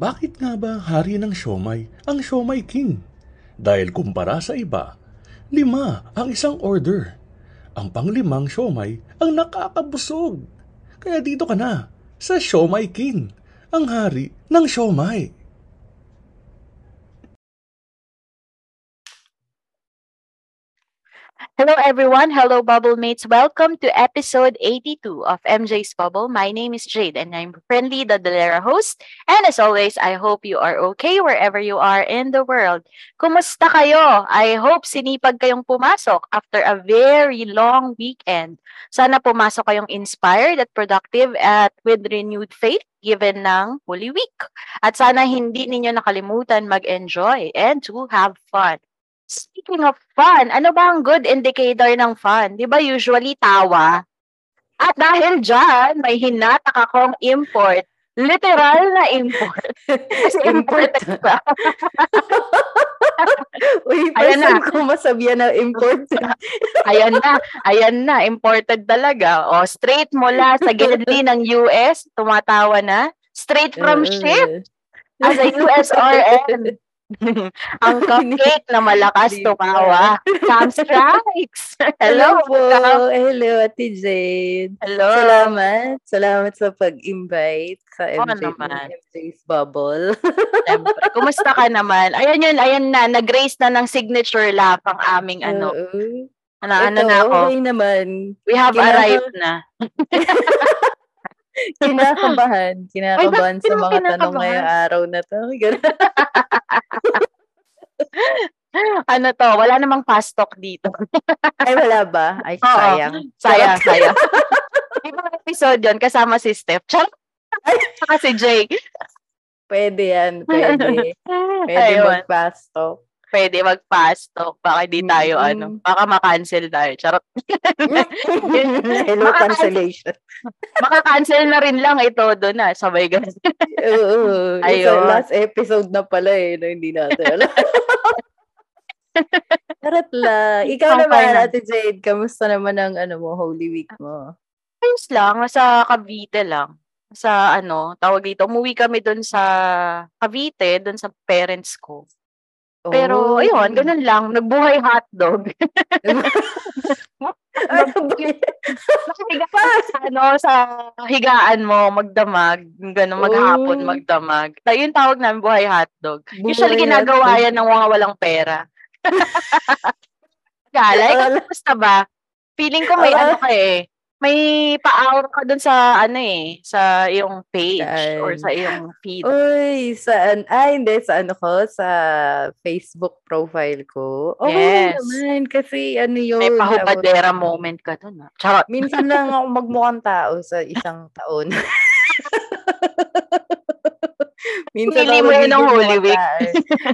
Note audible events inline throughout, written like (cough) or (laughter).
Bakit nga ba hari ng siomay ang siomay king? Dahil kumpara sa iba, lima ang isang order. Ang panglimang siomay ang nakakabusog. Kaya dito ka na, sa siomay king, ang hari ng siomay. Hello, everyone. Hello, Bubble Mates. Welcome to episode 82 of MJ's Bubble. My name is Jade, and I'm friendly the Dalera host. And as always, I hope you are okay wherever you are in the world. Kumusta kayo? I hope sinipag kayong pumasok after a very long weekend. Sana pumasok kayong inspired at productive at with renewed faith given ng Holy Week. At sana hindi ninyo nakalimutan mag-enjoy and to have fun. Speaking of fun, ano ba ang good indicator ng fun? Di ba usually tawa? At dahil dyan, may hinatak akong import. Literal na import. (laughs) Kasi imported ka. (laughs) Uy, Ayan na. ko masabihan na import. (laughs) ayan na, ayan na, imported talaga. O, straight mula sa gilid ng US, tumatawa na. Straight from ship as a USRN. (laughs) ang cupcake na malakas ba? tumawa. Sam Strikes! (laughs) Hello! Hello po. Hello, Ate Jade. Hello! Salamat. Salamat sa pag-invite sa MJ, naman. MJ's Bubble. Siyempre. (laughs) Kumusta ka naman? Ayan yun, ayan na. Nag-raise na ng signature lap ang aming ano. Oo. Ano, ano Ito, na ako? okay naman. We have Kinaka- arrived na. (laughs) Kinakabahan. Kinakabahan bakit sa mga tanong ngayong araw na to. (laughs) (laughs) Ano to? Wala namang fast talk dito. Ay, wala ba? Ay, Oo. sayang. Sayang, sayang. Ibang episode yun, kasama si Steph. Charot! Saka si Jay. Pwede yan. Pwede. Pwede mag-fast talk. Pwede mag-fast talk. Baka di tayo, Mm. ano, baka makancel tayo. Charot. (laughs) Hello, cancellation. Maka-cancel na rin lang ito doon na. Sabay ganun. Oo. (laughs) Ayun. last episode na pala eh, na hindi natin alam. (laughs) Charot lang. Ikaw Okay naman, na. Ate Jade, kamusta naman ang ano mo, Holy Week mo? Ayos lang, nasa Cavite lang. Sa ano, tawag dito, umuwi kami doon sa Cavite, doon sa parents ko. Pero, Oh. ayun, ganun lang. Nagbuhay hotdog. (laughs) Nakahiga ka sa, ano, sa higaan mo, magdamag. Ganun, maghapon, Oh. magdamag. Ta- Yung tawag namin, buhay hotdog. Usually, Buhay ginagawa hotdog. yan ng mga walang pera. (laughs) Gala, ikaw, Wala. kamusta ba? Feeling ko may ano ka eh. May pa-hour ka dun sa ano eh, sa iyong page Saan? or sa iyong feed. Uy, saan? Ay, hindi, sa ano ko, sa Facebook profile ko. Okay Yes. naman, kasi ano yun. May pahubadera tawag- moment ka dun. Ah. Charot. Minsan lang (laughs) ako magmukhang tao sa isang taon. (laughs) (laughs) Minsan Pinili mo yun ng Holy Week. tao.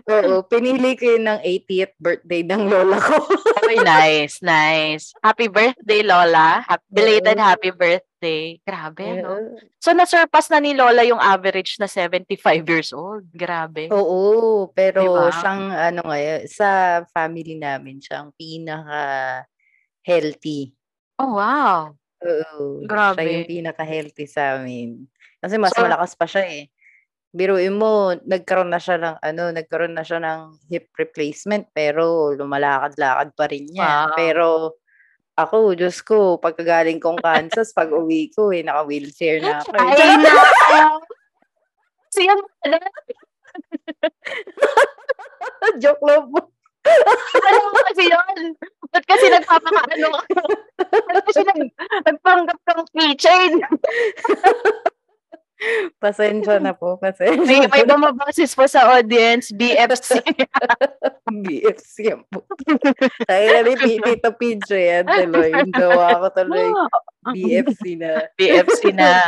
Oo, pinili ko yun ng 80th birthday ng lola ko. Uy, nice, nice. Happy birthday, Lola. Happy, belated Oo. happy birthday. Grabe, no? Oo. So, na-surpass na ni Lola yung average na 75 years old. Grabe. Oo, pero Diba? siyang ano ngayon, sa family namin, siyang pinaka-healthy. Oh, wow. Oo. Grabe. Siya yung pinaka-healthy sa amin. Kasi mas So- malakas pa siya eh. Biruin mo, nagkaroon na siya ng ano, nagkaroon na siya ng hip replacement pero lumalakad-lakad pa rin niya. Wow. Pero ako, Diyos ko, pagkagaling kong Kansas, pag uwi ko eh, naka-wheelchair na ako. eh. Ay, na! (laughs) Siya mo pala. (laughs) Joke lang po. Ano mo kasi yun? Ba't kasi nagpapakaano ka? Ba't kasi nag, nagpanggap kang keychain? (laughs) (laughs) Pasensya na po, pasensya. May, may bumaboses po sa audience, BFC. (laughs) BFC yan po. Tayo na rin, Tito PJ yan tuloy. Yung gawa ko tuloy, (laughs) BFC na. BFC na.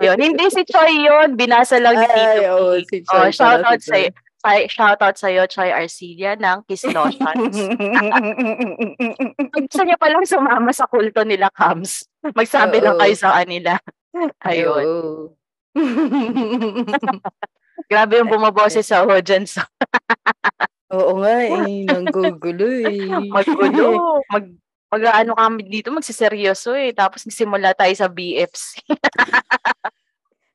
Ayun. Hindi si Choi yun. Binasa lang ni Tito Ay, P. si Oh, Choi shout pala, out si sa Choi. Chai, shoutout sa'yo, Chai Arcilia ng Kiss Lotions. Kung gusto niyo palang sumama sa kulto nila, Cams, magsabi lang Oo. kayo sa kanila. Ayun. Oo. (laughs) Grabe yung bumaboses sa audience. (laughs) Oo nga eh, nanggugulo eh. Maggulo. Mag, mag ano kami dito, magsiseryoso eh. Tapos simula tayo sa BFC.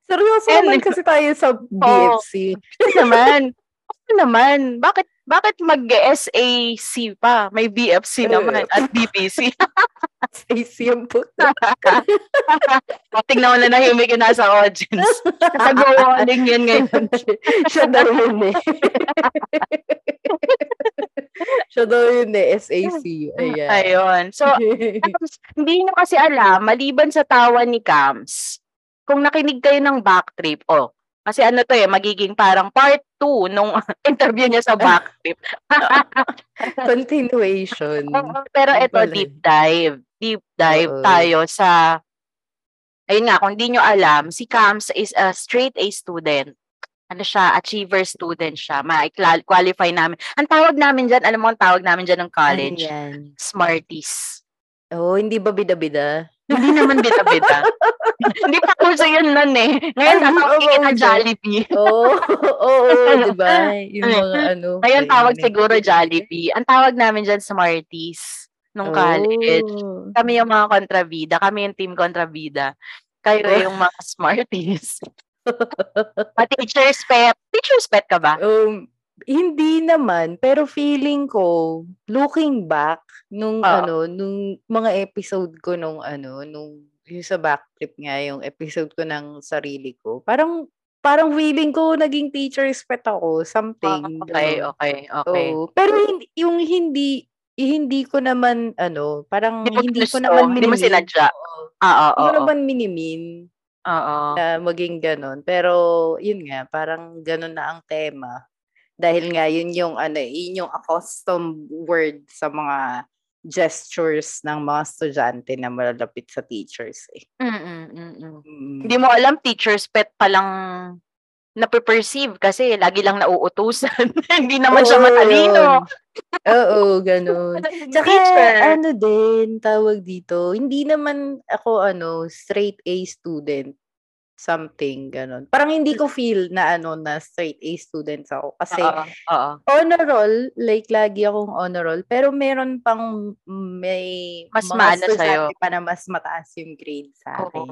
Seryoso And- naman kasi tayo sa BFC. Ano naman? Ano naman? Bakit bakit mag-SAC pa? May BFC naman at BPC. Stacey yung puto. (laughs) Tingnan mo na nahimik yung nasa audience. Nag-warning yan ngayon. (laughs) Siya daw yun eh. (laughs) Siya daw yun eh, SAC. Ayan. Ayun. So, hindi nyo kasi alam, maliban sa tawa ni Cams, kung nakinig kayo ng backtrip, oh, kasi ano to eh, magiging parang part 2 nung (laughs) interview niya sa backtrip. (laughs) Continuation. Pero ito, deep dive. Deep dive Oo. tayo sa, ayun nga, kung hindi nyo alam, si Cams is a straight A student. Ano siya, achiever student siya. Ma-qualify namin. Ang tawag namin dyan, alam mo ang tawag namin dyan ng college? Ano? Smarties. Oh, hindi ba bida-bida? Hindi naman bita-bita. (laughs) (laughs) Hindi pa kurso yun nun eh. Ngayon, Ay, tatawag oo, kita oo. Jollibee. (laughs) Oo, oo, (laughs) di ba? Yung mga ano. Ngayon, ayun tawag siguro Jollibee. Ang tawag namin dyan Smarties nung college. Oh. Kami yung mga kontrabida. Kami yung team kontrabida. Kayo Oh. yung mga Smarties. Pa teacher's pet. Teacher's pet ka ba? Um, hindi naman, pero feeling ko, looking back, nung Oo. ano, nung mga episode ko nung ano, nung yung sa backtrip nga, yung episode ko ng sarili ko, parang, parang feeling ko naging teacher's pet ako, something. Okay, ganun. okay, okay. Oo. Pero hindi, yung hindi, hindi ko naman, ano, parang Hindi hindi ko naman hindi mo minimin. sinadya. Oo. Ah, oo, Hindi ko naman minimin Oo. na maging ganun. Pero, yun nga, parang ganun na ang tema. Dahil nga, yun yung, ano, yun yung accustomed word sa mga gestures ng mga estudyante na malalapit sa teachers eh. Mm-mm, mm-mm. Mm. Hindi mo alam, teacher's pet pa lang nape-perceive kasi lagi lang nauutusan. (laughs) Hindi naman siya matalino. Oo, ganun. (laughs) Tsaka, Teacher. ano din, tawag dito, hindi naman ako, ano, straight A student. Something, ganun. Parang hindi ko feel na, ano, na straight A student ako. Kasi, Oo, oo. honor roll, like lagi akong honor roll, pero meron pang may Mas maano sa'yo. pa na mas mataas yung grade sa Oo. akin.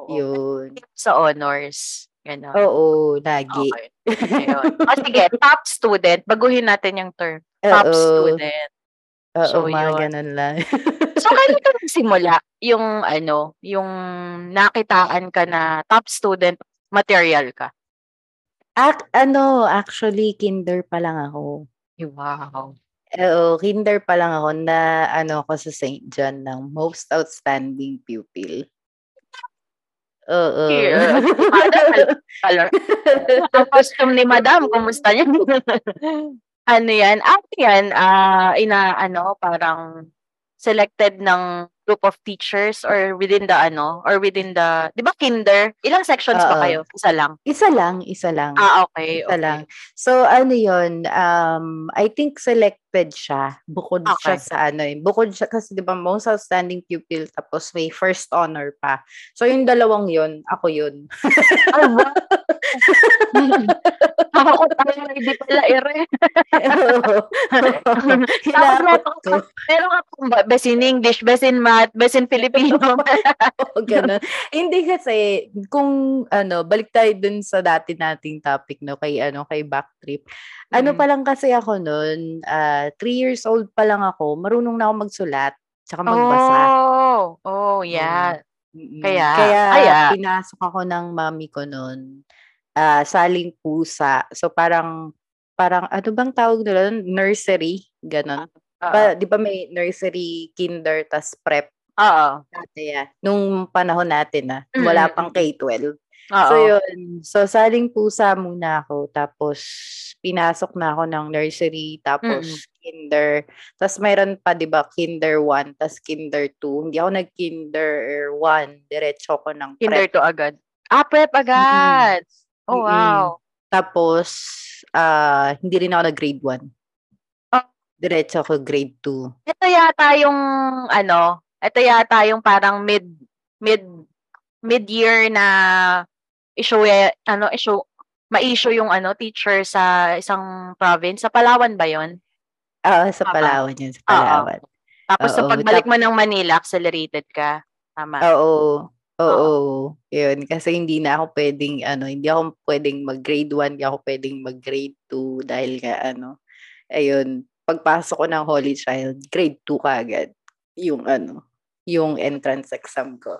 Oo. Yun. Sa honors. Ganon. Oo, lagi. Okay. Ayun. O sige, top student. Baguhin natin yung term. Top Oo. student. Oo, So, mga yun. ganun lang. So, kailan (laughs) ka nagsimula yung ano, yung nakitaan ka na top student material ka? Ac- ano, actually, kinder pa lang ako. Wow. Oo, kinder pa lang ako na ano ako sa St. John ng most outstanding pupil. Oo. Yeah. (laughs) Color. (laughs) Ang costume ni Madam, kumusta niya? Ano yan? Ano yan? Ah, ina, ano, parang selected ng group of teachers or within the ano, or within the, di ba kinder? Ilang sections ba Oo. kayo? Isa lang? isa lang, isa lang. Ah, okay. Isa okay. lang. So, ano yun, um, I think selected siya. Bukod siya Okay. sa ano eh. Bukod siya, kasi di ba, most outstanding pupil, tapos may first honor pa. So, yung dalawang yun, ako yun. Ah, wow. (laughs) (laughs) Ako tayo, hindi pala ere. (laughs) Hinakot ko. Pero nga kung ba- best in English, best in math, best in Filipino. (laughs) Oo, ganun. Hindi kasi, kung ano, balik tayo dun sa dati nating topic, no, kay ano, kay backtrip. Ano Mm. pa lang kasi ako nun, ah, three years old pa lang ako, marunong na ako magsulat, tsaka magbasa. Oh, oh, yeah. Mm-mm. Kaya, Kaya, kaya. pinasok ako ng mami ko nun, ah, saling pusa. So, parang, parang, ano bang tawag nila? Nursery, ganon. Oo. Pa, di ba may nursery, kinder, tas prep? Oo. Dati, ah, nung panahon natin, ah, Mm, wala mm, pang mm. K-12. Oo. So, yun. So, saling pusa muna ako. Tapos, pinasok na ako ng nursery. Tapos, kinder. Tapos, mayroon pa, di ba, kinder 1, tapos kinder 2. Hindi ako nag-kinder 1. Diretso ko ng Kinder prep. to agad. Ah, prep agad. Oh, wow. Tapos, ah hindi rin ako nag-grade 1. Ah. Diretso ako grade 2. Ito yata yung ano, ito yata yung parang mid mid mid-year na issue ya- ano issue ma-issue yung ano teacher sa isang province. Sa Palawan ba 'yon? Oo, sa Tama. Palawan yun, sa. Palawan. Tapos sa Oo, pagbalik mo ng Manila, accelerated ka. Tama. Oo. Oo. Yun. Kasi hindi na ako pwedeng, ano, hindi ako pwedeng mag-grade 1, hindi ako pwedeng mag-grade 2 dahil nga, ano, ayun, pagpasok ko ng Holy Child, grade 2 ka agad. Yung, ano, yung entrance exam ko.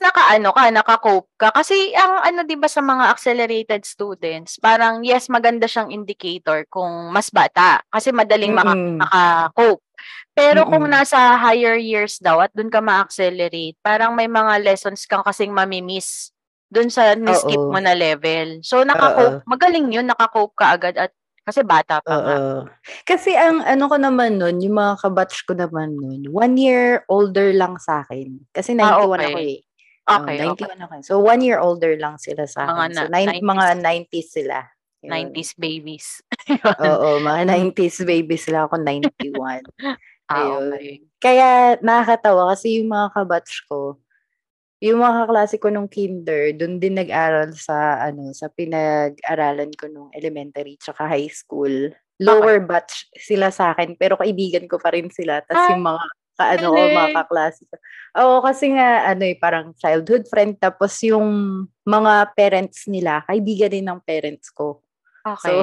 Naka ano ka, naka-cope ka. Kasi ang ano 'di ba sa mga accelerated students, parang yes, maganda siyang indicator kung mas bata kasi madaling maka- Mm-mm. maka-cope. Pero kung nasa higher years daw at doon ka ma-accelerate, parang may mga lessons kang kasing mamimiss doon sa ni-skip Oo. mo na level. So naka-cope, magaling 'yun, naka-cope ka agad at kasi bata pa nga. Kasi ang ano ko naman nun, yung mga kabatch ko naman nun, one year older lang sa akin. Kasi 91 Ah, ako okay. eh. Oh, Okay, 91 ako. eh. So, one year older lang sila sa Mga akin. So, na- nine, 90s. mga 90s sila. Yun. 90s babies. (laughs) Oo, mga 90s baby sila ako, 91. (laughs) ah, Ayun. okay. Kaya nakakatawa kasi yung mga kabatch ko, yung mga kaklase ko nung kinder, doon din nag-aral sa ano, sa pinag-aralan ko nung elementary tsaka high school. Lower batch sila sa akin, pero kaibigan ko pa rin sila. Tapos Ay, yung mga kaano ko, mga kaklase ko. Oo, kasi nga, ano eh, parang childhood friend. Tapos yung mga parents nila, kaibigan din ng parents ko. Okay. So,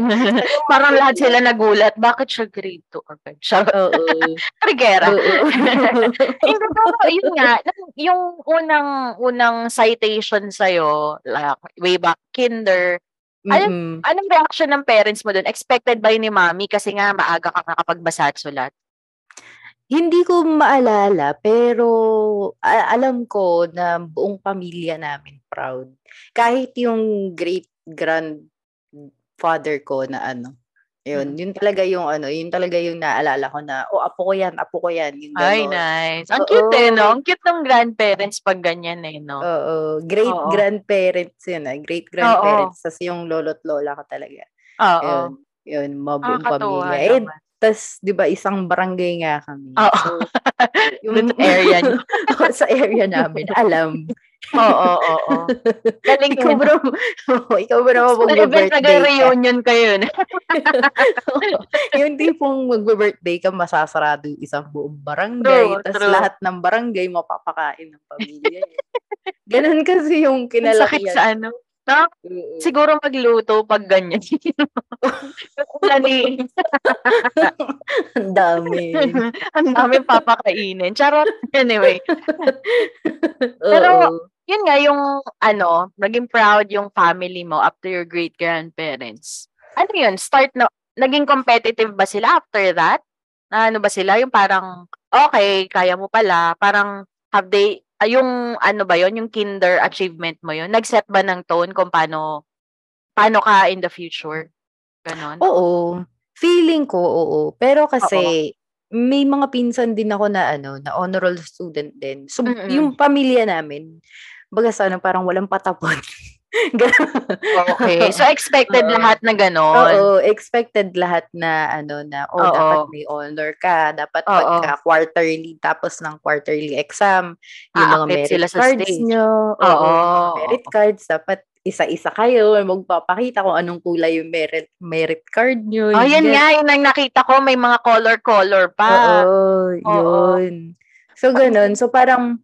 (laughs) Parang lahat sila nagulat. Bakit siya grade 2 agad? Siya, oo. (laughs) trigera. Hindi (laughs) pero yun nga, yung unang unang citation sa'yo, like, way back kinder, Mm-mm. anong reaction ng parents mo doon? Expected ba yun ni mami kasi nga maaga ka nakapagbasa at sulat? Hindi ko maalala, pero a- alam ko na buong pamilya namin proud. Kahit yung great grandfather ko na ano, yun, yun talaga yung ano, yun talaga yung naalala ko na, oh, apo ko yan, apo ko yan, yung Ay, gano'n. nice. Ang Oo. cute eh, no? Ang cute ng grandparents pag ganyan eh, no? Oo, great Oo. grandparents yun, ah, great grandparents, tas yung lolo't lola ko talaga. Oo. Yun, yun, mabuong Nakakatuwa pamilya. Eh, tas, di ba, isang barangay nga kami. Oo. So, (laughs) sa area niyo. (laughs) sa area namin, alam. Oo, oo, oo. (laughs) Galing ikaw bro, (laughs) oh, ikaw bro Sa mag event, birthday ka. nag-reunion kayo. (laughs) no? yung tipong mag-birthday ka, masasarado yung isang buong barangay. Tapos lahat ng barangay mapapakain ng pamilya. Ganon kasi yung Ang sakit kinalakihan. sa ano. No? Oo. Siguro magluto pag ganyan. (laughs) Lani. Ang dami. Ang dami papakainin. Charot. Anyway. (laughs) Pero. Yun nga, yung ano, naging proud yung family mo to your great-grandparents. Ano yun? Start na, naging competitive ba sila after that? Na ano ba sila? Yung parang, okay, kaya mo pala. Parang, have they, ah, yung ano ba yun? Yung kinder achievement mo yun? Nag-set ba ng tone kung paano, paano ka in the future? Ganon. Oo. Feeling ko, oo. Pero kasi, may mga pinsan din ako na ano, na honor roll student din. So, Mm-mm. yung pamilya namin, baga sa ano, parang walang patapon. (laughs) (laughs) Okay. So, (laughs) expected Oo. lahat na ganon. Oo, expected lahat na ano na oh Oo. dapat may honor ka, dapat Oo. pagka quarterly tapos ng quarterly exam, yung mga Aakyat merit sila sa cards stage. nyo, Oo. oo, merit cards dapat isa-isa kayo, magpapakita kung anong kulay yung merit merit card nyo. Oh, yung yan gan- nga, yun ang nakita ko, may mga color-color pa. Oo, yun. So, ganun. So, parang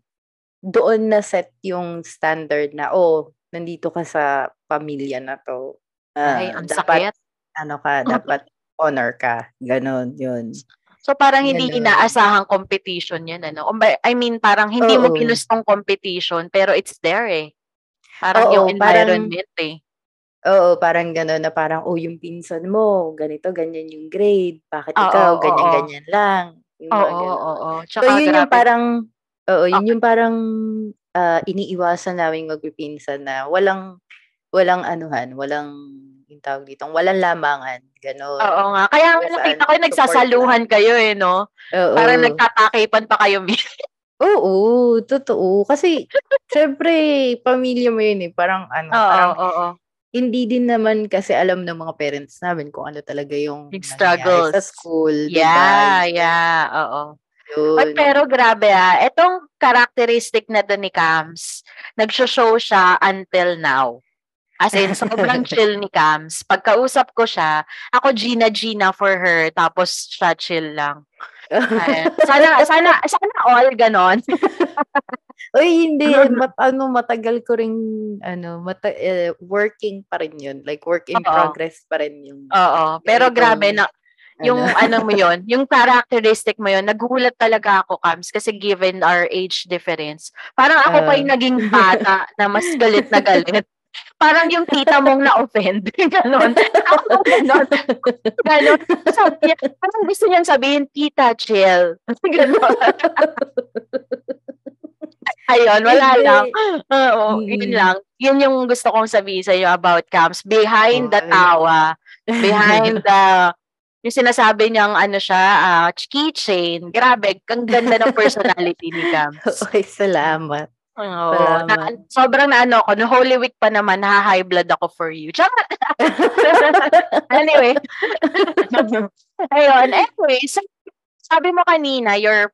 doon na set yung standard na, oh, nandito ka sa pamilya na to. Ah, Ay, ang dapat, sakit. ano ka, dapat honor ka. Ganon, yun. So parang hindi Ganun. inaasahang competition yan, ano? I mean, parang hindi mo Oo. ginustong competition, pero it's there eh. Parang Oo, yung parang- environment eh. Oo, parang gano'n na parang, oh, yung pinsan mo, ganito, ganyan yung grade. Bakit Oo, ikaw, oo, ganyan-ganyan lang. Yung Oo, oo, oo. So, yun yung grabe. parang, oo, yun Okay. yung parang ah, iniiwasan namin magpipinsan na walang, walang anuhan, walang, yung tawag dito, walang lamangan. Gano'n. Oo nga. Kaya nga nakita ko yung nagsasaluhan kayo eh, no? Oo. Parang nagtatakipan pa kayo. (laughs) Oo, totoo. Kasi, syempre, pamilya mo yun eh. Parang, ano, Oo, parang, oo, oo. hindi din naman kasi alam ng mga parents namin kung ano talaga yung struggles. sa school. Yeah, ba? yeah, oo. Yun. But pero grabe ah, itong characteristic na to ni Cams, nagsho-show siya until now. As in, sobrang (laughs) chill ni Cams. Pagkausap ko siya, ako Gina Gina for her, tapos siya chill lang. Ayan. (laughs) Sana, sana, sana all ganon. (laughs) Uy, hindi. Mat, ano, matagal ko ring, ano, mata, eh, working pa rin yun. Like, work in Oo. progress pa rin yung, Oo. Pero grabe na, yung ano. ano mo yon yung characteristic mo yon nagulat talaga ako, Cams, kasi given our age difference, parang ako pa Ah. yung naging bata na mas galit na galit. Parang yung tita mong na-offend. (laughs) Ganon. Ako ganon. Ganon. Sabi niya, parang gusto niyang sabihin, tita, chill. (laughs) Ganon. Ayun, wala Hindi. lang. Oo, yun Mm. lang. Yun yung gusto kong sabihin sa iyo about Cams. Behind the Okay. tawa, behind (laughs) the yung sinasabi niyang ano siya, ah, keychain. Grabe, ang ganda ng personality ni Cams. (laughs) okay, salamat. Oo, Salamat. na, sobrang na ano ko, no Holy Week pa naman, na-high blood ako for you. Tsaka, (laughs) anyway. (laughs) Ayun, anyway, sa- sabi mo kanina, your,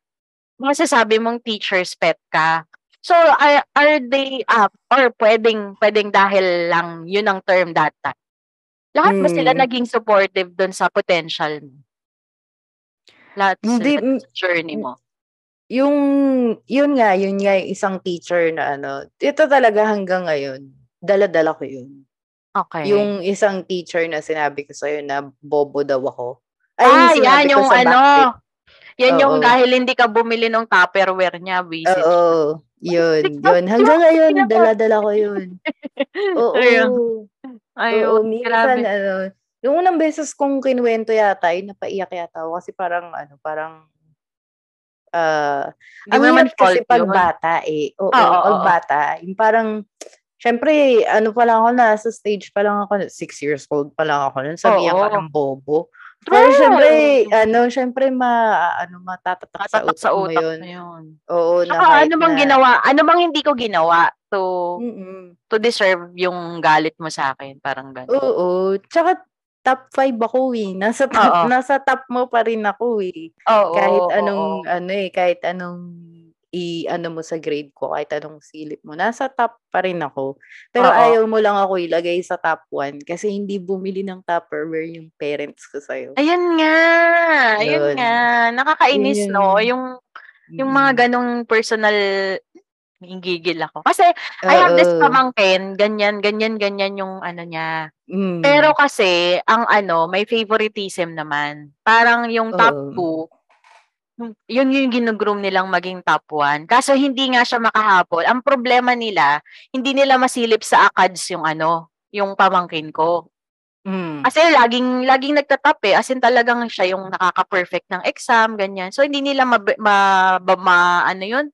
masasabi mong teacher's pet ka. So, are, are they up? Or pwedeng, pwedeng dahil lang yun ang term that time? Lahat ba sila Hmm. naging supportive dun sa potential mo? Lahat Hindi, sa journey mo? yung, yun nga, yun nga yung isang teacher na ano, ito talaga hanggang ngayon, dala-dala ko yun. Okay. Yung isang teacher na sinabi ko sa'yo na bobo daw ako. ah, yung sinabi yan yung ano. backflip. Yan yung Oo. dahil hindi ka bumili ng Tupperware niya, visit. Oo, yun, (laughs) yun. Hanggang ngayon, dala-dala ko yun. (laughs) Oo. Ayun. Oo, Ayun, minsan, grabe. ano, yung unang beses kong kinuwento yata, yun, napaiyak yata ako kasi parang, ano, parang, ah, Hindi ang mo naman hirap kasi pag yun. bata eh. Oo, Oo, pag oo. bata. Yung parang, syempre, ano pa lang ako, nasa stage pa lang ako, six years old pa lang ako, nun sabihan Oo. ka ng bobo. Pero syempre, ano, syempre, ma, ano, matatatak sa Matatak utak, sa mo utak yun. na yun. Oo, na Saka kahit ano bang na, ginawa? Ano bang hindi ko ginawa to Mm-mm. to deserve yung galit mo sa akin? Parang gano'n. Oo. Tsaka, top 5 ako eh. Nasa top, Oo. nasa top mo pa rin ako eh. Oo. kahit oo, anong, oo. ano eh, kahit anong i ano mo sa grade ko, kahit anong silip mo, nasa top pa rin ako. Pero Oo. ayaw mo lang ako ilagay sa top 1 kasi hindi bumili ng Tupperware yung parents ko sa'yo. Ayun nga. Ayun Yun. nga. Nakakainis, Yun no? yun. Yung, yung mga ganong personal gigil ako. Kasi I have this pamangkin, ganyan, ganyan, ganyan yung ano niya. Mm. Pero kasi, ang ano, may favoritism naman. Parang yung top Oo. 2, yun yung ginugroom nilang maging top 1. Kaso hindi nga siya makahabol. Ang problema nila, hindi nila masilip sa ACADS yung ano, yung pamangkin ko. Mm. Kasi laging laging nagtatap eh. As in talagang siya yung nakaka-perfect ng exam, ganyan. So hindi nila ma, ma, ma- ma- ano yun?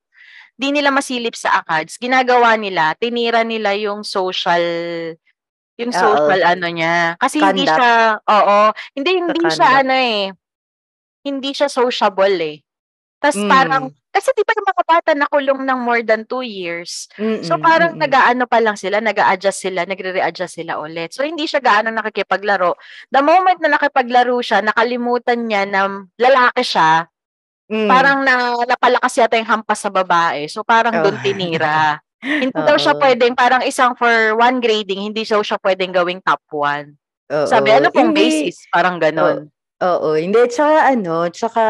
Hindi nila masilip sa ACADS. Ginagawa nila, tinira nila yung social yung Oo. social ano niya. Kasi hindi Conduct. siya, oo, hindi hindi siya conduct. ano eh. Hindi siya sociable eh. Tapos Mm. parang kasi di ba yung mga bata nakulong ng more than two years. So Mm-mm, parang mm-mm. nag-aano pa lang sila, nag-a-adjust sila, nagre-readjust sila ulit. So hindi siya gaano nakikipaglaro. The moment na nakipaglaro siya, nakalimutan niya na lalaki siya, Mm. parang na napalakas yata yung hampas sa babae. So parang Oh. doon tinira. hindi daw siya pwedeng, parang isang for one grading, hindi daw siya pwedeng gawing top one. Oo. Sabi, ano pong Hindi- basis? Parang ganon. Oo, hindi. Tsaka ano, tsaka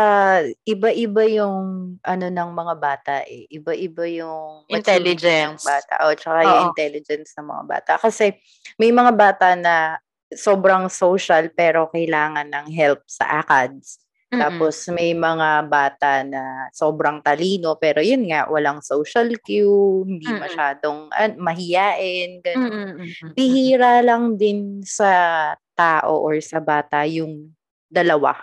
iba-iba yung ano ng mga bata eh. Iba-iba yung maturity ng Intelligence. bata. O, tsaka yung Oo. intelligence ng mga bata. Kasi may mga bata na sobrang social pero kailangan ng help sa ACADS. Mm-mm. Tapos may mga bata na sobrang talino pero yun nga, walang social cue, hindi Mm-mm. masyadong an, mahiyain, ganun. Mm-mm, mm-mm, Bihira lang din sa tao or sa bata yung dalawa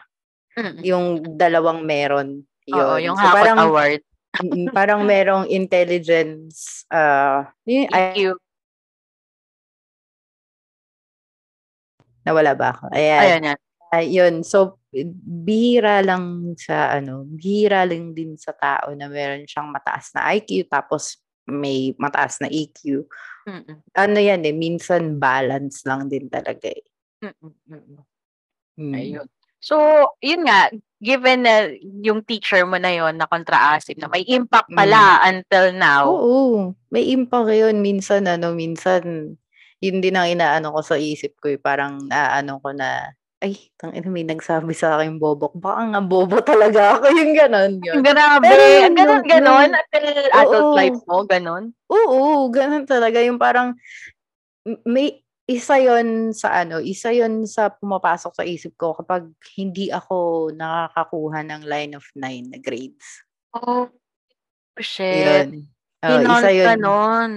mm-mm. yung dalawang meron. Oo, Yun. yung So, Hakot parang, Award. mm, (laughs) parang merong intelligence, uh, yun, EQ. nawala ba ako? Ayan. Ayan yan. Ay, yun. So, bihira lang sa, ano, bihira lang din sa tao na meron siyang mataas na IQ, tapos may mataas na EQ. Mm-mm. Ano yan eh, minsan balance lang din talaga eh. Mm-mm. Mm-mm. Mm. Ayun. So, yun nga, given na yung teacher mo na yon na kontra-asip na may impact pala until now. Oo, may impact yun. Minsan, ano, minsan, yun din ang inaano ko sa isip ko eh. Parang naano ko na, ay, tang ina, may nagsabi sa akin bobo. ko. Baka nga bobo talaga ako. (laughs) Yung ganon yun. Grabe. Pero yun, ganon, ganon. Until adult Oo. life mo, ganon. Oo, ganun talaga. Yung parang, may, isa yon sa ano, isa yon sa pumapasok sa isip ko kapag hindi ako nakakakuha ng line of nine na grades. Oh, shit. Yun. Oh, isa yun. nun.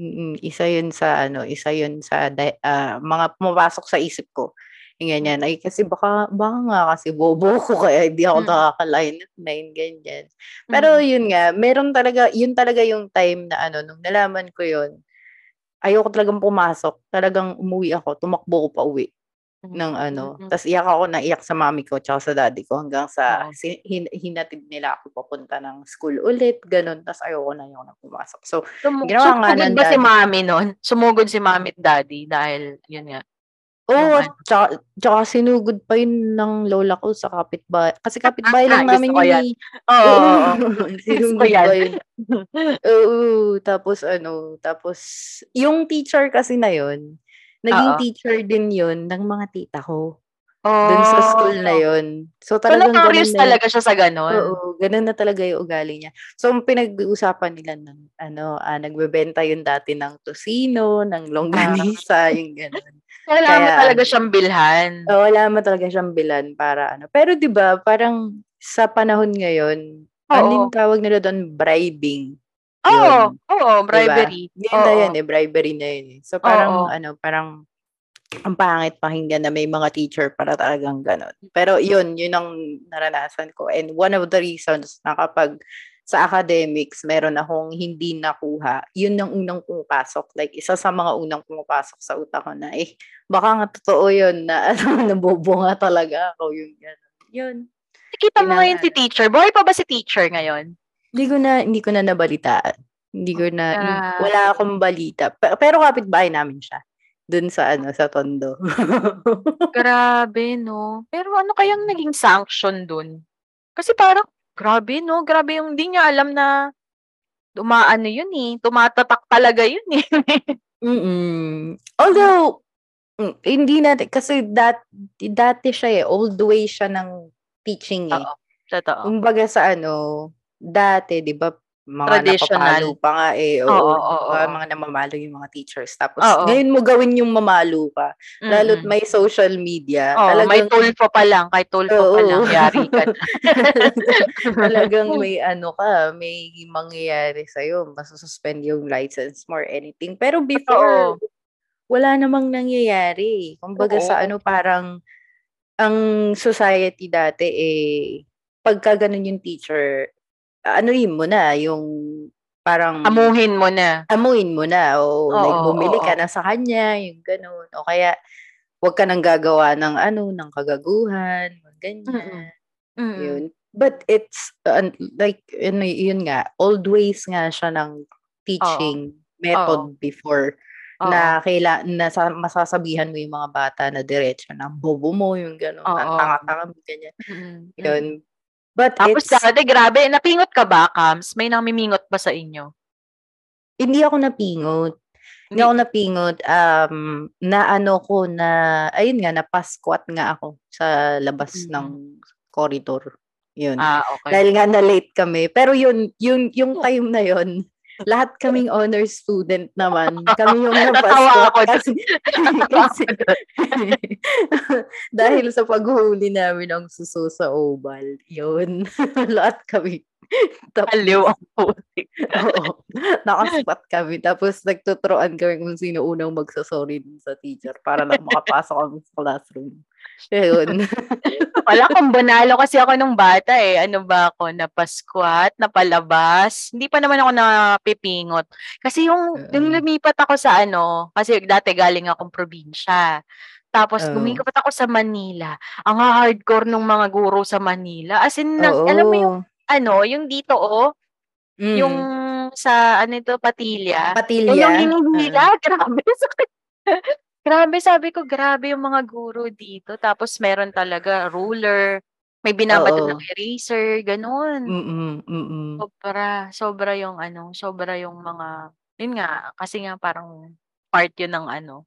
Mm, isa yun sa ano, isa yun sa ah, mga pumapasok sa isip ko. Yung ganyan. Ay, kasi baka, baka nga kasi bobo (laughs) ko kaya hindi ako Mm. nakaka-line of nine, ganyan. Pero Mm. yun nga, meron talaga, yun talaga yung time na ano, nung nalaman ko yun, ayoko talagang pumasok. Talagang umuwi ako, tumakbo ko pa uwi ng ano. Mm. Tapos iyak ako, naiyak sa mami ko tsaka sa daddy ko hanggang sa Oo. si, hin- hinatid nila ako papunta ng school ulit, ganun. Tapos ayoko na ayoko na pumasok. So, Sum- Ginawa nga sumugod ng ba si daddy. mami nun? Sumugod si mami at daddy dahil, yun nga. Oo, oh, tsaka, tsaka sinugod pa yun ng lola ko sa kapitbahay. Kasi kapitbahay lang Gusto namin yun eh. Oo. (laughs) (laughs) Sinugod pa yun. (laughs) Oo, tapos ano, tapos yung teacher kasi na yun, naging Oo. teacher din yun ng mga tita ko. Oh. Dun sa school na yun. So So, talagang notorious ganun na, talaga siya sa ganon. Oo, ganun na talaga yung ugali niya. So, pinag-uusapan nila ng, ano, ah, nagbebenta yun dati ng tosino, ng longganisa, yung ganun. Kailangan mo Kaya, talaga ano, siyang bilhan. Oh, wala mo talaga siyang bilan para ano. Pero 'di ba, parang sa panahon ngayon, Oo. yung tawag nila doon? Bribing. Oo, oo, bribery. Yun na Oo. yun eh, bribery na yun eh. So parang Oo. ano, parang ang pangit pakinggan na may mga teacher para talagang ganon. Pero yun, yun ang naranasan ko. And one of the reasons na kapag sa academics, meron akong hindi nakuha, yun ang unang pumapasok. Like, isa sa mga unang pumapasok sa utak ko na, eh, baka nga totoo yun na, (laughs) ano, nabobo nga talaga ako yung gano'n. Yun. Nakita mo Yun ngayon si teacher. Buhay pa ba si teacher ngayon? Hindi ko na, hindi ko na nabalitaan. Hindi ko na, Ah. wala akong balita. Pe- Pero kapitbahay namin siya. Dun sa, ano, sa Tondo. (laughs) Grabe, no? Pero ano kayang naging sanction dun? Kasi parang, grabe, no? Grabe yung hindi niya alam na umaano yun eh. Tumatatak talaga yun eh. (laughs) Mm. Although, hindi natin, kasi dat, dati siya eh, old way siya ng teaching eh. Oo. Totoo. Kumbaga sa ano, dati, di ba, mga napapalo pa nga eh. Oo, Oo, oo, oo. mga namamalo yung mga teachers. Tapos, Oo. ngayon mo gawin yung mamalo ka. Lalo't Mm-mm. may social media. Oo, may talagang, tulfo pa lang. Kay tulfo pa Oo. lang, yari ka na. (laughs) talagang (laughs) may ano ka, may mangyayari sa'yo. Masususpend yung license mo or anything. Pero before, wala namang nangyayari. Kumbaga Oo. sa ano, parang, ang society dati eh, pagka ganun yung teacher, anuin mo na, yung parang, Amuhin mo na. amuin mo na, o like Oo, bumili oo. ka na sa kanya, yung ganun. O kaya, wag ka nang gagawa ng ano, ng kagaguhan, ganyan. Mm-mm. Yun. But it's, uh, like, yun, yun nga, old ways nga siya ng teaching method before Oo. na kaila na sa, masasabihan mo yung mga bata na diretso na bobo mo yung gano'n, Oo. ang tanga-tanga mo ganyan. Mm-mm. Yun. But Tapos it's, dati, grabe, napingot ka ba, Kams? May namimingot ba sa inyo? hindi ako napingot. Hindi ako napingot. Um, na ano ko na, ayun nga, napasquat nga ako sa labas Mm. ng corridor. Yun. Ah, okay. Dahil nga na-late kami. Pero yun, yun yung time na yun, lahat kaming honor student naman. Kami yung (laughs) napasquat. ako dun. Kasi, kasi, (laughs) dahil sa paghuli namin ng suso sa oval, yun. (laughs) lahat kami. Tapos, Aliw ang putik. Oo. Nakaspat kami. Tapos nagtuturoan kami kung sino unang magsasorry sa teacher para lang makapasok kami sa classroom. Yun. (laughs) Wala kung banalo kasi ako nung bata eh. Ano ba ako? Napasquat, napalabas. Hindi pa naman ako napipingot. Kasi yung, Oo. yung lumipat ako sa ano, kasi dati galing akong probinsya. Tapos Oo. lumipat ako sa Manila. Ang hardcore nung mga guro sa Manila. As in, nag- alam mo yung, ano, yung dito oh, Mm. yung sa, ano ito, patilya. Patilya. Yung hinihila, (laughs) grabe. Grabe, sabi ko, grabe yung mga guro dito. Tapos meron talaga ruler, may binabato ng eraser, ganun. Mm-mm, mm-mm. Sobra, sobra yung ano, sobra yung mga, yun nga, kasi nga parang part yun ng ano,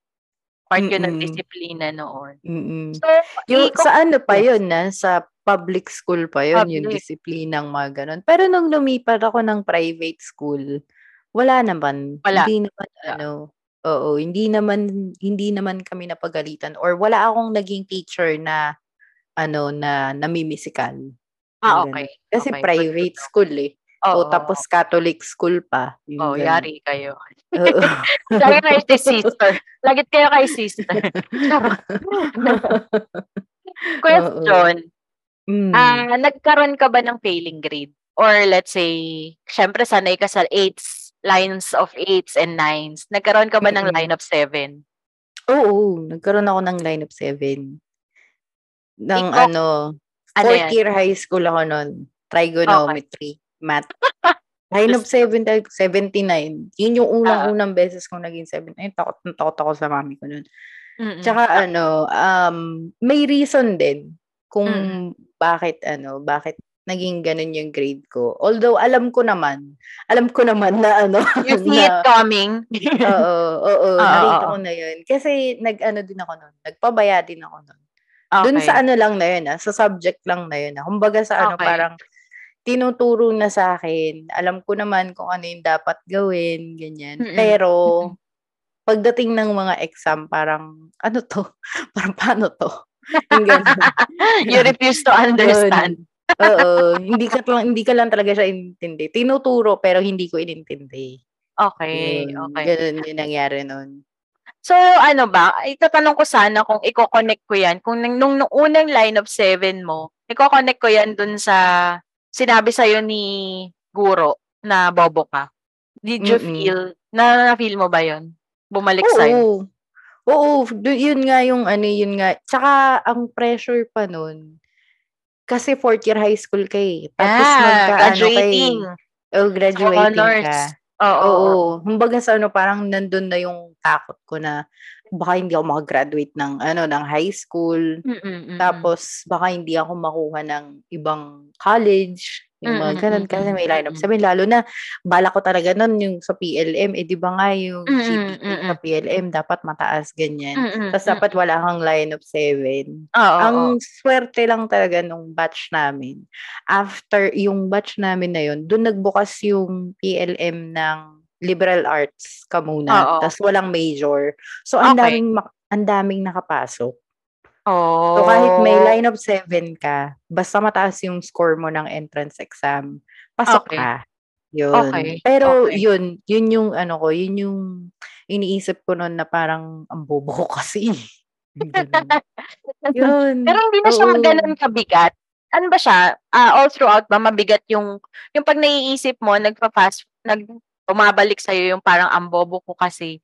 part yun ng disiplina noon. Mm-mm. So, Yung, iko- sa ano pa yun, na? Sa public school pa yun, yung Public. disiplinang mga ganun. Pero nung lumipat ako ng private school, wala naman. Wala. Hindi naman, Wala. ano, oo, hindi naman, hindi naman kami napagalitan. Or wala akong naging teacher na, ano, na namimisikal. ah, okay. Kasi okay, private know. school eh. Oo. O tapos Catholic school pa. Yung Oh, ganun. yari kayo. Oo. Lagi kayo kay sister. Lagit kayo kay sister. (laughs) Question. Mm. Ah, nagkaroon ka ba ng failing grade? Or let's say, syempre sanay ka sa eights, lines of eights and nines. Nagkaroon ka ba ng Mm-mm. line of seven? Oo, nagkaroon ako ng line of seven. Ng Ikaw- ano, Ano fourth yan? year high school ako nun. Trigonometry, math. Line of seven, like 79. Yun yung unang-unang beses kong naging seven. Ay, takot na takot ako sa mami ko nun. Mm-mm. Tsaka ano, um, may reason din kung Mm. bakit ano, bakit naging ganun yung grade ko. Although alam ko naman, alam ko naman na ano, you (laughs) see it na, coming. (laughs) oo, oo, (laughs) Oo, nakita ko na yun. Kasi nag-ano din ako nun, nagpabaya din ako nun. okay. Doon sa ano lang na yun, ah, sa subject lang na yun. Ah. Kumbaga sa ano, Okay. parang tinuturo na sa akin. Alam ko naman kung ano yung dapat gawin, ganyan. Mm-mm. Pero, pagdating ng mga exam, parang, ano to? parang paano to? Yung you refuse to understand. Yun. Oo, hindi ka lang hindi ka lang talaga siya intindi. Tinuturo pero hindi ko inintindi. Okay, Yun, okay. Ganun yung nangyari nun. So, ano ba, itatanong ko sana kung i-connect ko yan, kung nung, nung, unang line of seven mo, i-connect ko yan dun sa sinabi sa'yo ni Guro na bobo ka. Did you Mm-mm. feel, na, na-feel mo ba yon Bumalik sa'yo? Oo. Oo, yun nga yung ano, yun nga. Tsaka ang pressure pa nun, kasi fourth year high school ka eh. Tapos ah, magka, ano eh. graduating. Oh, graduating honors. ka. Oo. Oo. Humbaga sa ano, parang nandun na yung takot ko na baka hindi ako makagraduate ng ano ng high school. Mm-mm, mm-mm. Tapos baka hindi ako makuha ng ibang college. Yung mga Mm, ganun. mm, Kasi mm, may line up. mm. Sabi, lalo na, bala ko talaga nun yung sa PLM. Eh, di ba nga yung GPA mm, sa PLM, dapat mataas ganyan. Tapos dapat wala kang line of seven. Oo, Ang oo. swerte lang talaga nung batch namin. After yung batch namin na yun, doon nagbukas yung PLM ng liberal arts ka muna. Oo. Tapos walang major. So, ang Okay. daming, ang daming nakapasok. Oh. So, kahit may line of seven ka, basta mataas yung score mo ng entrance exam, pasok Okay. ka. Yun. Okay, Pero okay. yun, yun yung ano ko, yun yung iniisip ko noon na parang ang bobo ko kasi. (laughs) Yun. Pero hindi na siya ganun kabigat. Ano ba siya? Ah, all throughout ba mabigat yung yung pag naiisip mo, nagpa-fast nag umabalik sa yung parang ang bobo ko kasi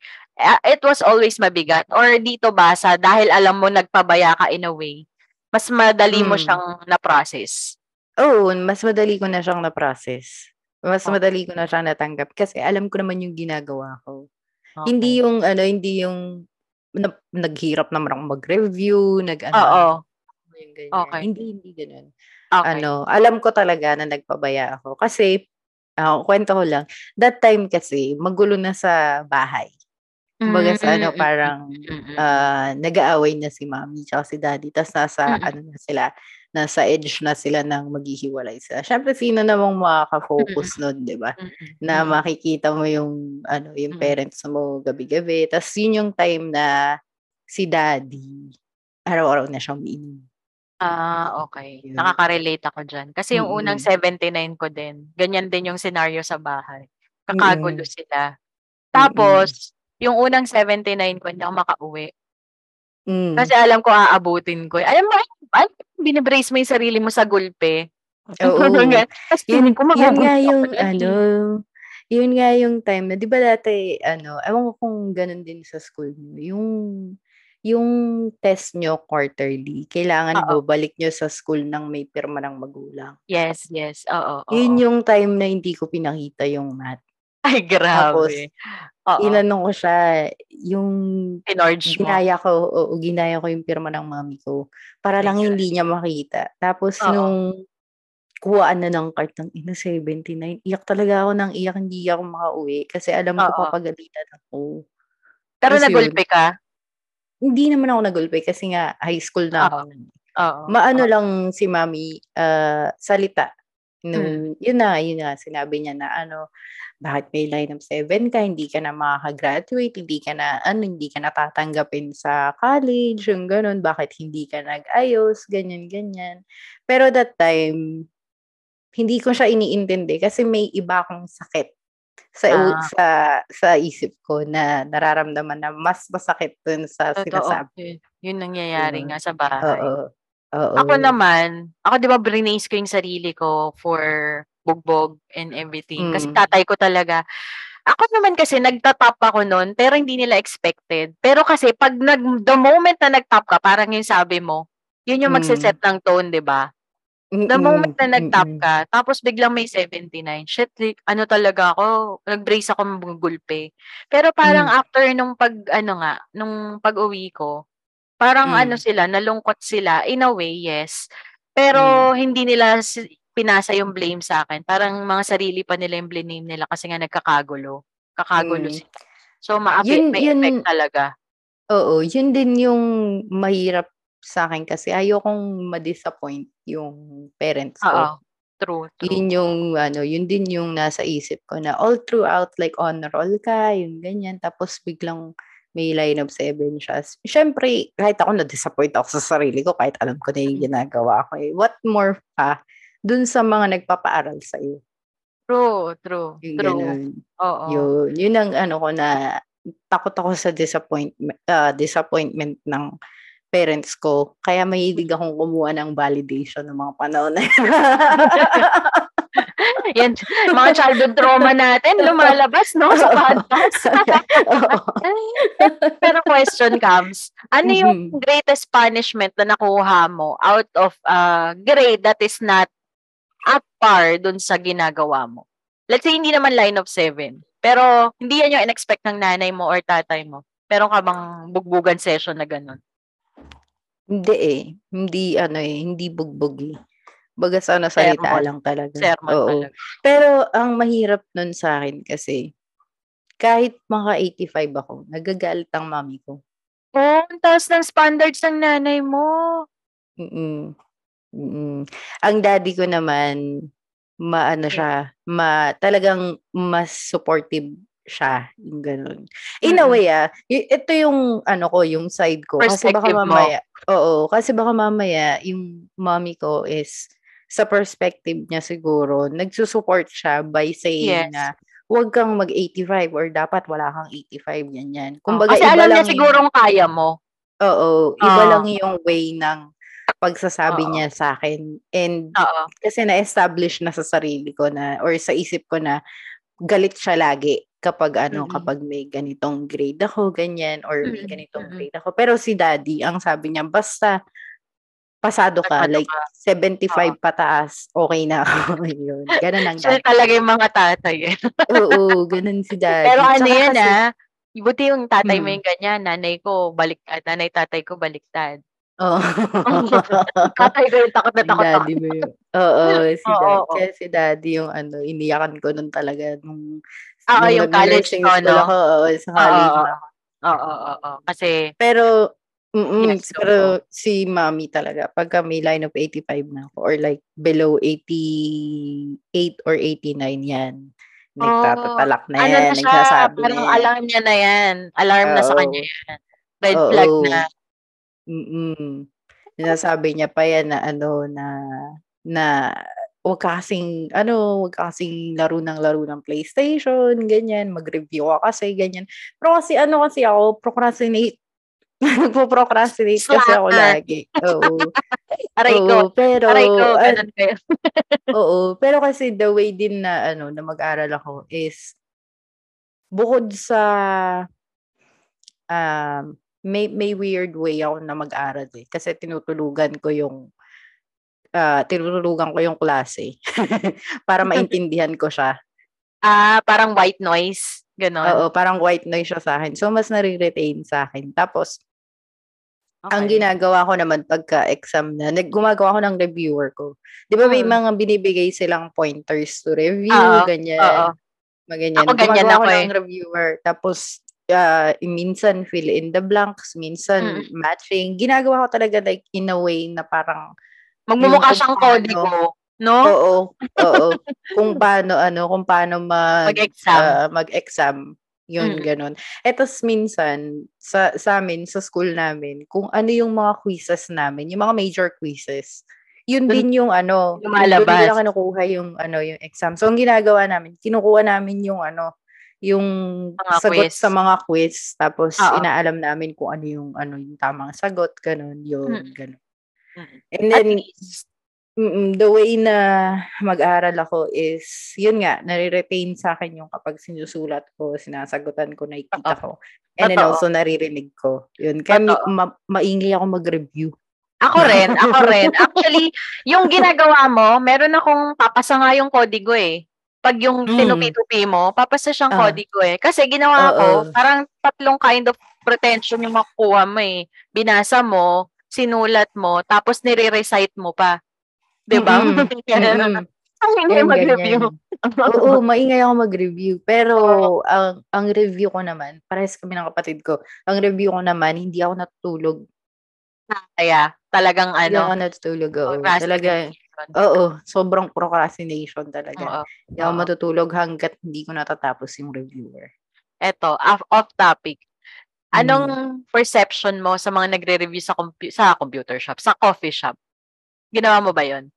it was always mabigat or dito ba sa dahil alam mo nagpabaya ka in a way mas madali mo Mm. siyang na-process. Oo, mas madali ko na siyang na-process. Mas Okay. madali ko na siyang natanggap kasi alam ko naman yung ginagawa ko. Okay. Hindi yung ano, hindi yung na, naghirap naman ako mag-review, nag ano, Oo. yung ganyan. Okay. Hindi hindi ganoon. Okay. Ano, alam ko talaga na nagpabaya ako kasi ah, kwento ko lang. That time kasi magulo na sa bahay. Kumbaga sa ano, parang ah, nag-aaway na si mami tsaka si daddy. Tapos nasa, Mm. ano na sila, nasa edge na sila ng maghihiwalay sila. Siyempre, sino namang makaka-focus nun, di ba? Na makikita mo yung, ano, yung parents mo gabi-gabi. Tapos yun yung time na si daddy, araw-araw na siyang umiinom. Ah, okay. Nakaka-relate ako dyan. Kasi yung unang Mm. 79 ko din, ganyan din yung scenario sa bahay. Kakagulo Mm. sila. Tapos, yung unang 79 ko, hindi ako makauwi. Mm. Kasi alam ko aabutin ko. Alam mo, ay, binibrace mo yung sarili mo sa gulpe. Oo. (laughs) Tapos yun, ko yun nga yung, eh. ano, yun nga yung time na, di ba dati, ano, ewan ko kung ganun din sa school mo, yung, yung test nyo quarterly, kailangan Oo. bumalik nyo sa school ng may pirma ng magulang. Yes, yes. Oo, oo. Yun yung time na hindi ko pinakita yung math. Ay, grabe. Oo. Inano ko siya, yung Pinorge mo. ginaya ko, oo, ginaya ko yung pirma ng mami ko. Para lang hindi niya makita. Tapos Oo. nung kuhaan na ng card ng ina 79, iyak talaga ako ng iyak, hindi ako makauwi. Kasi alam ko Oo. papagalitan ako. Pero Tapos yun, nagulpe ka? hindi naman ako nagulpe kasi nga high school na ako. Oo. Maano Oo. lang si mami, ah, salita. Hmm. Nung, yun na, yun na, sinabi niya na ano, bakit may line of seven ka, hindi ka na makaka-graduate, hindi ka na, ano, hindi ka na tatanggapin sa college, yung ganun, bakit hindi ka nag-ayos, ganyan, ganyan. Pero that time, hindi ko siya iniintindi kasi may iba akong sakit sa Ah. sa sa isip ko na nararamdaman na mas masakit dun sa Totoo. sinasabi. Yun, yun nangyayari Yun. nga sa bahay. Oo. Oo. Ako naman, ako 'di ba brinace ko yung sarili ko for bugbog and everything. Kasi Mm. tatay ko talaga. Ako naman kasi nagtatap ako noon, pero hindi nila expected. Pero kasi pag nag the moment na nagtap ka, parang yung sabi mo, yun yung Mm. magse-set ng tone, 'di ba? The Mm-mm, moment na nag-tap ka, tapos biglang may 79, shit, like, ano talaga ako, nag-brace ako magulpe. Pero parang Mm. after nung pag, ano nga, nung pag-uwi ko, parang Mm. ano sila, nalungkot sila, in a way, yes. Mm. Pero hindi nila pinasa yung blame sa akin. Parang mga sarili pa nila yung blame nila kasi nga nagkakagulo. Kakagulo Mm. sila. So, ma Yun- may yun- effect talaga. Oo, yun din yung mahirap sa akin kasi ayokong ma-disappoint yung parents ko. Oo. True, true. Yun yung ano, yun din yung nasa isip ko na all throughout like on roll ka, yung ganyan. Tapos biglang may line of seven siya. Siyempre, kahit ako na-disappoint ako sa sarili ko, kahit alam ko na yung ginagawa ko. Eh. What more pa dun sa mga nagpapaaral sa iyo. True, true, Yung true. ganun. Oo. Yun, yun ang ano ko na takot ako sa disappointment ah, disappointment ng parents ko. Kaya mahilig akong kumuha ng validation ng mga panahon na yun. (laughs) Yan, mga childhood trauma natin, (laughs) lumalabas, no, sa podcast. (laughs) Pero question comes, ano yung Mhm. greatest punishment na nakuha mo out of uh, grade that is not up par dun sa ginagawa mo? Let's say, hindi naman line of seven. Pero, hindi yan yung in-expect ng nanay mo or tatay mo. Meron ka bang bugbugan session na ganun? Hindi eh. Hindi ano eh, hindi bugbog eh. Baga sa salita Sermon. lang talaga. Sermon Oo. talaga. Pero ang mahirap nun sa akin kasi kahit mga 85 ako, nagagalit ang mami ko. Oh, ang taas ng standards ng nanay mo. Mm. Mm. Ang daddy ko naman, maano siya, ma, talagang mas supportive siya, yung ganun. In a way, ah, y- ito yung, ano ko, yung side ko. Kasi baka Perspective mo. mamaya, oo, kasi baka mamaya, yung mommy ko is, sa perspective niya siguro, nagsusupport siya by saying Yes. na, huwag kang mag-85 or dapat wala kang 85, ganyan. Oh, Kumbaga, Kasi iba alam niya sigurong kaya mo. Oo, iba Ah. lang yung way ng pagsasabi Oo. niya sa akin. And Oo. kasi na-establish na sa sarili ko na, or sa isip ko na, galit siya lagi kapag ano, Mm-mm. kapag may ganitong grade ako, ganyan, or may ganitong mm-mm. grade ako. Pero si daddy, ang sabi niya, basta pasado ka, Pasado like ka. 75 pataas, okay na ako. (laughs) Yun. Ganun ang Siya talaga yung mga tatay. eh. Oo, (laughs) ganun si daddy. Pero ano Tsaka yan kasi- ah. Buti yung tatay mo Mm. yung ganyan. Nanay ko, baliktad. Nanay, tatay ko, baliktad. Oo. (laughs) Tatay ko yung takot na Si takot ako. daddy mo yun. Oo, si Oo, daddy. oo. Kaya si daddy yung ano, iniyakan ko nun talaga nung Oo, nung yung college ko, no? ako, oo, sa college Oo, na. Oo, oo. Kasi, Pero, mm Yes, pero oo. si mami talaga, pagka may line of 85 na ako, or like below 88 or 89 yan, nagtatatalak na ano yan, na siya, nagsasabi na parang yan. alarm niya na yan. Alarm na sa kanya yan. Red flag Oo. na. Mm-mm. Sinasabi niya pa yan na ano, na, na, wag ka kasing, ano, wag ka kasing laro ng laro ng PlayStation, ganyan, mag-review ka kasi, ganyan. Pero kasi, ano kasi ako, procrastinate. (laughs) Nagpo-procrastinate kasi ako lagi. Oo. Aray ko. Oo, pero, Aray ko, ganun kayo. (laughs) oo, pero kasi the way din na, ano, na mag-aral ako is, bukod sa, um, may, may weird way ako na mag-aral eh. Kasi tinutulugan ko yung, ah tinutulugan ko yung klase (laughs) para maintindihan ko siya. Ah, parang white noise. Ganon. Oo, parang white noise siya sa akin. So, mas nare-retain sa akin. Tapos, ang Okay. ginagawa ko naman pagka-exam na, nag- gumagawa ko ng reviewer ko. Di ba may Mm. mga binibigay silang pointers to review, Oo, ganyan. Oo. Mga ganyan. Ako ganyan Gumagawa ako ko eh. ng reviewer. Tapos, ah, minsan fill in the blanks, minsan Mm. matching. Ginagawa ko talaga like in a way na parang, Magmumukha siyang kodigo. No? oo, oo, kung paano, ano, kung paano mag, Mag-exam. ah, mag-exam. Yun, Mm. ganun. Etos minsan, sa, sa amin, sa school namin, kung ano yung mga quizzes namin, yung mga major quizzes, yun Dun- din yung ano, lumalabas. doon nila kinukuha yung, ano, yung exam. So, ang ginagawa namin, kinukuha namin yung, ano, yung Mga sagot quiz. sa mga quiz, tapos Oo. inaalam namin kung ano yung, ano, yung tamang sagot, ganun, yun, Mm. ganun. Mm. And then, the way na mag-aaral ako is, yun nga, nare-retain sa akin yung kapag sinusulat ko, sinasagutan ko, nakikita ko. And then Totoo. also naririnig ko. Yun. Kaya ma- maingay ako mag-review. Ako rin, ako rin. Actually, yung ginagawa mo, meron akong papasa nga yung kodigo eh. Pag yung Mm. tinupi-tupi mo, papasa siyang Ah. kodigo eh. Kasi ginawa ko, Oo. parang tatlong kind of pretension yung makukuha mo eh. Binasa mo, sinulat mo, tapos nire-recite mo pa. 'Di ba? Mm-mm. (laughs) Mm-mm. Ang hindi mag-review. Oo, maingay ako mag-review. Pero, ang, ang review ko naman, parehas kami ng kapatid ko, ang review ko naman, hindi ako natutulog. Kaya, talagang Hindi ano, ako natutulog. Procrastination. Talaga, oo, sobrang procrastination talaga. Oo. Hindi ako matutulog hanggat hindi ko natatapos yung reviewer. Eto, off, off topic. Anong perception mo sa mga nagre-review sa compu- sa computer shop, sa coffee shop? Ginawa mo ba 'yon?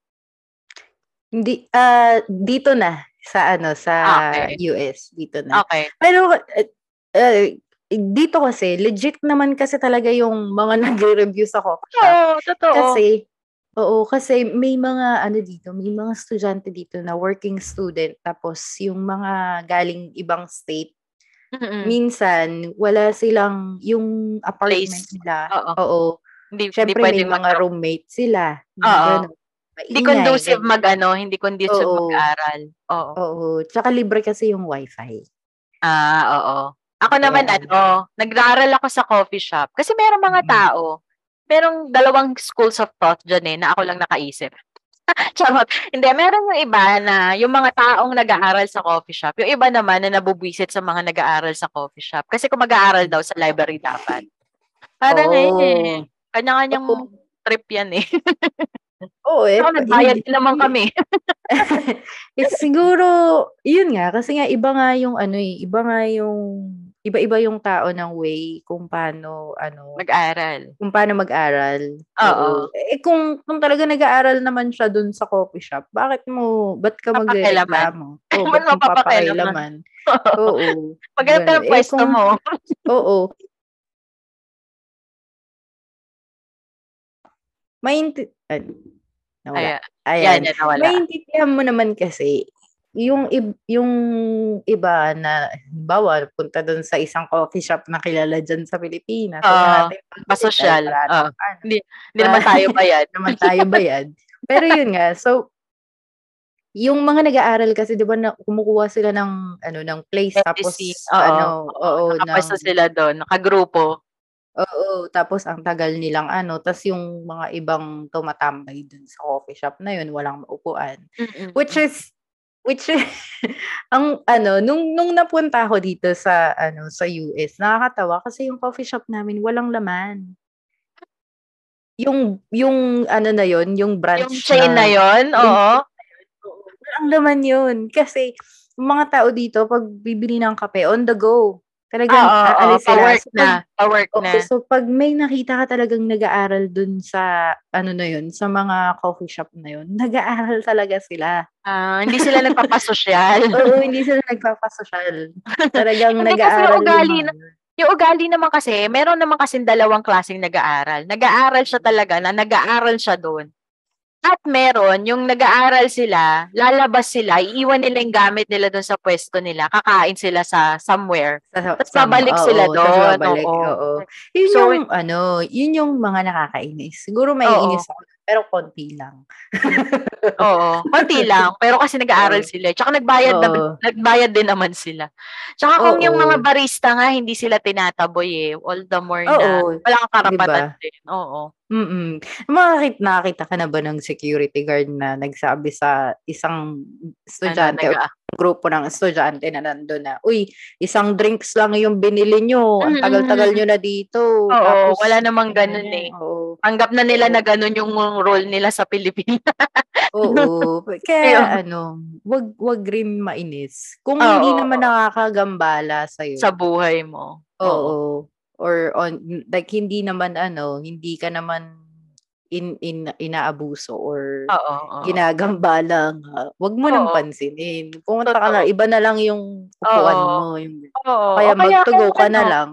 Hindi, ah, dito na sa ano, sa Okay. US, dito na. Okay. Pero, eh, eh, dito kasi, legit naman kasi talaga yung mga (laughs) nagre-review sa coffee shop. Oo, totoo. Kasi, oo, kasi may mga ano dito, may mga estudyante dito na working student, tapos yung mga galing ibang state, Mm-mm. minsan, wala silang, yung apartment Place. nila, Oo. oo, Hindi, hindi syempre may pwedeng mga mag- roommate sila. Oo. ganun. hindi conducive ganyan. mag ano, hindi conducive Oo. mag-aral. Oo. Oo. Tsaka libre kasi yung wifi. Ah, oo. Ako naman Kaya- ano, nag-aaral ako sa coffee shop kasi merong mga tao, merong dalawang schools of thought dyan eh, na ako lang nakaisip. (laughs) Charot. Hindi, meron yung iba na yung mga taong nag-aaral sa coffee shop, yung iba naman na nabubwisit sa mga nag-aaral sa coffee shop. Kasi kung mag-aaral daw sa library dapat. Parang Oo. eh, kanya-kanyang Oo. trip yan eh. (laughs) Oo eh. Ako, nagbayad naman kami. (laughs) eh, siguro, yun nga, kasi nga iba nga yung ano eh, iba nga yung, iba-iba yung tao ng way kung paano, ano, Mag-aral. kung paano mag-aral. Oo. Eh kung, kung talaga nag-aaral naman siya dun sa coffee shop, bakit mo, ba't ka magreklamo? Oo, (laughs) Ba't mo papakailaman? (laughs) Oo. Maganda Ganun. ng Eh, pwesto kung- mo. Oo. Mainti... Ay, nawala. Ayan. Ayan. Yan, yan, nawala. Maintindihan mo naman kasi, yung, yung iba na, bawa, punta doon sa isang coffee shop na kilala dyan sa Pilipinas. Oo. Huwag natin Pasosyal. Oo. namang ano, Hindi naman tayo bayad. naman tayo bayad. Pero yun nga, so, yung mga nag-aaral kasi, di ba, na, kumukuha sila ng, ano, ng place, tapos, SEC. Oo. ano, oo, Nakapwesto ng- sila doon, nakagrupo. Oo, tapos ang tagal nilang ano, tas yung mga ibang tumatambay dun sa coffee shop na yun, walang maupuan. Which is, which (laughs) ang ano, nung, nung napunta ako dito sa, ano, sa US, nakakatawa kasi yung coffee shop namin walang laman. Yung, yung, ano na yun, yung branch Yung chain na yon, yung- oo. Walang laman yun. Kasi, mga tao dito, pag bibili ng kape, on the go. Talagang Oo, oo, aalis sila. pa-work So, na. Pa-work na. Okay, so pag may nakita ka talagang nag-aaral dun sa, ano na yun, sa mga coffee shop na yun, (laughs) nag-aaral talaga sila. Ah, hindi sila nagpapasosyal. (laughs) Oo, hindi sila nagpapasosyal. (laughs) Talagang Hindi kasi nag-aaral ugali yung na- Yung ugali naman kasi, meron naman kasi dalawang klaseng nag-aaral. Nag-aaral siya talaga na nag-aaral siya doon. At meron, yung nag-aaral sila, lalabas sila, iiwan nila yung gamit nila doon sa pwesto nila, kakain sila sa somewhere. sa- Tapos sa- babalik oo, sila doon, babalik, oo. oo. Yun So, yung, ano, yun yung mga nakakainis. Siguro maiinis ako. Pero konti lang. (laughs) Oo, konti lang. Pero kasi nag-aaral sila. Tsaka nagbayad, na, nagbayad din naman sila. Tsaka kung yung Oo. mga barista nga, hindi sila tinataboy eh. All the more na Oo, wala kang karapatan diba? din. Oo. Mm. Makakita, nakakita ka na ba ng security guard na nagsabi sa isang estudyante Ano, naga- grupo ng estudyante na nandun na, uy, isang drinks lang yung binili nyo. Ang tagal-tagal nyo na dito. Oo, wala namang ganun eh. Oo. Tanggap na nila Oo. na ganun yung role nila sa Pilipinas. (laughs) Oo. Kaya ano, wag wag rin mainis. Kung Oo. hindi naman nakakagambala sa sa buhay mo. Oo. Or on like hindi naman ano, hindi ka naman in, in inaabuso or Oo. oo. ginagambala nga. Wag mo nang Oo. pansinin. Pumunta ka na, Totoo. iba na lang yung upuan Oo. mo. Yung, Oo. kaya O magtugo ka na ano, lang.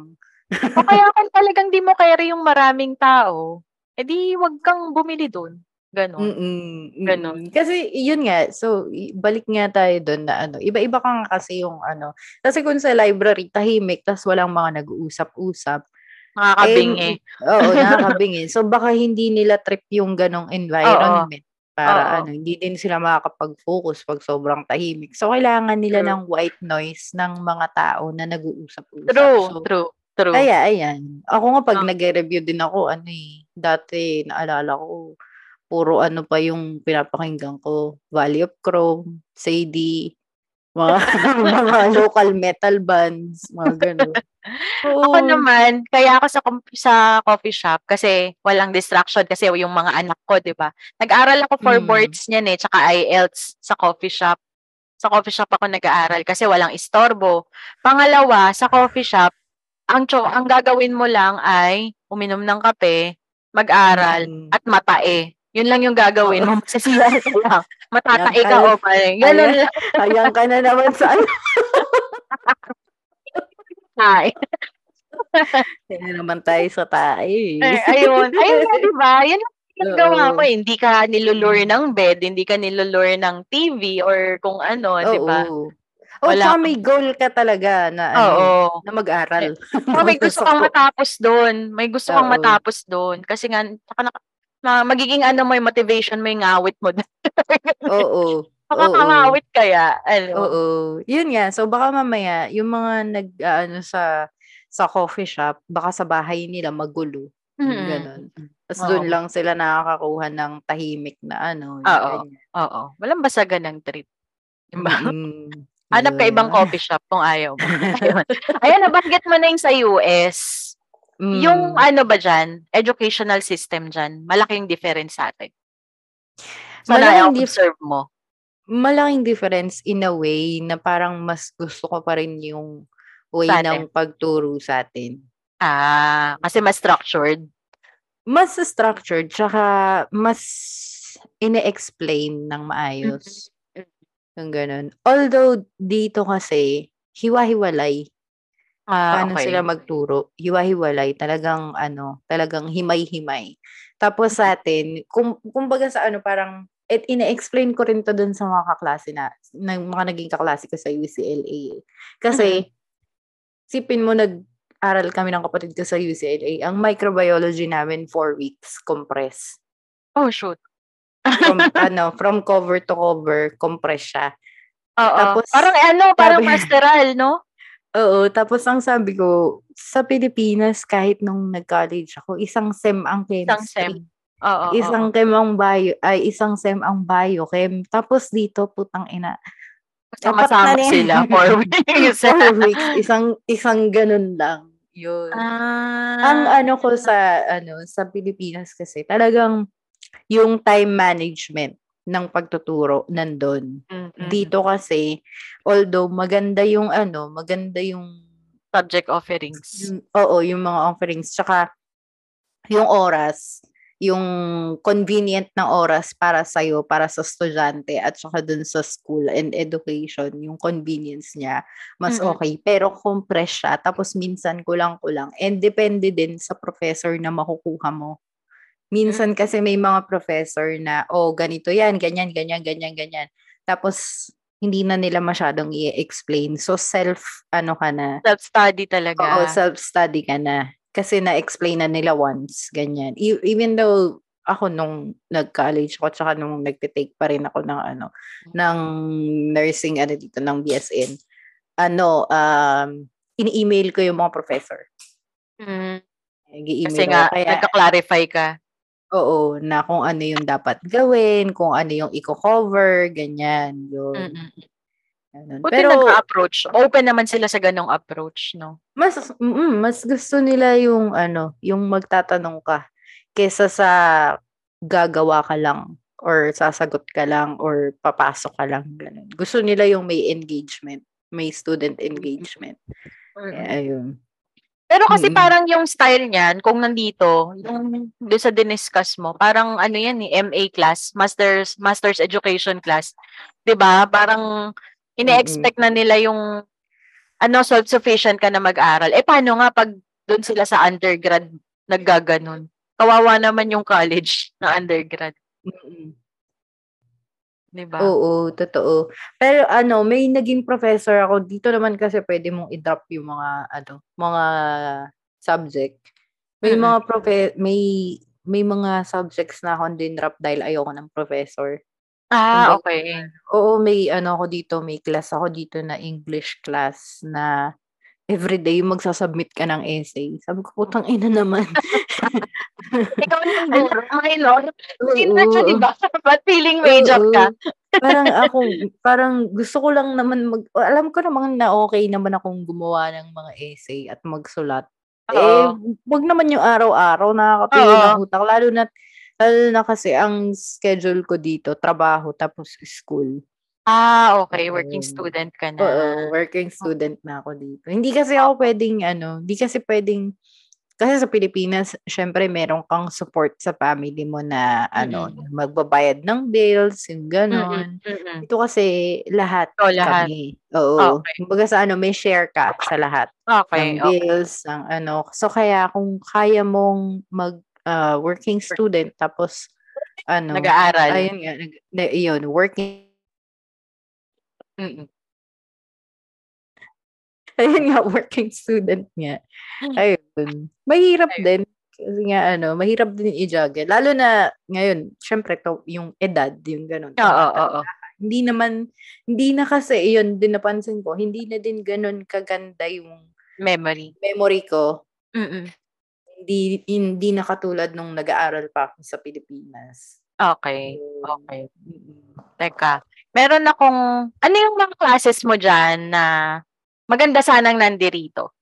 O kaya (laughs) kung talagang di mo carry yung maraming tao, edi wag kang bumili doon. Ganon. Mm-mm, Ganon. Kasi yun nga, so i- balik nga tayo doon na ano, iba-iba ka nga kasi yung ano. Kasi kung sa library, tahimik, tas walang mga nag-uusap-usap. Nakakabingi. Oo, (laughs) nakakabingi. So baka hindi nila trip yung ganong environment. Para Oo. ano, hindi din sila makakapag-focus pag sobrang tahimik. So kailangan nila True. ng white noise ng mga tao na nag-uusap-usap. True, So, true, true. kaya, ayan. Ako nga pag Ah. nag-review din ako, ano eh, dati naalala ko, puro ano pa yung pinapakinggan ko. Valley of Chrome, Sadie, mga, (laughs) mga local metal bands, mga ganun. (laughs) Ako naman, kaya ako sa sa coffee shop kasi walang distraction kasi yung mga anak ko, 'di ba? Nag-aral ako for Mm. boards niyan eh, tsaka IELTS sa coffee shop. Sa coffee shop ako nag-aaral kasi walang istorbo. Pangalawa, sa coffee shop, ang cho- ang gagawin mo lang ay uminom ng kape, mag-aral Mm. at matae. Yun lang yung gagawin mo. (laughs) Masasiyahan ka lang. Matatae Yan ka o pa. Ganun lang. Ayan ka na naman sa ano. (laughs) Ay, Kaya naman tayo sa tayo eh. ay, ayun. Ayun nga, di ba? Yan ang Oo. mo. eh. Hindi ka nilulure ng bed, hindi ka nilulure ng TV or kung ano, di ba? Oo. O, Wala tsaka may goal ka talaga na, ano, Oo. na mag-aral. Oh, (laughs) may gusto kang matapos doon. May gusto kang matapos doon. Kasi nga, saka na, ma- magiging ano mo yung motivation mo yung ngawit mo. (laughs) Oo. Makakangawit kaya. Ano? Oo. Yun nga. So, baka mamaya, yung mga nag, ah, ano, sa, sa coffee shop, baka sa bahay nila magulo. Yung Mm. Ganon. Tapos Oo. doon lang sila nakakakuha ng tahimik na ano. Oo. Oo. Walang basagan ng trip. Diba? Mm, Hanap ka ibang coffee shop kung ayaw mo. (laughs) Ayun. Ayun, nabanggit mo na yung sa US. Mm. Yung ano ba dyan, educational system dyan, malaking difference sa atin. Sa Malaking dif- na-observe mo. malaking difference in a way na parang mas gusto ko pa rin yung way Sa ng pagturo sa atin. Ah, kasi mas structured. Mas structured, tsaka mas ine-explain ng maayos. Yung ganun. Although, dito kasi, hiwa-hiwalay. Ah, Paano okay. sila magturo? Hiwa-hiwalay. Talagang, ano, talagang himay-himay. Tapos sa atin, kum, kumbaga sa ano, parang, at ine-explain ko rin to dun sa mga kaklase na, ng mga naging kaklase ko sa UCLA. Kasi, sipin mo, nag-aral kami ng kapatid ko sa UCLA. Ang microbiology namin, four weeks, compress. Oh, shoot. From, (laughs) ano, from cover to cover, compress siya. Oo. Tapos, parang ano, parang sabi- pastoral, no? Oo, tapos ang sabi ko, sa Pilipinas, kahit nung nag-college ako, isang SEM ang Isang chemistry. sem. Oo, Isang oo. chem ang bio, ay isang SEM ang biochem. Tapos dito, putang ina. Sama-sama na sila (laughs) for weeks. Four weeks, isang, isang ganun lang. Yun. ah. ang ano ko sa, ano, sa Pilipinas kasi, talagang yung time management ng pagtuturo nandun. Mm, mm. Dito kasi, although maganda yung ano, maganda yung subject offerings. Yung- oo, yung mga offerings. Tsaka, yung oras, yung convenient na oras para sa'yo, para sa estudyante, at saka dun sa school and education, yung convenience niya, mas Mm-mm. okay. Pero compress siya, tapos minsan kulang-kulang. And depende din sa professor na makukuha mo. Minsan kasi may mga professor na, oh, ganito yan, ganyan, ganyan, ganyan, ganyan. Tapos, hindi na nila masyadong i-explain. So, self, ano ka na, Self-study talaga. Oo, self-study ka na. Kasi na-explain na nila once, ganyan. E- even though ako nung nag-college ako tsaka nung nagte-take pa rin ako ng ano ng nursing ano dito ng BSN. Ano um ini-email ko yung mga professor. Mm. Nag-email Kasi nga, ako. Kaya, nagka-clarify ka. Oo, na kung ano yung dapat gawin, kung ano yung i-cover, ganyan, yun. Mm-mm. Ganun. Buti Pero, nag-approach. Open naman sila sa ganong approach, no? mas, mm, mas gusto nila yung, ano, yung magtatanong ka, kesa sa gagawa ka lang, or sasagot ka lang, or papasok ka lang, ganun. Gusto nila yung may engagement, may student engagement. Kaya, ayun. Pero kasi Mm. parang yung style niyan, kung nandito, yung doon sa diniscuss mo, parang ano yan eh, MA class, Master's, Master's Education class. 'Di ba Parang ine-expect na nila yung ano, self-sufficient ka na mag-aral. Eh, paano nga pag doon sila sa undergrad naggaganon? Kawawa naman yung college na undergrad. Mm-mm. 'Di ba? Oo, totoo. Pero ano, may naging professor ako. Dito naman kasi pwede mong i-drop yung mga ano, mga subject. May mga profe may may mga subjects na ako din drop dahil ayoko ng professor. Ah, Kumbaga, okay. Oo, may ano ako dito, may class ako dito na English class na everyday magsasubmit ka ng essay. Sabi ko, putang ina naman. (laughs) (laughs) Ikaw yung guru, my lord. Hindi Oo. na siya, di ba? (laughs) Ba't feeling may job ka? parang (laughs) ako, parang gusto ko lang naman mag, alam ko naman na okay naman akong gumawa ng mga essay at magsulat. Eh, Oo. wag naman yung araw-araw, nakakapili Oo. ng utak. Lalo na, lalo na kasi ang schedule ko dito, trabaho tapos school. Ah, okay. Working student ka na. Oo, working student na ako dito. Hindi kasi ako pwedeng, ano, hindi kasi pwedeng, kasi sa Pilipinas, syempre, meron kang support sa family mo na, ano, magbabayad ng bills, yung ganon. Mm-mm. Ito kasi lahat So, lahat. kami. Oo. Okay. Kumbaga sa ano, may share ka sa lahat. Okay. ng okay. bills, ng ano. So kaya kung kaya mong mag ah, working student tapos ano, Nag-aaral. ayun nga, nag, na, yun, working Mm-mm. Ayun nga, working student nga. Ayun. Mahirap Ayun. din. Kasi nga, ano, mahirap din i-juggle. Lalo na, ngayon, syempre, to, yung edad, yung ganun. Oo, oo. Hindi naman, hindi na kasi, yun, din napansin ko, hindi na din ganun kaganda yung Memory. memory ko. Mm-mm. Hindi, hindi na katulad nung nag-aaral pa ako sa Pilipinas. Okay. Okay. Teka. Meron akong, ano yung mga classes mo dyan na maganda sanang nandirito?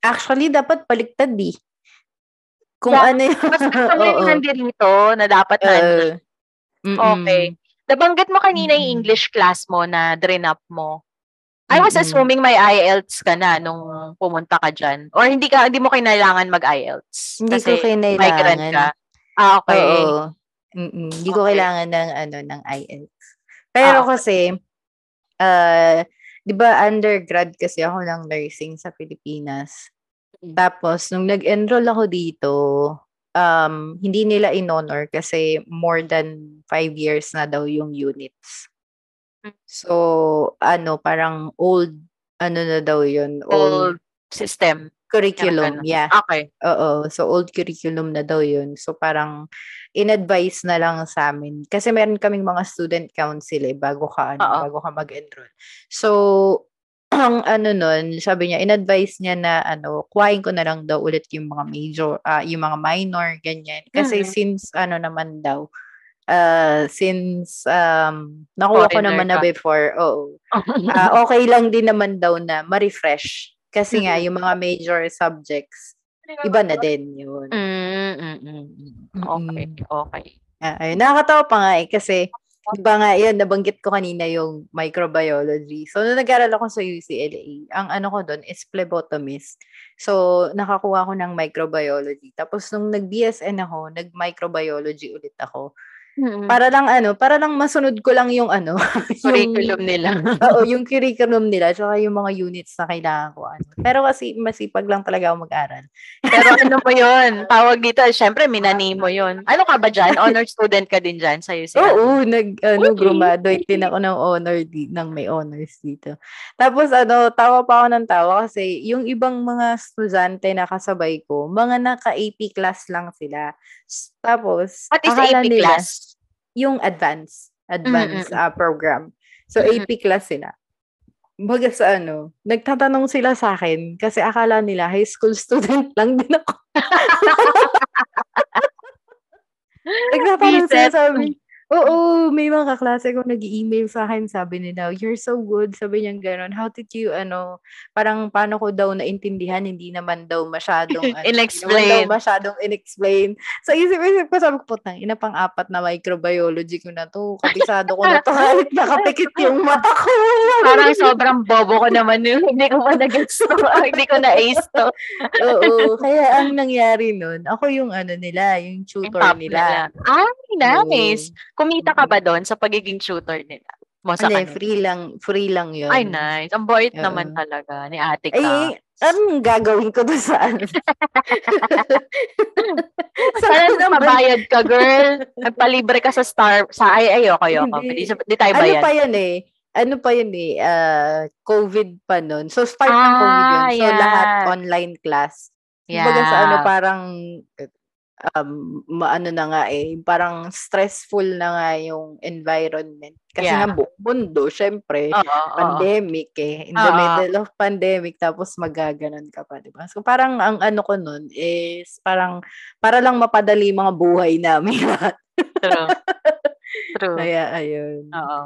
Actually, dapat baliktad eh. Kung Yeah, ano yung... Mas gusto mo yung (laughs) Oo. nandirito na dapat. Uh, mm-mm. Okay. Nabanggit mo kanina yung. English class mo na drain up mo. I was assuming may IELTS ka na nung pumunta ka dyan. Or hindi ka hindi mo kailangan mag-IELTS. Hindi ko migrant kinailangan. ka. Ah, okay. Oo. Hindi ko Okay. kailangan ng ano ng IELTS. Pero Ah, okay. kasi uh, 'di ba undergrad kasi ako ng nursing sa Pilipinas. Mm. Tapos nung nag-enroll ako dito, um hindi nila in-honor kasi more than five years na daw yung units. Mm. So, ano, parang old ano na daw yun, old Old system. Curriculum. Ganun. Yeah. Okay. Oo. So, old curriculum na daw yun. So, parang in-advise na lang sa amin. Kasi meron kaming mga student council eh, bago ka, ano, bago ka mag-enroll. So, (clears throat) ang ano nun, sabi niya, in-advise niya na, ano, kuhain ko na lang daw ulit yung mga major, ah, yung mga minor, ganyan. Kasi Mhm. since, ano naman daw, uh, since, um, nakuha ko Foreigner naman na ka. before, oo. (laughs) Ah, okay lang din naman daw na ma-refresh. Kasi nga, yung mga major subjects, iba na din yun. Mm. Okay. Okay. Ah, ayun. Nakakatawa pa nga eh, kasi, di ba nga, yun, nabanggit ko kanina yung microbiology. So, nung nag-aral ako sa UCLA, ang ano ko doon is phlebotomist. So, nakakuha ko ng microbiology. Tapos, nung nag-BSN ako, nag-microbiology ulit ako. Mm. Para lang ano, para lang masunod ko lang yung ano, (laughs) curriculum nila. Oo, yung curriculum nila, tsaka yung mga units na kailangan ko. Ano. Pero kasi masipag lang talaga ako mag-aral. Pero (laughs) ano mo yun? Tawag dito, syempre, minani mo yun. Ano ka ba dyan? Honor student ka din dyan sa UCL? Oo, nag, ano, Okay. graduate din ako ng honor, di, ng may honors dito. Tapos, ano, tawa pa ako ng tawa kasi yung ibang mga estudyante na kasabay ko, mga naka-AP class lang sila. Tapos, What is akala AP nila, class? Yung advanced, advanced Mm-mm. ah, program. So, Mm-mm. AP class sila. Baga sa ano, nagtatanong sila sa akin kasi akala nila high school (laughs) student lang din ako. (laughs) Nagtatanong sila sabi, oo, may mga kaklase ko nag-email sa akin, sabi nila, you're so good, sabi niya gano'n, how did you, ano, parang paano ko daw naintindihan, hindi naman daw masyadong, (laughs) ano, In-explain. daw masyadong in-explain. So, isip-isip ko, sabi ko, putang, ina pang apat na microbiology ko na to, kabisado ko na to, kahit (laughs) nakapikit yung mata ko. Parang sobrang bobo ko naman yun. (laughs) Hindi ko pa nag-ace to. Hindi ko na-ace to. Oo, kaya ang nangyari nun, ako yung ano nila, yung tutor nila. nila. Ay, nice. Oo. Kumita ka ba doon sa pagiging tutor nila? Mo sa Hindi, kanila? free lang, free lang yun. Ay, nice. Ang bait Oo. naman talaga ni ate ka. Ay, anong gagawin ko doon sa ano? (laughs) Sana naman? mabayad ka, girl. Nagpalibre ka sa Star. Sa ay, ayoko, ayoko. Hindi. Di, di tayo ano bayad. pa yan eh? Ano pa yun eh? ah, COVID pa nun. So, start ng COVID yun. Ah, So, yeah. lahat online class. Yeah. Kumbaga sa ano, parang um, maano na nga eh, parang stressful na nga yung environment. Kasi Yeah. nga buong mundo, syempre, oo. pandemic eh. In the Oo. middle of pandemic, tapos magaganon ka pa, di ba? So, parang ang ano ko nun is, parang, para lang mapadali mga buhay namin (laughs) lahat. True. (laughs) True. Kaya, ayun. Oo.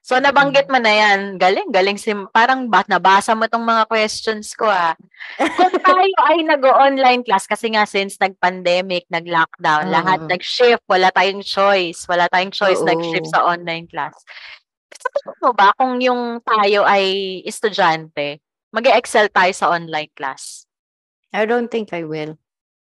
So, nabanggit mo na yan. Galing, galing. Sim parang ba, nabasa mo tong mga questions ko ah. Kung (laughs) tayo ay nag-online class, kasi nga since nag-pandemic, nag-lockdown, Oo. lahat nag-shift, wala tayong choice. Wala tayong choice, Oo. nag-shift sa online class. Sa tingin mo ba, kung yung tayo ay estudyante, mag excel tayo sa online class? I don't think I will.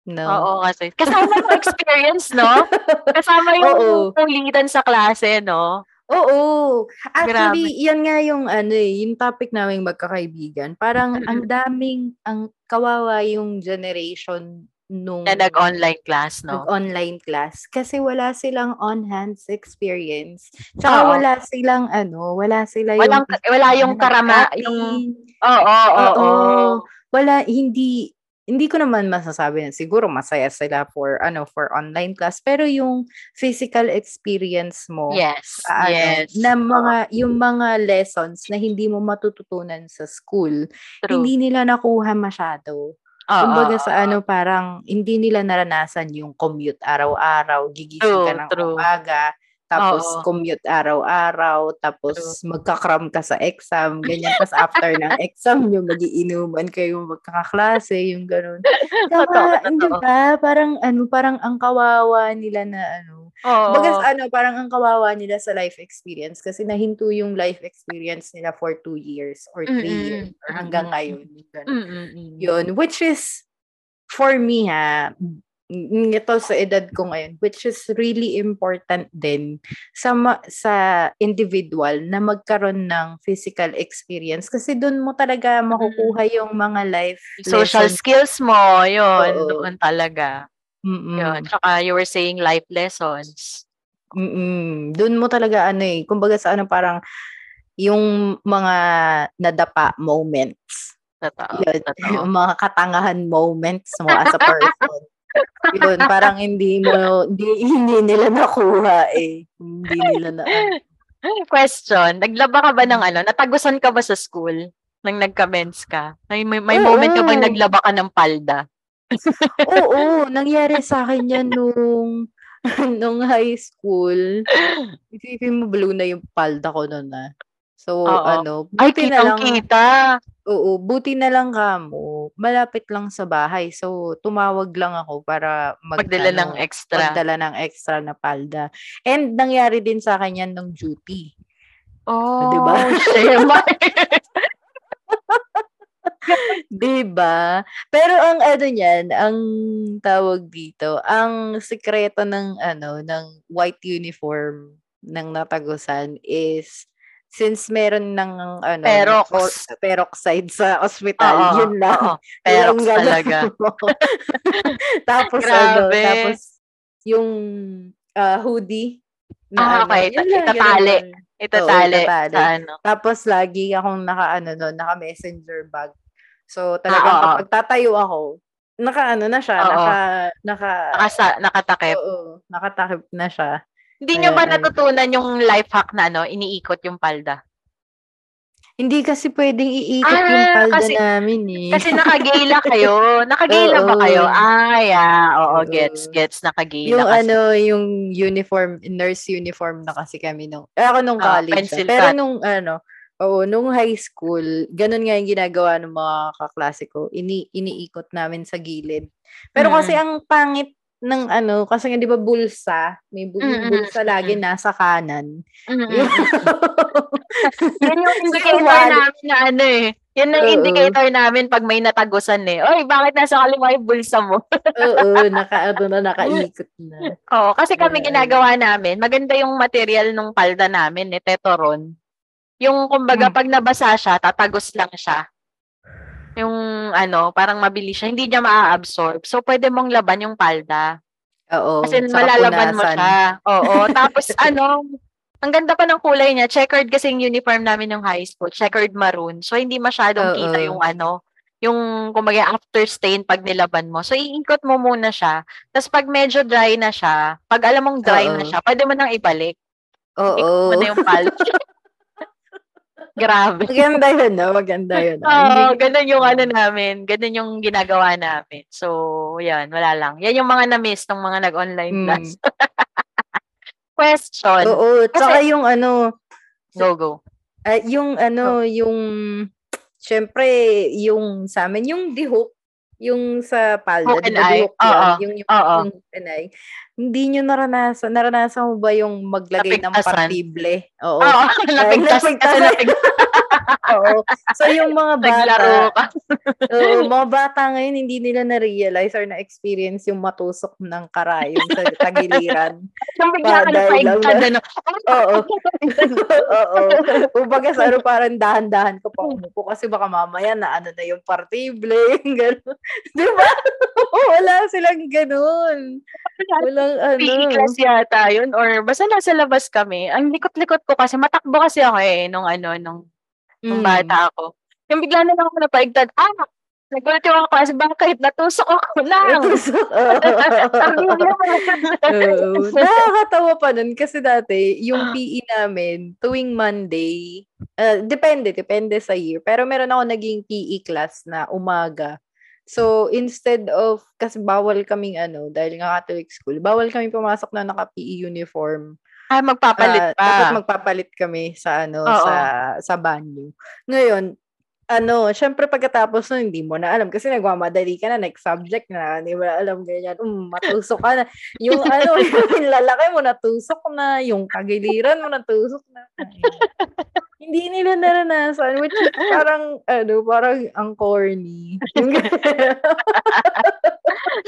No. Oo, kasi. Kasama yung experience, no? (laughs) Kasama yung Oo. kulitan sa klase, no? Oo. Actually, Grabe. yan nga yung ano eh, yung topic namin magkakaibigan. Parang ang daming, ang kawawa yung generation nung Na nag-online class, no? nag-online class kasi wala silang on-hands experience. Tsaka Oo. wala silang ano, wala sila yung Walang, wala yung karama, yung, oo, oo, oo. Wala, hindi, hindi ko naman masasabi na siguro masaya sila for, ano, for online class. Pero yung physical experience mo, Yes, sa ano, yes. na mga, yung mga lessons na hindi mo matututunan sa school, True. hindi nila nakuha masyado. Oo, Kumbaga sa ano, parang hindi nila naranasan yung commute araw-araw, gigising ka True, ng true. umaga, tapos Oo. commute araw-araw, tapos magkakram ka sa exam, (laughs) ganyan. Tapos after ng exam nyo, magiinuman kayo magkakaklase, yung ganun. Kaya, hindi ba? Parang ano, parang ang kawawa nila na ano, Oo. Bagas ano, parang ang kawawa nila sa life experience kasi nahinto yung life experience nila for two years or three Mm-mm. years or hanggang ngayon. yung ganun. Yun, which is, for me ha, n- ito sa edad ko ngayon, which is really important din sa ma- sa individual na magkaroon ng physical experience kasi doon mo talaga makukuha yung mga life Social lessons. skills mo, Oo. doon talaga. Mm-mm. Yun. Tsaka you were saying life lessons. Mm. Doon mo talaga ano eh, kumbaga sa ano parang yung mga nadapa moments. Totoo. Yun, Totoo. (laughs) yung mga katangahan moments mo as a person. Yun, parang hindi mo, hindi, hindi nila nakuha eh. Hindi nila na, ano. Question, naglaba ka ba ng ano? Natagusan ka ba sa school? Nang nagka-mens ka? May, may, may Oo. moment ka bang naglaba ka ng palda? Oo, (laughs) nangyari sa akin yan nung, (laughs) nung high school. Isipin mo, blue na yung palda ko noon na. So, Oo. ano, Ay, buti na lang, kitang-kita. Oo, buti na lang kamo. Malapit lang sa bahay. So, tumawag lang ako para mag, Magdala ng ano, extra. magdala ng extra na palda. And nangyari din sa akin yan ng duty. Oh, Di ba? (laughs) my- diba? Pero ang ano niyan, ang tawag dito, ang sikreto ng ano, ng white uniform ng natagusan is since meron ng ano Perox. peroxide sa ospital, Oo, yun lang. oo. Perox Yung talaga. (laughs) tapos ano, Grabe. tapos yung ah, hoodie Ah, ano, okay. yun lang, Itatali. yun lang. Itatali. itatali. Sa ano. Tapos lagi akong naka ano no, naka messenger bag. So talagang Ah, oo. kapag tatayo ako, naka ano na siya, Oo. naka naka Nakasa, nakatakip. Oo, nakatakip na siya. Hindi nyo ba natutunan yung life hack na ano, iniikot yung palda? Hindi kasi pwedeng iikot Ah, yung palda kasi- namin eh. Kasi nakagayla (laughs) kayo. Nakagayla ba kayo? Ah, yeah. Oo, Oo. gets. Gets. Nakagayla yung kasi. ano, yung uniform, nurse uniform na kasi kami nung, eh, ako nung Ah, college. ah. Pero cut. nung ano, oo, nung high school, ganun nga yung ginagawa ng mga kaklase ko. Ini, iniikot namin sa gilid. Pero Mm. kasi ang pangit ng ano, kasi nga di ba bulsa, may bu- yung Mm, bulsa lagi nasa kanan. Yung- (laughs) Yan yung (laughs) indicator namin na ano eh. Yan ang Oo. indicator namin pag may natagusan eh. Oy, bakit nasa kaliwa yung bulsa mo? (laughs) Oo, naka, ano na, nakaikot na. Oo, kasi kami Ayan. ginagawa namin, maganda yung material ng palda namin, eh, Tetoron. Yung, kumbaga, Hmm. pag nabasa siya, tatagos lang siya. Yung, ano, parang mabilis siya. Hindi niya maa-absorb. So, pwede mong laban yung palda. Oo. Kasi malalaban mo punasan. siya. Oo. Tapos, (laughs) ano, ang ganda pa ng kulay niya. Checkered kasi yung uniform namin ng high school. Checkered maroon. So, hindi masyadong Oo. kita yung ano, yung, kumbaga, after stain pag nilaban mo. So, iikot mo muna siya. Tapos, pag medyo dry na siya, pag alam mong dry na Oo. siya, pwede mo nang ibalik. Ikot Oo. mo na yung palda. (laughs) Grabe. Maganda yun, no? Maganda yun. Oo, Hindi- ganun yung ano namin. Ganun yung ginagawa namin. So, yan, wala lang. Yan yung mga na-miss ng mga nag-online Mm. class. (laughs) Question. Oo, tsaka yung ano, Go, go. ah, yung ano, yung, syempre, yung sa amin, yung dihook, yung sa palda, Hook and? Oo. Yung, yung, yung hook and eye. Hindi nyo naranasan, naranasan mo ba yung maglagay ng partible? Oo. Oo, (laughs) napigtas (laughs) napigtas. Oo. So, yung mga Naglaro bata, ka. Oo, mga bata ngayon, hindi nila na-realize or na-experience yung matusok ng karayom sa tagiliran. (laughs) Yung bigla ka na. ano. Oo. (laughs) Oo. Kumbaga sa ano, parang dahan-dahan ko pa umupo kasi baka mamaya na ano na yung partible, yung (laughs) gano'n. Di ba? Wala silang gano'n. Walang ano. PE class yata yun or basta nasa labas kami. Ang likot-likot ko kasi matakbo kasi ako eh nung ano nung, nung Mm. bata ako. Yung bigla na lang ako napaigtad. Ah! Nagulat yung ako kasi bakit natusok ako lang. (laughs) (laughs) Sabi ko, Oo. (laughs) Nakakatawa pa nun kasi dati, yung PE namin, tuwing Monday, ah, depende, depende sa year. Pero meron ako naging PE class na umaga. So, instead of, kasi bawal kaming ano, dahil nga Catholic school, bawal kami pumasok na naka-PE uniform. Ah, magpapalit Ah, pa. Dapat magpapalit kami sa ano, Oo. sa sa banyo. Ngayon, ano, syempre pagkatapos nun, hindi mo na alam kasi nagmamadali ka na, next subject na, hindi mo na alam ganyan, um, matusok ka na. Yung (laughs) ano, yung lalaki mo natusok na, yung kagiliran mo natusok na. hindi nila naranasan, which is parang, ano, parang ang corny. (laughs)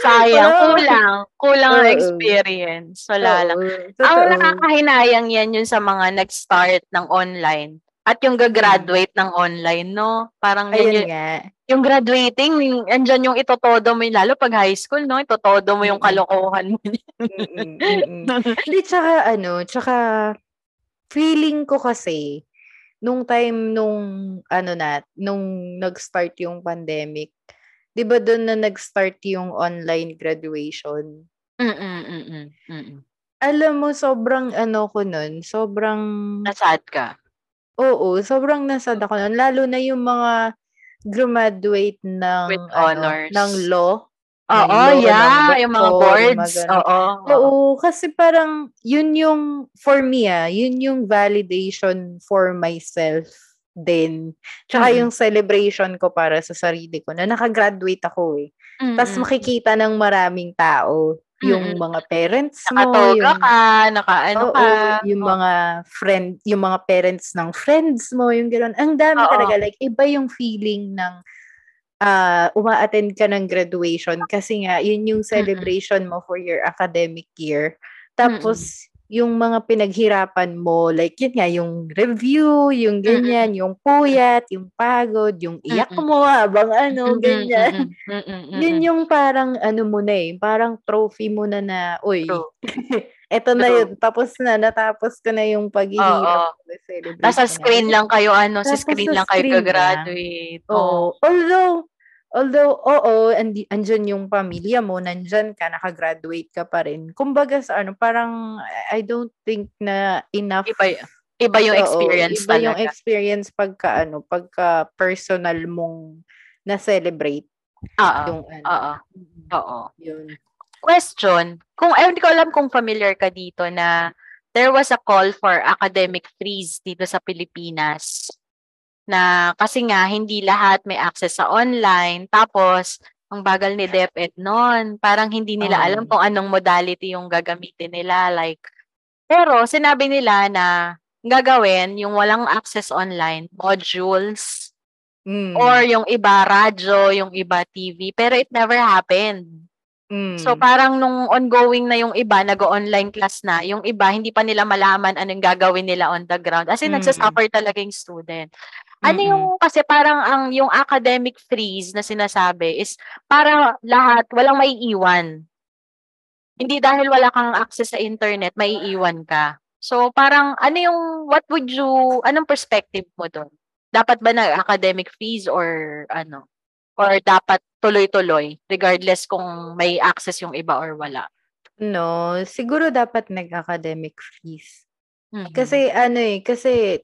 Sayang, kulang. Kulang ang experience. Wala lang. Ang nakakahinayang yan yun sa mga nag-start ng online. At yung gagraduate ng online, no? Parang Ayun yung, nga. yung graduating, yung, andyan yung itotodo mo, yun, lalo pag high school, no? Itotodo mo yung kalokohan mo. (laughs) Hindi, tsaka ano, tsaka feeling ko kasi, nung time nung, ano na, nung nag-start yung pandemic, di ba doon na nag-start yung online graduation? Mm-mm, mm-mm, mm-mm. Alam mo, sobrang ano ko nun, sobrang, Nasad ka. Oo, sobrang nasad ako nun. Lalo na yung mga graduate ng, With ano, honors. ng law. Oo, law, ng yeah. Yung mga boards. Oo. Oo, kasi parang yun yung, for me ah, yun yung validation for myself din. Tsaka Mm. yung celebration ko para sa sarili ko na nakagraduate ako eh. Tapos Mm-mm. makikita ng maraming tao yung Mm-mm. mga parents mo, Nakatoga yung, ka, naka-ano Oo, ka. yung mga friend, yung mga parents ng friends mo, yung gano'n. Ang dami Oo. talaga, like, iba yung feeling ng ah uma-attend ka ng graduation kasi nga yun yung celebration mo for your academic year. Tapos yung mga pinaghirapan mo, like yun nga, yung review, yung ganyan, yung puyat, yung pagod, yung iyak Mm-mm. mo habang ano, Mm-mm, ganyan. mm-mm, mm-mm, (laughs) Yun mm-mm. yung parang ano mo na eh, parang trophy mo na na, uy, (laughs) eto na yun, tapos na, natapos ko na yung paghihirap. Nasa ko na. screen lang kayo, ano, sa Tapos screen sa lang kayo screen lang. gagraduate. Oo. Although, although, oo, andi, andyan yung pamilya mo, nandyan ka, nakagraduate ka pa rin. Kumbaga sa ano, parang, I don't think na enough. Iba, iba yung Oo, experience iba yung talaga. experience pagka, ano, pagka personal mong na-celebrate Oo. yung ano. Oo. Oo. Yun. Question. Kung, ay, hindi ko alam kung familiar ka dito na there was a call for academic freeze dito sa Pilipinas. Na kasi nga, hindi lahat may access sa online. Tapos, ang bagal ni DepEd noon. Parang hindi nila alam kung anong modality yung gagamitin nila. Like, pero sinabi nila na gagawin yung walang access online, modules, Mm, or yung iba radyo, yung iba TV. Pero it never happened. mm, So parang nung ongoing na yung iba, nag-online class na, yung iba hindi pa nila malaman anong gagawin nila on the ground. As in, Mm. nagsasuffer talaga yung student. Ano Mm-mm. yung, kasi parang ang yung academic freeze na sinasabi is para lahat, walang may iwan. Hindi dahil wala kang access sa internet, may iwan ka. So parang ano yung, what would you, anong perspective mo doon? Dapat ba na academic freeze or ano? Or dapat tuloy-tuloy regardless kung may access yung iba or wala? no, siguro dapat nag-academic freeze. Mhm. Kasi ano eh, kasi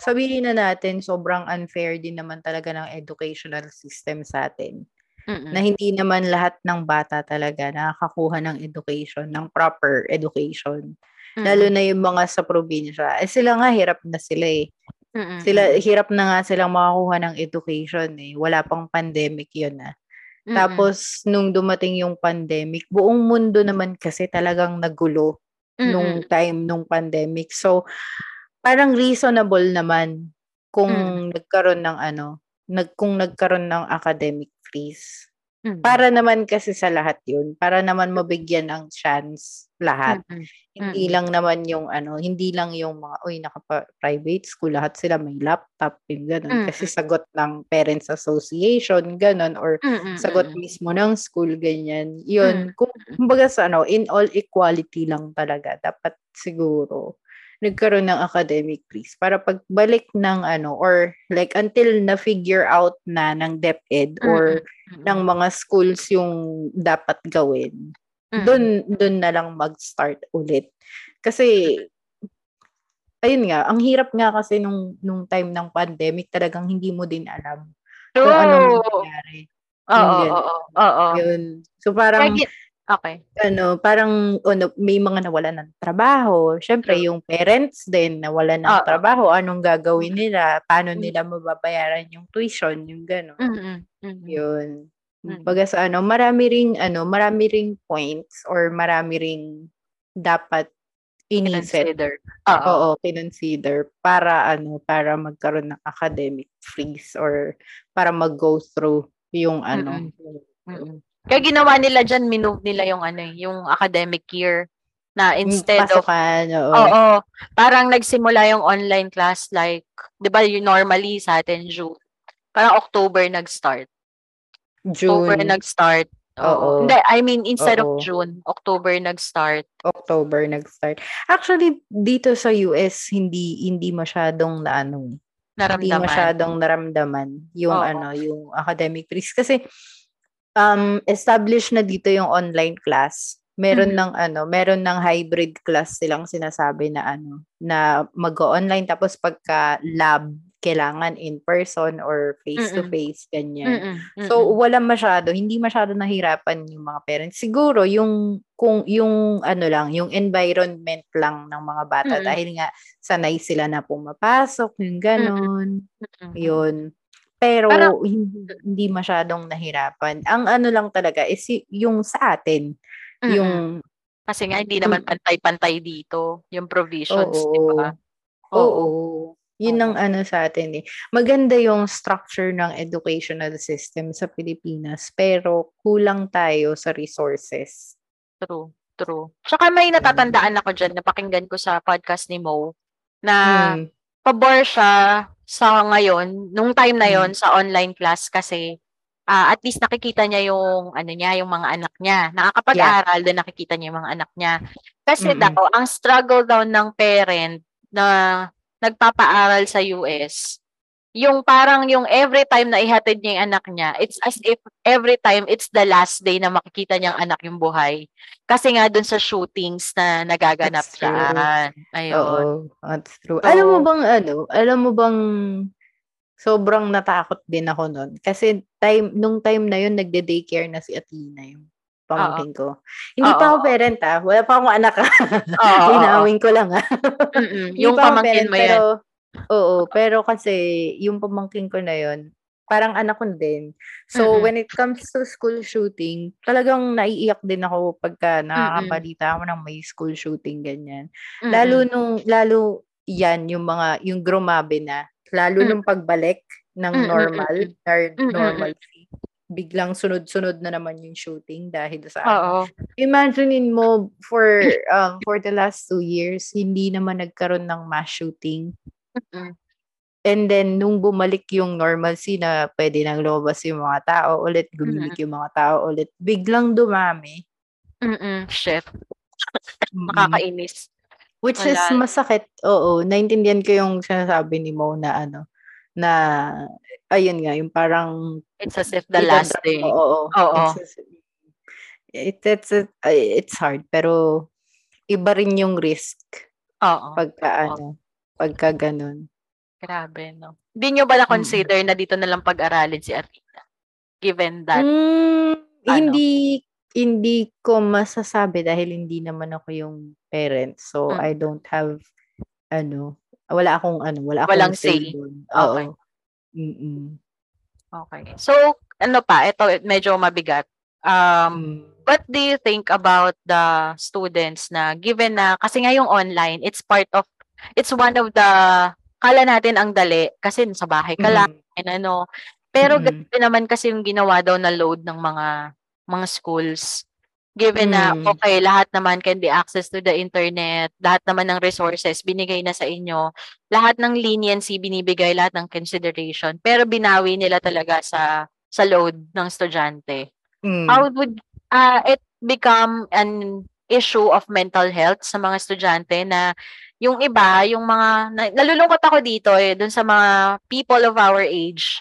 sabihin na natin sobrang unfair din naman talaga ng educational system sa atin. Mm-mm. Na hindi naman lahat ng bata talaga nakakakuha ng education, ng proper education. Lalo na yung mga sa probinsya. Eh sila nga hirap na sila eh. Mm-mm. Sila hirap na nga silang makakuha ng education eh. Wala pang pandemic 'yun ah. Mm-mm. Tapos nung dumating yung pandemic, buong mundo naman kasi talagang nagulo nung Mm-mm. time nung pandemic. So, parang reasonable naman kung Mm. nagkaroon ng ano, nag kung nagkaroon ng academic freeze. Mm. Para naman kasi sa lahat 'yun, para naman mabigyan ng chance lahat. Mm-mm. Hindi Mm. lang naman yung ano, hindi lang yung mga uy naka-private school lahat sila may laptop, yung ganun. Kasi Mm. sagot ng parents association, ganun or Mm-mm. sagot mismo ng school, ganyan. Yun, kung, Mm. kumbaga sa ano, in all equality lang talaga. Dapat siguro nagkaroon ng academic freeze para pagbalik ng ano, or like until na-figure out na ng DepEd or Mm-mm. ng mga schools yung dapat gawin, Mm-mm. doon doon na lang mag-start ulit. Kasi ayun nga, ang hirap nga kasi nung nung time ng pandemic, talagang hindi mo din alam kung anong True. nangyari. Oo, oo, oo. Yun. So Kaya parang gi- Okay. ano, parang ano, may mga nawalan ng trabaho. Syempre, True. yung parents din nawalan ng Oo. trabaho. Anong gagawin nila? Paano Mm. nila mababayaran yung tuition? Yung gano'n. Mm-mm. Yun. Mm. Baga sa ano, marami ring ano, marami ring points or marami ring dapat inisip. Consider. Oo. Oo, kinonsider para ano, para magkaroon ng academic freeze or para mag-go through yung ano. Mm-mm. Kaya ginawa nila dyan, minove nila yung ano, eh, yung academic year na instead of pasukan, oo. Oo. Parang nagsimula yung online class like, 'di ba, yung normally sa atin June. Parang October nag-start. October June, nag-start. Oo. Hindi, I mean instead Oo. of June, October nag-start. October nag-start. Actually, dito sa US, hindi hindi masyadong na ano, eh. hindi Naramdaman. masyadong naramdaman yung Oo. ano, yung academic freeze kasi um established na dito yung online class. Meron Mhm. ng ano, meron ng hybrid class silang sinasabi na ano, na mag-online tapos pagka lab kailangan in person or face to face ganyan. Mm-mm. So Mm-mm. wala masyado, hindi masyado nahirapan yung mga parents. Siguro yung kung yung ano lang, yung environment lang ng mga bata Mm-mm. dahil nga sanay sila na pumapasok, yung ganon. Mm-mm. Yun. Pero Parang- hindi, hindi masyadong nahirapan. Ang ano lang talaga is yung sa atin, Mm-mm. yung kasi nga hindi naman pantay-pantay dito yung provisions, Oo. di ba? oo. Yun Oo. ang ano sa atin eh. Maganda yung structure ng educational system sa Pilipinas, pero kulang tayo sa resources. True. True. Tsaka may natatandaan ako dyan, napakinggan ko sa podcast ni Mo, na Mm. pabor siya sa ngayon, nung time na yon Mm. sa online class kasi ah, at least nakikita niya yung ano niya, yung mga anak niya. Nakakapag-aral din nakikita niya yung mga anak niya. Kasi Mm-mm. daw, ang struggle daw ng parent na nagpapaaral sa US, yung parang yung every time na ihatid niya yung anak niya, it's as if every time it's the last day na makikita niyang anak yung buhay. Kasi nga dun sa shootings na nagaganap That's dyan. Ayun. Oo, that's true. So- alam mo bang ano, alam mo bang sobrang natakot din ako nun. Kasi time, nung time na yun, nagde-daycare na si Athena yung pamangkin ko. Hindi Oo, pa ako parent ah. Wala pa akong anak ah. (laughs) Ko lang ah. Yung pamangkin parent, mo yan. Pero, oo, (laughs) pero kasi yung pamangkin ko na yun, parang anak ko din. So, Mm-mm. when it comes to school shooting, talagang naiiyak din ako pagka nakakabalita ako ng may school shooting, ganyan. Mm-mm. Lalo nung, lalo yan, yung mga, yung grumabe na, lalo Mm. nung pagbalik ng normal, mm, or normalcy, biglang sunod-sunod na naman yung shooting dahil sa Oo. Imaginein mo for um for the last two years hindi naman nagkaroon ng mass shooting. Mm-mm. And then nung bumalik yung normalcy na pwede nang lumabas yung mga tao ulit, gumimik yung mga tao ulit, biglang dumami. Mm-mm. Shit. Mm. Nakakainis. Which is Wala. masakit. Oo, naintindihan ko yung sinasabi ni Mo na ano na ayun nga yung parang It's as if the last day. Oo. Oo. It's, it, it's, it's hard pero iba rin yung risk Oo. pagka ano, pagka ganun. Grabe, no? Hindi nyo ba na-consider na dito na lang pag-aralin si Arita? Given that, Mm, ano? hindi hindi ko masasabi dahil hindi naman ako yung parent. So Mm. I don't have ano, wala akong ano, wala akong Walang say say. dun. Okay. Oo. Mm-mm. okay. So, ano pa, ito medyo mabigat. Um, Mm. what do you think about the students na given na, kasi nga yung online, it's part of, it's one of the, kala natin ang dali, kasi sa bahay ka lang, Mm. and ano. Pero Mm-mm. ganito naman kasi yung ginawa daw na load ng mga mga schools. Given na, Mm. okay, lahat naman can be access to the internet, lahat naman ng resources binigay na sa inyo, lahat ng leniency binibigay, lahat ng consideration, pero binawi nila talaga sa sa load ng estudyante. Mm. How would uh, it become an issue of mental health sa mga estudyante na yung iba, yung mga, na- nalulungkot ako dito eh, dun sa mga people of our age,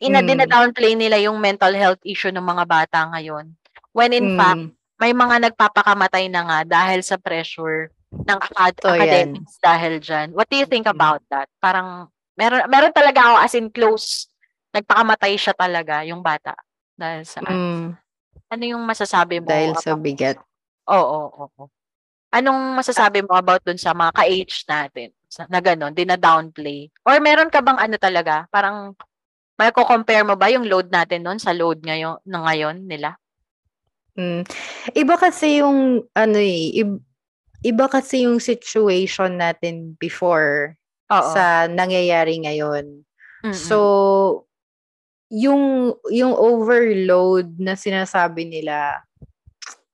ina Mm. downplay nila yung mental health issue ng mga bata ngayon. When in fact, Mm. may mga nagpapakamatay na nga dahil sa pressure ng acad- yan. academics dahil dyan. What do you think Mm. about that? Parang, meron, meron talaga ako as in close, nagpakamatay siya talaga, yung bata. Dahil sa, Mm. ano yung masasabi mo? Dahil sa about- bigat. Oo, oo, oo. Anong masasabi mo about dun sa mga ka-age natin? Sa, na gano'n, dina-downplay? Or meron ka bang ano talaga? Parang, may compare mo ba yung load natin nun sa load ngayon, na ngayon nila? Mm. Iba kasi yung ano eh, ib- iba kasi yung situation natin before Oo. sa nangyayari ngayon. Mm-mm. So yung yung overload na sinasabi nila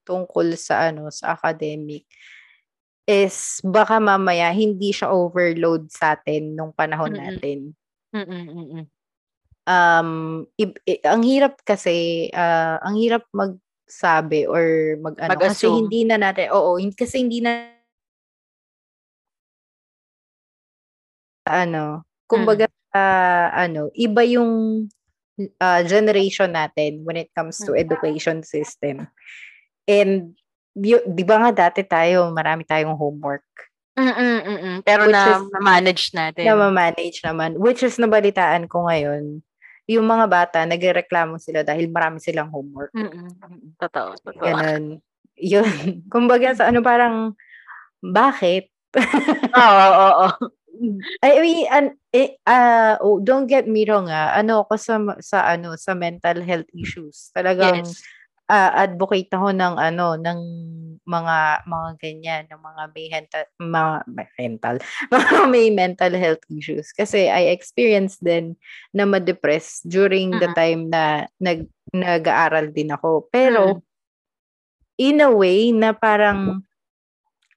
tungkol sa ano sa academic is baka mamaya hindi siya overload sa atin nung panahon Mm-mm. natin. Mm-mm, mm-mm. um i- i- ang hirap kasi ah, ang hirap magsabi or mag ano kasi hindi na natin oo kasi hindi na ano kumbaga ah, ano iba yung ah, generation natin when it comes to Mm. education system and di, di ba nga dati tayo marami tayong homework Mm-mm, mm-mm. Pero Which na is- manage natin. na ma-manage naman. Which is nabalitaan ko ngayon, yung mga bata, nagreklamo sila dahil marami silang homework. Mm-mm. Totoo, totoo. Ganon. (laughs) Yun. Kumbaga sa ano parang, bakit? Oo, oo, oo. I mean, an, eh, oh, don't get me wrong ah. Ano ako sa, sa ano sa mental health issues. Talagang Yes. Ah, advocate ako ng ano, ng mga mga ganyan, ng mga may mental, mga may mental, (laughs) mga may mental health issues. Kasi I experienced din na ma-depress during the Mm. time na nag nag-aaral din ako. Pero Mm. in a way na parang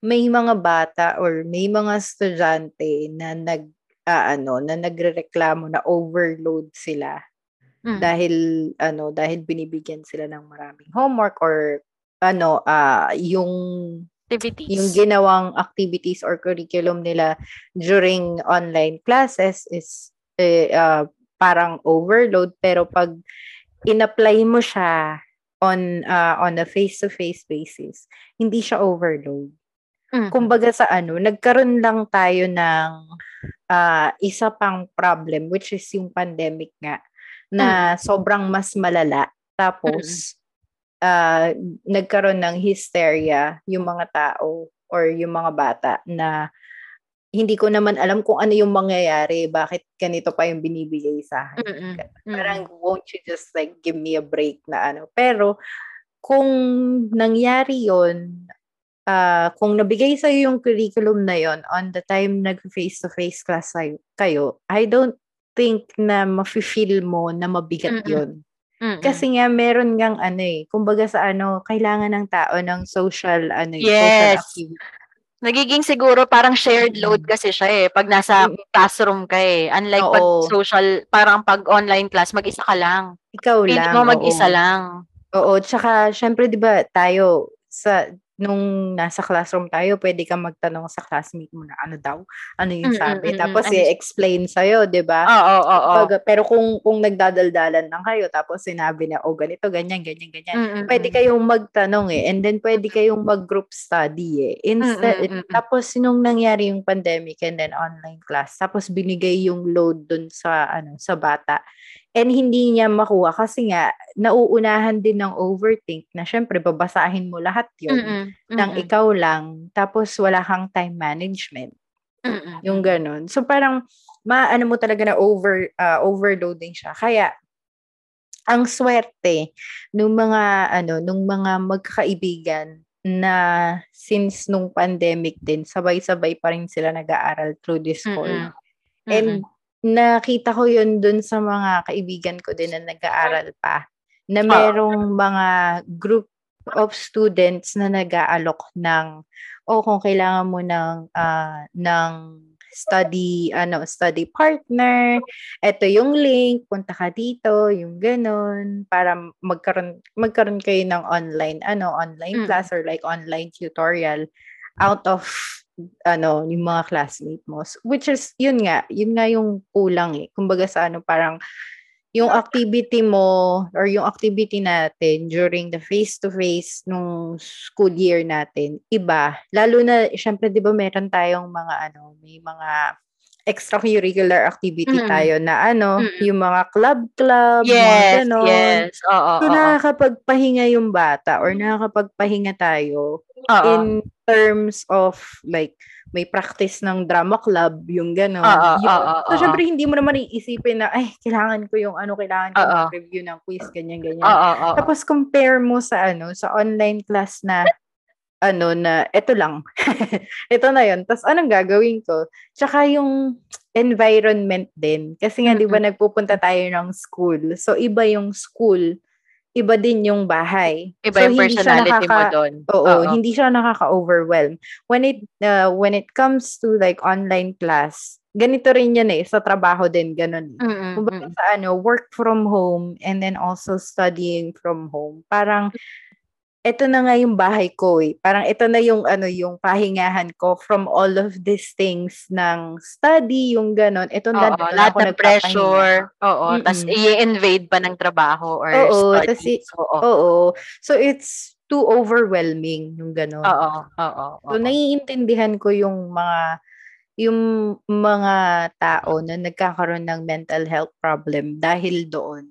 may mga bata or may mga estudyante na nag ah, ano, na nagrereklamo na overload sila Mm. dahil ano, dahil binibigyan sila ng maraming homework or ano, ah yung Activities. yung ginawang activities or curriculum nila during online classes is eh, ah, parang overload pero pag in-apply mo siya on ah, on a face-to-face basis, hindi siya overload. Mhm. Kumbaga sa ano, nagkaroon lang tayo ng ah, isa pang problem which is yung pandemic nga na sobrang mas malala. Tapos ah, nagkaroon ng hysteria yung mga tao or yung mga bata na hindi ko naman alam kung ano yung mangyayari, bakit ganito pa yung binibigay sa akin. Mm-mm. Parang won't you just like give me a break na ano. Pero kung nangyari yon ah kung nabigay sa yung curriculum na yon on the time nag face to face class ay- kayo, I don't think na mafe-feel mo na mabigat Mm-mm. yon. Mm-mm. Kasi nga meron ngang ano eh, kumbaga sa ano, kailangan ng tao ng social ano, eh, social Yes. activity. Nagiging siguro parang shared load kasi siya eh. Pag nasa Mm. classroom ka eh. Unlike pag Oo. social, parang pag online class, mag-isa ka lang. Ikaw Pili lang. mo mag-isa oo. lang. Oo, tsaka syempre 'di ba tayo sa nung nasa classroom tayo, pwede kang magtanong sa classmate mo na ano daw, ano yung sabi. mm, mm, Tapos ano- i-explain sa'yo, 'di ba? Oo, oo, oo. Pero kung kung nagdadaldalan lang kayo tapos sinabi na oh ganito ganyan ganyan ganyan Mm, mm, pwede kayong magtanong eh. And then pwede kayong mag-group study eh. Instead tapos nung nangyari yung pandemic and then online class tapos binigay yung load dun sa ano sa bata and hindi niya makuha kasi nga nauunahan din ng overthink na syempre babasahin mo lahat yun Mm-mm, ng mm-mm, ikaw lang tapos wala kang time management mm-mm. yung ganun. So parang maano mo talaga na over ah, overloading siya. Kaya ang swerte nung mga ano nung mga magkakaibigan na since nung pandemic din sabay-sabay pa rin sila nag-aaral through Discord. Mm-mm. And nakita ko yun dun sa mga kaibigan ko din na nag-aaral pa na merong mga group of students na nag-aalok ng o kung kailangan mo ng ah, ng study ano study partner ito yung link punta ka dito yung ganon para magkaroon magkaroon kayo ng online ano online Mm. class or like online tutorial out of ano yung mga classmate mo which is yun nga yun nga yung kulang eh kumbaga sa ano parang yung activity mo or yung activity natin during the face-to-face nung school year natin, iba. Lalo na, syempre, di ba meron tayong mga ano, may mga extracurricular activity Mm. tayo na ano, Mm. yung mga club-club, mga Yes, ganon. yes. Oo, So, oo, nakakapagpahinga yung bata or nakakapagpahinga tayo oo. in terms of like may practice ng drama club, yung gano'n. So, syempre, hindi mo naman iisipin na, ay, kailangan ko yung ano, kailangan ko Oo. mag-review ng quiz, ganyan, ganyan. Oo, oo. Tapos, compare mo sa ano, sa online class na, ano, na, eto lang. (laughs) ito na yun. Tapos, anong gagawin ko? Tsaka yung environment din. Kasi nga, di ba, nagpupunta tayo ng school. So, iba yung school. Iba din yung bahay. Iba so, yung hindi siya personality mo nakaka- doon. Oo, hindi siya nakaka-overwhelm. When it uh, when it comes to like online class, ganito rin yan eh sa trabaho din ganun. Mm-mm, Kumbaga sa ano, work from home and then also studying from home. Parang ito na nga yung bahay ko eh. Parang ito na yung ano yung pahingahan ko from all of these things ng study, yung ganon. Ito na Oo, lahat ng pressure. Oo, tas Mm-mm. i-invade pa ng trabaho or Oo, tas studies. i- Oo, Oo. So it's too overwhelming yung ganon. oo, oo. So, oo. naiintindihan ko yung mga yung mga tao na nagkakaroon ng mental health problem dahil doon.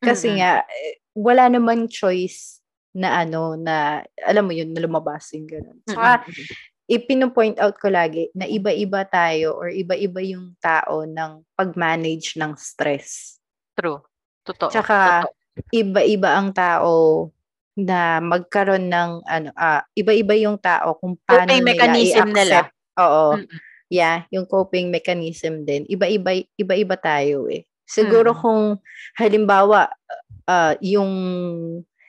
Kasi Mm-mm. nga, eh, wala namang choice na ano, na, alam mo yun, na lumabas yung gano'n. Saka, Mm-mm. ipino-point out ko lagi na iba-iba tayo or iba-iba yung tao ng pag-manage ng stress. True. Totoo. Tsaka, Totoo. Iba-iba ang tao na magkaroon ng ano ah, iba-iba yung tao kung paano Coping nila mechanism nila. i-accept. Oo. Mm-mm. Yeah, yung coping mechanism din. Iba-iba iba-iba tayo eh. Siguro Mm. kung halimbawa ah, yung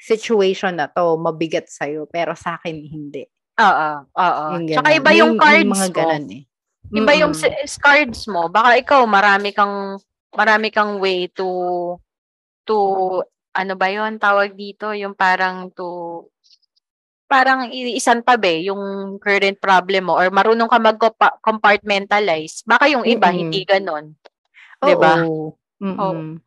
situation na to mabigat sa'yo pero sa akin hindi. Oo, oo. Yung Tsaka iba yung May- may cards mga mo. ganun eh. Iba yung Mm-mm. s- cards mo. Baka ikaw marami kang marami kang way to to ano ba 'yon tawag dito, yung parang to parang isang tabi yung current problem mo or marunong ka mag-compartmentalize. Baka yung iba Mm-mm. hindi ganon. 'Di ba? Oo. Mm-mm.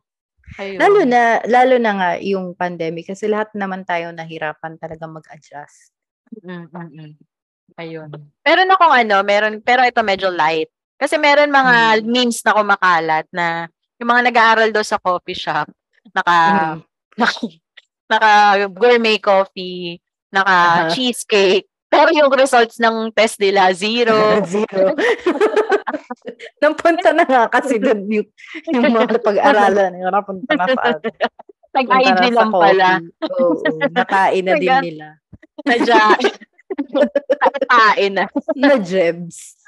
Ayun. Lalo na lalo na nga yung pandemic kasi lahat naman tayo nahirapan talaga mag-adjust. Mm, mm, mm. Ayun. Meron akong ano, meron, pero ito medyo light. Kasi meron mga Mm. memes na kumakalat na yung mga nag-aaral daw sa coffee shop, naka, Mm. naka, (laughs) naka gourmet coffee, naka Aha. cheesecake, pero yung results ng test nila, zero. (laughs) Zero. (laughs) Napunta na nga kasi doon yung, yung mga pag-aralan. Yung napunta na sa ano. Nag-IG Punta na sa lang pala. Oo, nakain na din nila. Nadya. Kain na. Na jebs.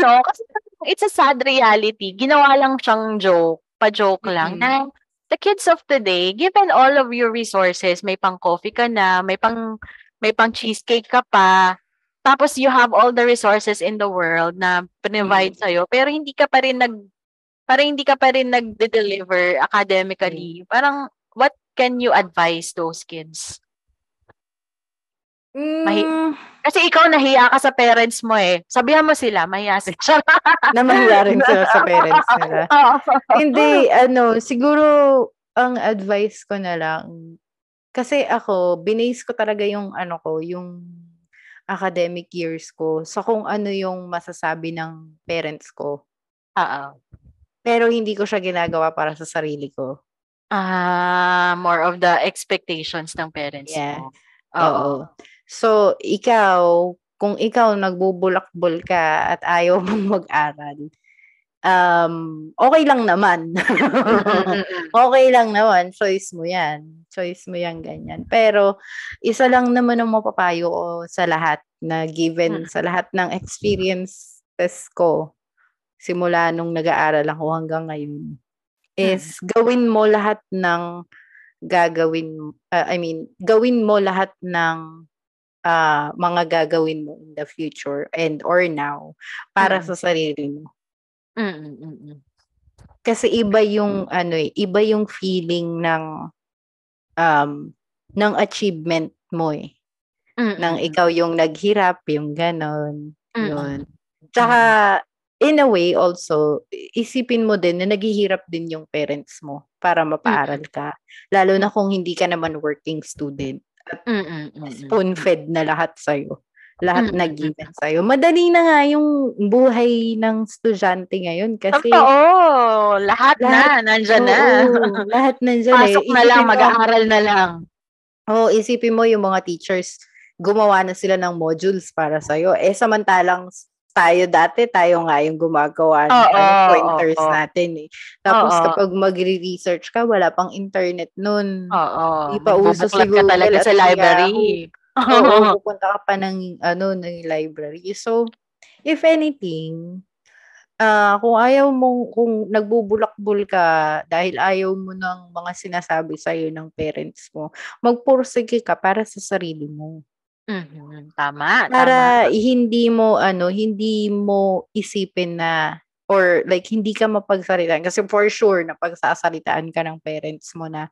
no? Kasi it's a sad reality. Ginawa lang siyang joke, pa-joke lang, Mm. na the kids of today, given all of your resources, may pang coffee ka na, may pang may pang cheesecake ka pa, tapos you have all the resources in the world na provide Mm. sa'yo, pero hindi ka pa rin nag, parang hindi ka pa rin nag-deliver academically. Parang, what can you advise those kids? Mahi- Mm, Kasi ikaw nahiya ka sa parents mo eh. Sabihan mo sila, mahiya sila. (laughs) na mahiya rin sila sa parents nila. (laughs) Hindi, ano, siguro, ang advice ko na lang, kasi ako, binase ko talaga yung, ano ko, yung academic years ko sa kung ano yung masasabi ng parents ko. Oo. Pero hindi ko siya ginagawa para sa sarili ko. Ah, more of the expectations ng parents Yeah. mo. Oo. So, ikaw, kung ikaw nagbubulakbol ka at ayaw (laughs) mong mag-aral, um, okay lang naman. (laughs) Okay lang naman. Choice mo yan. Choice mo yan ganyan. Pero, isa lang naman ang mapapayo ko sa lahat na given Mm. sa lahat ng experiences ko simula nung nag-aaral ako hanggang ngayon is gawin mo lahat ng gagawin uh, I mean gawin mo lahat ng ah, mga gagawin mo in the future and or now para Mm. sa sarili mo Mm-mm, mm-mm. kasi iba yung ano eh, iba yung feeling ng um ng achievement mo eh. Nang Mm-mm. ikaw yung naghirap, yung ganon. Mm. Yun. Tsaka, in a way also, isipin mo din na naghihirap din yung parents mo para mapaaral ka. Lalo na kung hindi ka naman working student. Mm-mm. Spoon-fed na lahat sa'yo. Lahat na Mm, mm, given sa'yo. Madali na nga yung buhay ng estudyante ngayon kasi Totoo. Lahat, Lahat- na. Nandyan na. Oo, (laughs) lahat nandyan eh. Pasok na lang. Isipin mo- Mag-aaral na lang. Oo, isipin mo yung mga teachers, gumawa na sila ng modules para sa'yo. Eh, samantalang tayo dati, tayo nga yung gumagawa ng Oo, ano, pointers oo. natin eh. Tapos Oo. kapag magre-research ka, wala pang internet nun. Oo. Di pa uso si Bubuklat ka talaga sa library. (laughs) Oo, pupunta ka pa ng, ano, ng library. So, if anything, ah kung ayaw mo, kung nagbubulakbul ka dahil ayaw mo ng mga sinasabi sa'yo ng parents mo, magpursige ka para sa sarili mo. Mhm, Tama. Para tama. hindi mo ano, hindi mo isipin na or like hindi ka mapagsalitaan kasi for sure na pagsasalitaan ka ng parents mo na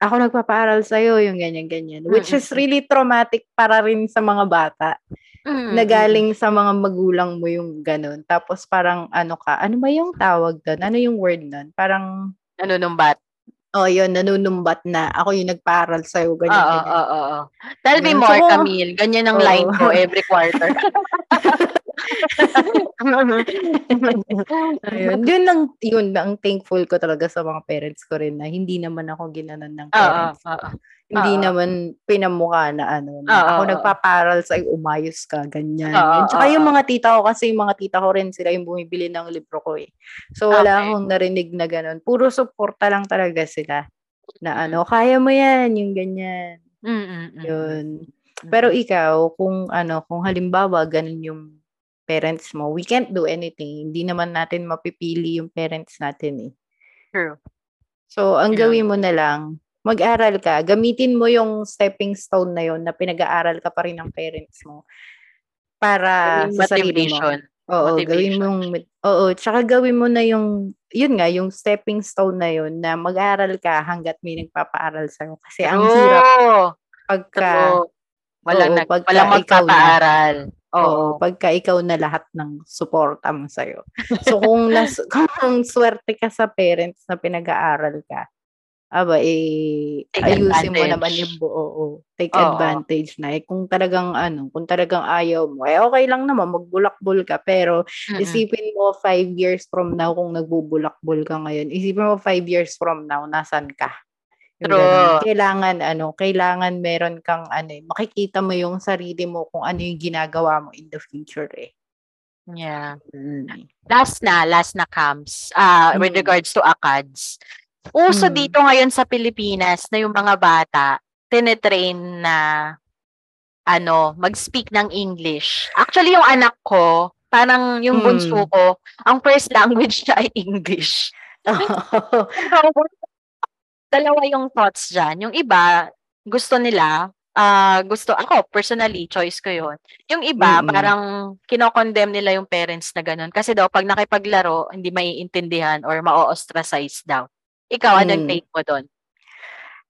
ako nagpapaaral sa yung ganyan ganyan which is Mm-mm. really traumatic para rin sa mga bata Mm, na mm, galing sa mga magulang mo yung ganun tapos parang ano ka ano ba yung tawag doon ano yung word nun parang mm. Nanunumbat. oh yun nanunumbat na ako yung nagpaaral sa Oo, ganyan oo, ganyan oo, oo. Tell me more, So, Camille. Ganyan ang oo. line ko every (laughs) quarter. (laughs) Ayun. Yun lang, yun, ang thankful ko talaga sa mga parents ko rin na hindi naman ako ginanan ng parents. oo. Hindi oo. naman pinamukha na ano, na ako oo. nagpaparal sa umayos ka, ganyan. Oo, Tsaka yung mga tita ko, kasi yung mga tita ko rin, sila yung bumibili ng libro ko eh. So, wala Okay. akong narinig na ganun. Puro suporta lang talaga sila. Na ano, kaya mo yan, yung ganyan. Mm-mm. Yun. Pero ikaw, kung ano, kung halimbawa ganun yung parents mo, we can't do anything. Hindi naman natin mapipili yung parents natin eh. True. So, ang Yeah. gawin mo na lang, mag-aral ka. Gamitin mo yung stepping stone na yun na pinag-aaral ka pa rin ng parents mo para sa sarili mo. motivation. Oo, gawin Motivation. mo yung, oo, tsaka gawin mo na yung, yun nga, yung stepping stone na yun na mag-aaral ka hanggat may nagpapaaral sa'yo. Kasi ang hirap True. pagka, True. Walang, Oo, nag, pagka walang ikaw na. Oo. oo, pagka ikaw na lahat ng suporta mo sa'yo. So, kung, nas, (laughs) kung swerte ka sa parents na pinag-aaral ka, aba, eh, Take ayusin mo advantage. naman yung buo. oo. Take Oo. advantage na. Eh, kung talagang, ano, kung talagang ayaw mo, eh, okay lang naman, magbulakbul ka. Pero, Mm-mm. Isipin mo five years from now kung nagbubulakbol ka ngayon. Isipin mo five years from now, nasan ka? True. Kailangan, ano, kailangan meron kang, ano, eh, makikita mo yung sarili mo kung ano yung ginagawa mo in the future, eh. Yeah. Mm. Last na, last na camps. With Mm. regards to ACADS. Uso Mm. dito ngayon sa Pilipinas na yung mga bata tinetrain na ano, mag-speak ng English. Actually, yung anak ko, parang yung Mm. bunso ko, ang first (laughs) language niya ay English. (laughs) Dalawa yung thoughts dyan. Yung iba, gusto nila, ah gusto, ako, personally, choice ko yon Yung iba, Mm-mm. parang kinokondemn nila yung parents na ganun. Kasi daw, pag nakipaglaro, hindi maiintindihan or ma-ostracize daw. Ikaw, anong Mm. take mo doon?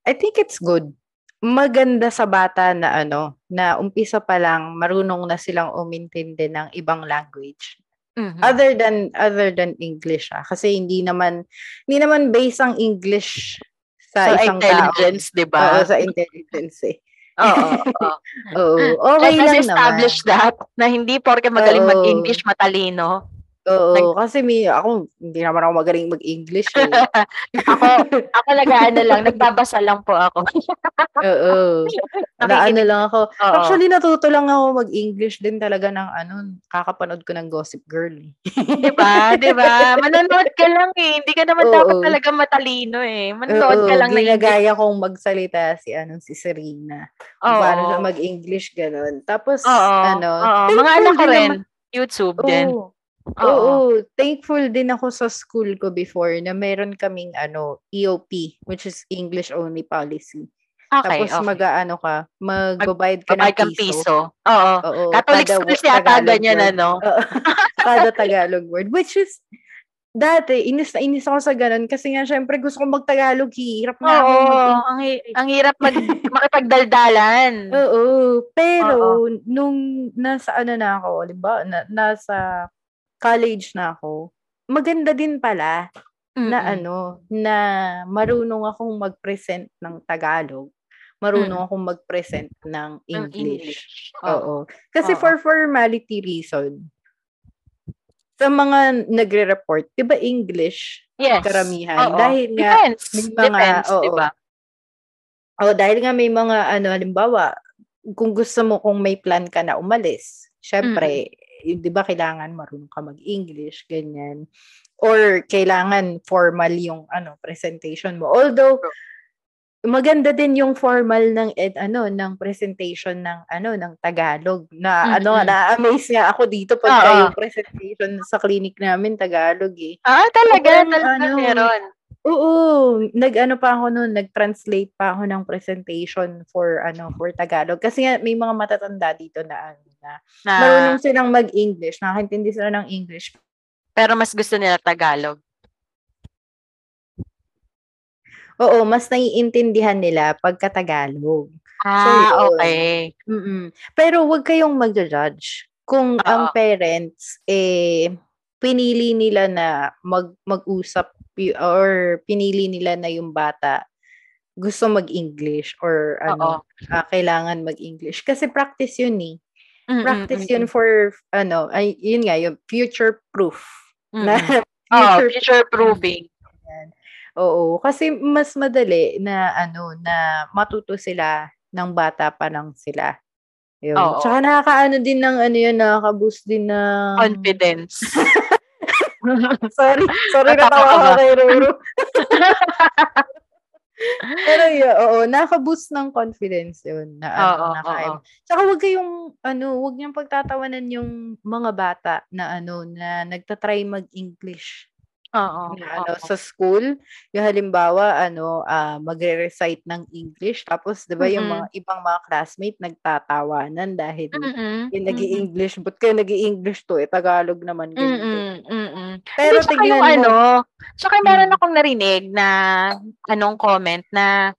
I think it's good. Maganda sa bata na ano, na umpisa pa lang marunong na silang umintindi ng ibang language. Mhm. Other than other than English ah. Kasi hindi naman hindi naman based ang English sa, Sa isang intelligence, di tao. ba? Oo, sa intelligence eh. (laughs) Oo, oo. (laughs) Oo. Okay Let us lang naman. establish that na hindi porke magaling Oo. mag-English, matalino. Oo, kasi may ako hindi naman ako magaling mag-English eh. (laughs) ako, ako nag-ano lang, nagbabasa lang po ako. (laughs) Oo. Na ano lang ako. Oo. Actually natuto lang ako mag-English din talaga ng ano, kakapanood ko ng Gossip Girl. eh. Di ba? Di ba? Manonood ka lang eh. Hindi ka naman Oo. dapat talaga matalino eh. Manonood ka Oo, lang na ginagaya kong magsalita si ano si Serena. Oo. Paano siya mag-English ganun. Tapos Oo. ano, Oo. Mga anak ko rin. naman- YouTube din. Oo. Oo. Oo, thankful din ako sa school ko before na meron kaming ano, EOP, which is English only policy. Okay, Tapos okay. mag-ano ka, magbabayad ka Babayad ng piso. piso. Oo. Oo, Catholic kada school siya ata ganyan word. ano. Oo, (laughs) kada Tagalog word. Which is, dati, inis na inis ako sa ganun kasi nga, syempre, gusto kong mag-Tagalog. Hirap na Oo. Ang, hi- ang hirap mag (laughs) makipagdaldalan. Oo. Pero, nung nasa ano na ako, diba, na, nasa college na ako, maganda din pala na Mm-mm. ano, na marunong akong mag-present ng Tagalog. Marunong akong mag-present ng Ng English. Oo. Oo. Kasi Oo. for formality reason, sa mga nagre-report, 'di ba English Yes. karamihan? Oo. Dahil nga Depends. may mga- Depends, oo. di ba? oh, dahil nga may mga ano halimbawa, kung gusto mo kung may plan ka na umalis, syempre, yun, 'di ba kailangan marunong ka mag-English, ganyan. Or kailangan formal yung ano presentation mo. Although maganda din yung formal ng ed ano ng presentation ng ano ng Tagalog na ano Mm-mm. na-amaze nga ako dito pag yung presentation sa clinic namin Tagalog eh. Ah, talaga, talaga ano, meron. Oo, nag-ano pa ako noon, nag-translate pa ako ng presentation for ano for Tagalog kasi nga may mga matatanda dito na ano na Na, marunong silang mag-English, nakakaintindi sila ng English. pero mas gusto nila Tagalog. Oo, mas naiintindihan nila pagka Tagalog. Ah, yun. okay. Mm-mm. Pero wag kayong mag-judge kung ang Oo. parents eh pinili nila na mag mag-usap or pinili nila na yung bata gusto mag-English or ano ah, kailangan mag-English kasi practice yun eh. Mm, Practice yun for ano ay yun nga yung future proof mm, na. Oh, (laughs) future future proofing. Oo, kasi mas madali na ano na matuto sila ng bata pa lang sila. Yun. Oo. Tsaka nakakaano din ng ano yun, nakaka-boost din ng Confidence. (laughs) (laughs) sorry, sorry Natawa ba? kay Ruru. (laughs) Pero yun, oo, nakaka-boost ng confidence yun. Na, ano, Oo, na oo. Tsaka wag kayong, ano, wag niyong pagtatawanan yung mga bata na, ano, na nagtatry mag-English. Oo. na ano oo. sa school, yung halimbawa ano ah, magre-recite ng English tapos 'di ba yung Mm-mm. mga ibang mga classmate nagtatawanan dahil Mm-mm. yung nag-i-English but kayo nag-i-English to eh Tagalog naman ganyan. Mm-mm. Pero tsaka tignan yung mo ano, tsaka meron Mm. akong narinig na anong comment na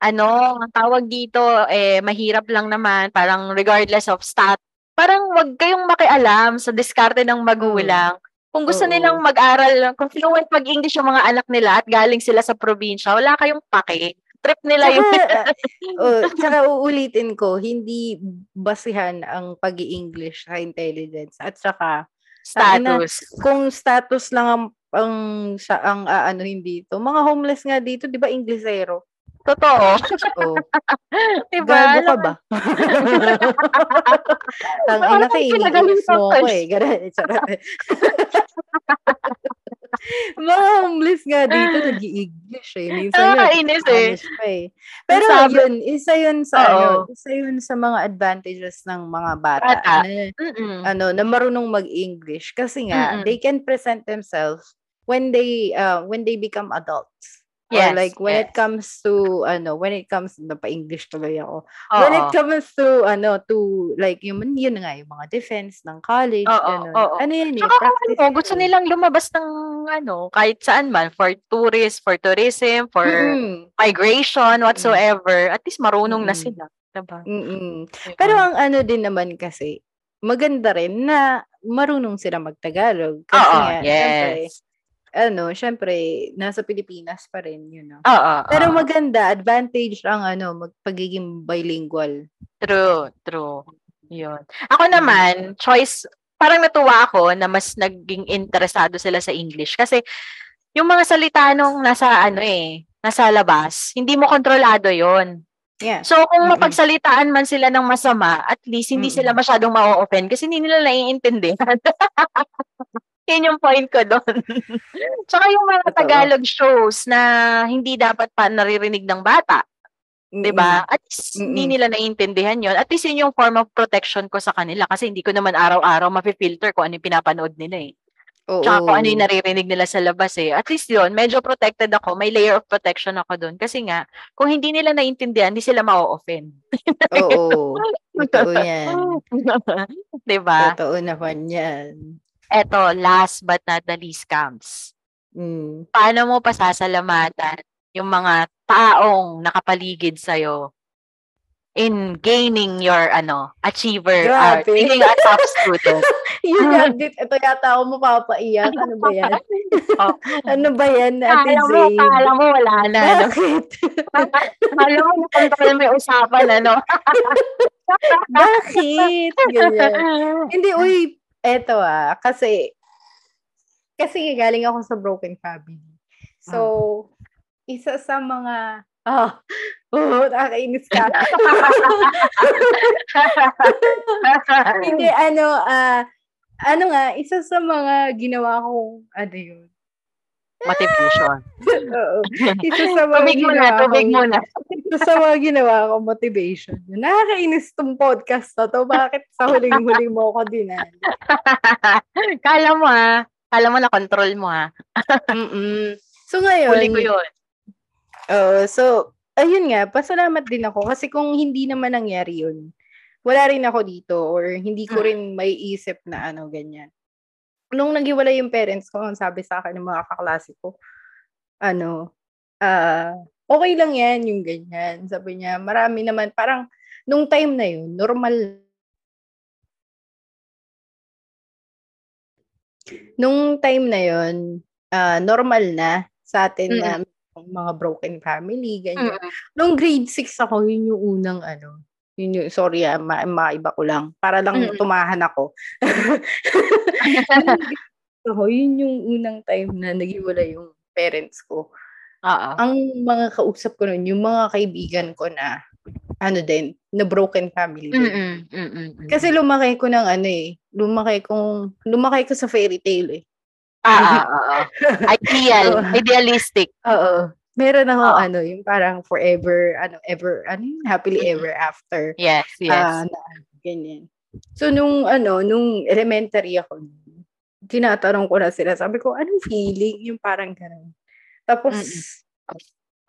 ano, ang tawag dito, eh, mahirap lang naman, parang regardless of stat, parang wag kayong makialam sa diskarte ng magulang. Kung gusto Oo. nilang mag-aral, kung fluent mag-English yung mga anak nila at galing sila sa probinsya, wala kayong pake. Trip nila yun. Tsaka, (laughs) (laughs) oh, tsaka uulitin ko, hindi basihan ang pag english sa intelligence at saka Status. kung status lang ang ang sa ang aanuhin dito. Mga homeless nga dito, 'di ba, Inglesero? Totoo. Oh. (laughs) diba? Gago ka ba? Tang ina ka, iniinis mo ako eh. (laughs) (laughs) Mga homeless nga dito, (laughs) nag-i-English eh. Minsan yun, Nakakainis eh. Pa eh. Pero Sabi- yun, isa yun sa ano, isa yun sa mga advantages ng mga bata, Bata. na Mm-mm. ano, na marunong mag-English kasi nga Mm-mm. they can present themselves when they uh, when they become adults. Yes, Or like when it yes. comes to ano, when it comes na pa-English tuloy ako. When it Oo. comes to ano, to like yung yun na nga yung mga defense ng college, Oo, ganun. oo. Ano yun eh, kung practice ano, gusto nilang lumabas ng ano, kahit saan man, for tourist, for tourism, for Mm-mm. migration, whatsoever, at least marunong na Mm-mm. sila. Diba? Mm-mm. Pero ang ano din naman kasi, maganda rin na marunong sila magtagalog. Kasi Oo, nga, yes. Ano, syempre, nasa Pilipinas pa rin, you know. Oo, Pero oo. maganda, advantage ang ano, magpagiging bilingual. True, true. Yun. Ako naman, choice, parang natuwa ako na mas naging interesado sila sa English. Kasi, yung mga salita nung nasa ano eh, nasa labas, hindi mo kontrolado yon Yeah. So, kung mapagsalitaan man sila ng masama, at least hindi sila Mm-mm. masyadong ma-offend kasi hindi nila naiintindihan. (laughs) Yun yung point ko doon. (laughs) Tsaka yung mga Totoo. Tagalog shows na hindi dapat pa naririnig ng bata, Mm-mm. 'di ba? At least hindi Mm-mm. nila naiintindihan 'yon. At least yun yung form of protection ko sa kanila kasi hindi ko naman araw-araw mafi-filter kung ano yung pinapanood nila eh. Oo. Tsaka kung ano yung naririnig nila sa labas eh. At least yun, medyo protected ako. May layer of protection ako doon. Kasi nga, kung hindi nila naiintindihan, hindi sila ma-offend. Oo. (laughs) Totoo yan. 'Di ba? Totoo naman yan. Eto, last but not the least comes. Mm. Paano mo pasasalamatan yung mga taong nakapaligid sa'yo in gaining your ano achiever or Grabe. being a top (laughs) student. Yun yan, dit, ito yata ako mapapaiyak. Ano ba yan? (laughs) Oh. Ano ba yan, Ate Kala mo, Zabe? kala mo wala na. (laughs) No? Bakit? Kala mo, nakontrol mo yung usapan, ano? Bakit? Ganyan. Hindi, uy, eto ah, kasi, kasi galing ako sa broken family. So, isa sa mga, ah, (laughs) oh, nakakainis ka. (laughs) Hindi, ano, ah, ano nga, isa sa mga ginawa kong, ano yun, Motivation. Oo. (laughs) Isa sa mga Tubig muna, tubig muna. Ito sa mga ginawa ko, motivation. Nakakainis tong podcast na to. Bakit sa huling-huli mo ako dinali? (laughs) Kala mo ha. Kala mo na control mo ha. Mm-mm. So (laughs) ngayon, Huli ko yun. Oo, so, ayun nga, pasalamat din ako. Kasi kung hindi naman nangyari yun, wala rin ako dito or hindi ko Mm. rin may isip na ano, ganyan. Nung naghiwalay yung parents ko, ang sabi sa akin ng mga kaklase ko, ano, ah, okay lang yan, yung ganyan. Sabi niya, marami naman, parang, nung time na yun, normal nung time na yun, ah, normal na sa atin na mga broken family, ganyan. Mm. Nung grade 6 ako, yun yung unang ano, yun sorry ah, ma- maiba ko lang, para lang Mm. tumahan ako. (laughs) ako, yun yung unang time na naghiwalay yung parents ko. Oo. Ang mga kausap ko nun, yung mga kaibigan ko na, ano din, na broken family. Mm-mm, mm-mm, mm. Kasi lumaki ko ng ano eh, lumaki kong, lumaki ko sa fairy tale eh. Ah, ah, ah, ah. Ideal, (laughs) idealistic. Oo. Meron ako Oo. ano, yung parang forever, ano, ever, ano yun, happily ever after. Yes, yes. Ah, na, ganyan. So, nung, ano, nung elementary ako, tinatanong ko na sila, sabi ko, anong feeling? Yung parang ganun. Tapos,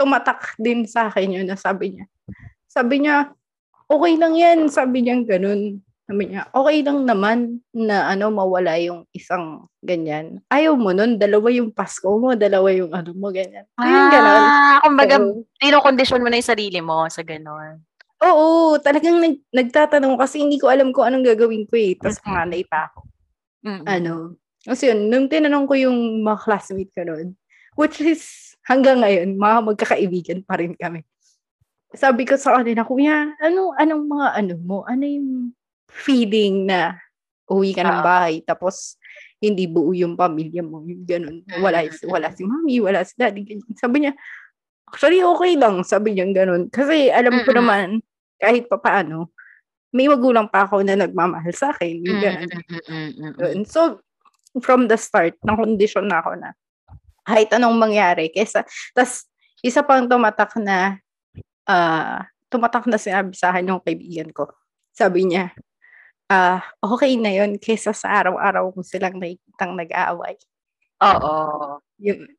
tumatak din sa akin yun na sabi niya. Sabi niya, okay lang yan. Sabi niya ganun. Sabi niya, okay lang naman na ano, mawala yung isang ganyan. Ayaw mo nun, dalawa yung Pasko mo, dalawa yung ano mo, ganyan. So, yung ganun. ah, kumbaga, Oo. tinokondisyon mo na yung sarili mo sa ganon. Oo, talagang nag, nagtatanong kasi hindi ko alam kung anong gagawin ko eh. Tapos panganay pa ako. Mm-mm. Ano, kasi yun, nung tinanong ko yung mga classmate ko noon, which is hanggang ngayon, mga magkakaibigan pa rin kami. Sabi ko sa kanila, kuya, ano, anong mga ano mo? Ano yung feeling na uwi ka ng Ah. bahay tapos hindi buo yung pamilya mo, yung ganun. Wala, Mm. wala si mami, wala si daddy. ganyan. Sabi niya, actually okay lang, sabi niya ganun. Kasi alam ko naman, kahit pa paano, may magulang pa ako na nagmamahal sa akin. Yung ganun. So, from the start, ng condition na ako na kahit anong mangyari, kesa, tas isa pang tumatak na, ah, tumatak na sinabi sa akin ng kaibigan ko. Sabi niya, ah, okay na yun, kesa sa araw-araw ko silang nakikitang nag-aaway. Oo. Yun.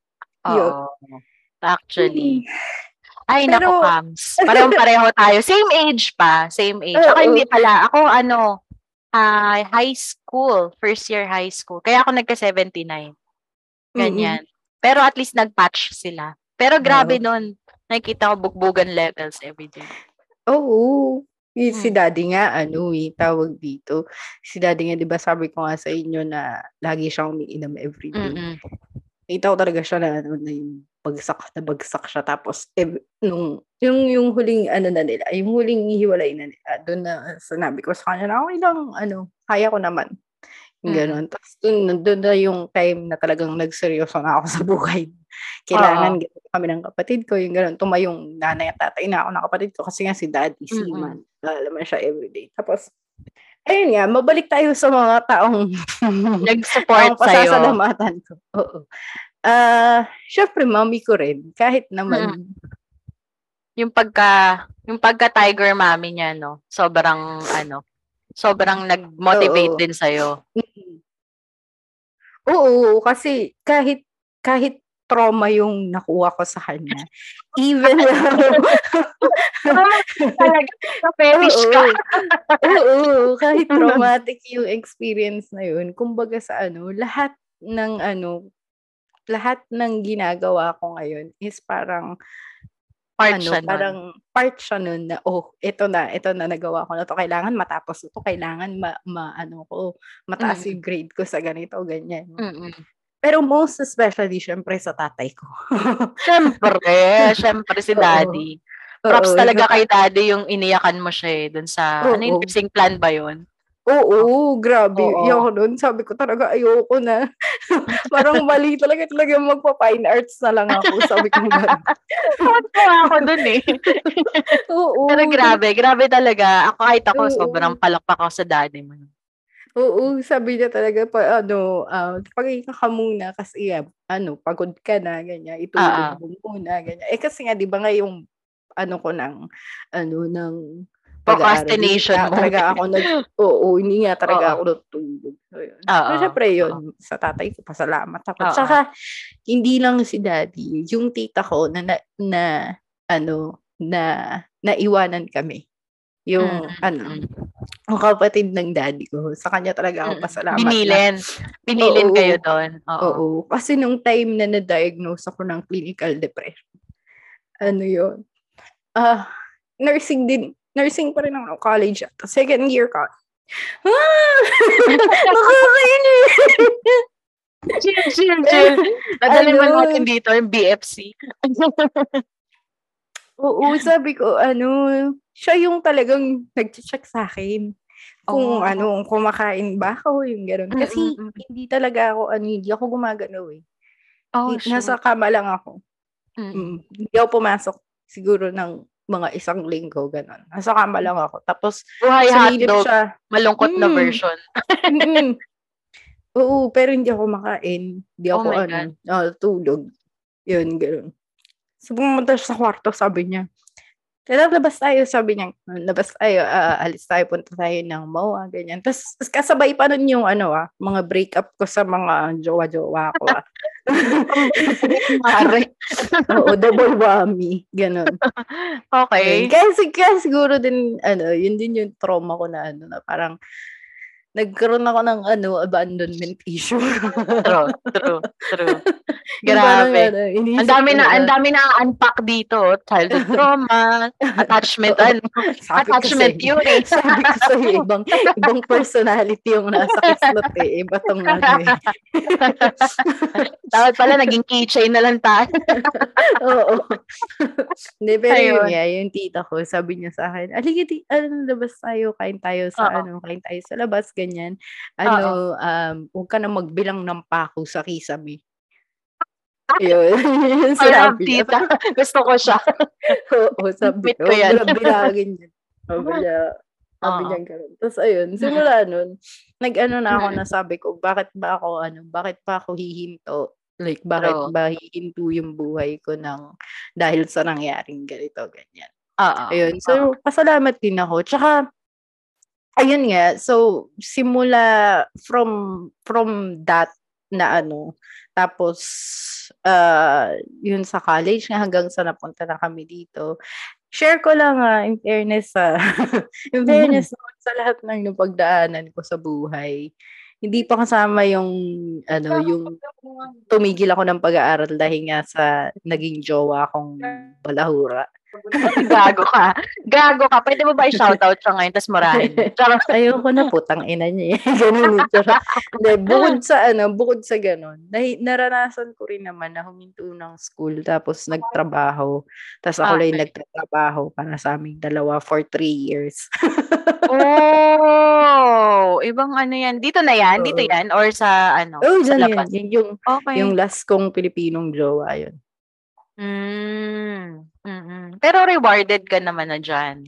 Yun. Actually. Hmm. Ay, Pero- naku, Kams. Parang pareho tayo. Same age pa. Same age. Ako hindi pala. Ako, ano, ah, high school. First year high school. Kaya ako nagka-79. Ganyan. Pero at least nag-patch sila. Pero grabe nun. Nakikita ko bugbugan levels everyday. Oo. Yung si Hmm. daddy nga, ano eh, tawag dito. Si daddy nga, di ba sabi ko nga sa inyo na lagi siyang umiinom everyday. Mm-mm. Nakita ko talaga siya na, ano, na yung bagsak na bagsak siya. Tapos, eh, nung, yung, yung huling, ano na nila, yung huling hiwalay na nila, doon na sinabi ko sa kanya na, okay lang, ano, kaya ko naman. Yung Mm. gano'n. Tapos, doon, doon na yung time na talagang nagseryoso na ako (laughs) sa buhay. Kailangan ganito kami ng kapatid ko, yung gano'n. Tumayong nanay at tatay na ako ng kapatid ko kasi nga si daddy, si Mm-mm. man. Lalaman siya everyday. Tapos, ayun nga, mabalik tayo sa mga taong (laughs) Nag-support ang sa'yo. pasasalamatan ko. Oo. Ah, syempre mami ko rin kahit naman Yung pagka, yung pagka tiger mommy niya, no? Sobrang, ano, sobrang nag-motivate Oo. din sa'yo. Mm. Oo, kasi kahit kahit trauma yung nakuha ko sa kanya. (laughs) Even Talaga, fetish ka. Oo, kahit traumatic yung experience na yun. Kumbaga sa ano, lahat ng ano, lahat ng ginagawa ko ngayon is parang Part ano, siya nun. parang part siya nun na, oh, ito na, ito na nagawa ko na to. Kailangan matapos ito. Kailangan ma, ma ano ko, mataas Mm. yung grade ko sa ganito, ganyan. Mm-mm. Pero most especially, syempre, sa tatay ko. (laughs) Siyempre, siyempre si Oo. daddy. Props Oo, talaga kay daddy yung iniyakan mo siya eh, dun sa, ano yung Oo. nursing plan ba yun? Oo, grabe. Oo. Ayoko nun. Sabi ko talaga, ayoko na. (laughs) Parang mali talaga. Talaga magpa-fine arts na lang ako. Sabi ko gano'n. (laughs) Ako dun eh. (laughs) Oo. Pero grabe, grabe talaga. Ako kahit ako, Oo. sobrang palakpak ako sa daddy mo. Oo, sabi niya talaga, pa, ano, uh, paghinga ka muna kasi, ah, ano, pagod ka na, ganyan, Ah, itulog mo muna, ganyan. Eh, kasi nga, di ba nga yung, ano ko ng, ano, ng, Procrastination hindi talaga ako nag, oo, hindi nga talaga Oo. ako natulog. So, yun. Oo. So, syempre, yun, sa tatay ko, pasalamat ako. Oo. Tsaka, hindi lang si daddy, yung tita ko, na, na, na ano, na, naiwanan kami. Yung, Mm, ano, ang kapatid ng daddy ko. Sa kanya talaga ako Mm. pasalamat. na- Binilin. Binilin Oo. kayo doon. Oo. Oo. Kasi nung time na na-diagnose ako ng clinical depression, ano yun? Ah, nursing din. Nursing pa rin ako college at second year ka. Ah! (laughs) Nakakainis! Chill, chill, chill. Dadalhin mo Ano? natin dito yung BFC. Oo, sabi ko, ano, siya yung talagang nag-check sa akin. Kung Oh. ano, kumakain ba ako, yung gano'n. Kasi Mm, mm, mm. hindi talaga ako, ano, hindi ako gumagalaw eh. Oh, Nasa kama lang ako. Mm. Mm. Hindi ako pumasok siguro ng mga isang linggo, gano'n. Nasa kama lang ako. Tapos, Buhay hotdog. siya. Malungkot na Mm. version. (laughs) Oo, pero hindi ako makain. Hindi Oh ako, my ano, ah, tulog. Yun, gano'n. So, pumunta sa kwarto, sabi niya, kailan labas tayo? Sabi niya, labas tayo, uh, alis tayo, punta tayo ng MOA, ganyan. Tapos, kasabay pa nun yung ano ah, mga breakup ko sa mga jowa-jowa ko ah. (laughs) Mare. Oo, double whammy. Ganon. Okay. Kaya, kaya siguro din, ano, yun din yung trauma ko na ano, na parang, nagkaroon ako ng ano, abandonment issue. true, true, true. (laughs) Grabe. ano, Ang dami na, ang dami na unpack dito. Childhood trauma, (laughs) attachment, ano, (laughs) attachment sa'yo, theory. Sabi ko sa ibang, ibang personality yung nasa kislot eh. Iba tong ano eh. Dapat pala naging keychain na lang tayo. Oo. Hindi, pero yun Ayun. nga, yung tita ko, sabi niya sa akin, aligid, ano, labas tayo, kain tayo sa, Oo. ano, kain tayo sa labas, ganyan. Ano, um, huwag ka na magbilang ng pako sa kisame. Yun. Yun (laughs) Parang sinabi niya. (laughs) Gusto ko siya. (laughs) Oo, sabi ko, yan. "Huwag mo na bilangin yan. Sabi niya, sabi niya ganun. Tapos ayun, simula nun, nag-ano na ako na sabi ko, bakit ba ako, ano, bakit pa ako hihinto? Like, bakit True. ba hihinto yung buhay ko ng, dahil sa nangyaring ganito, ganyan. Oo. Ayun, so, pasalamat din ako. Tsaka, ayun nga, so, simula from, from that na ano, tapos, uh, yun sa college nga hanggang sa napunta na kami dito. Share ko lang ah, in fairness sa (laughs) in fairness naman sa lahat ng napagdaanan ko sa buhay. Hindi pa kasama yung ano, yung tumigil ako ng pag-aaral dahil nga sa naging jowa kong balahura. Gago ka. Gago ka. Pwede mo ba i-shoutout siya ngayon tapos murahin? (laughs) Ayoko na putang ina niya. eh. (laughs) ganun. Tsaka, Hindi, bukod sa ano, bukod sa ganun, nahi, naranasan ko rin naman na huminto ng school tapos nagtrabaho. Tapos ako lang Okay. nagtatrabaho para sa aming dalawa for three years. (laughs) Oh, ibang ano yan. Dito na yan? Dito yan? Or sa ano? oh, dyan? Yun yung, Okay. yung last kong Pilipinong jowa yun. Mm, mm-mm. Pero rewarded ka naman na dyan.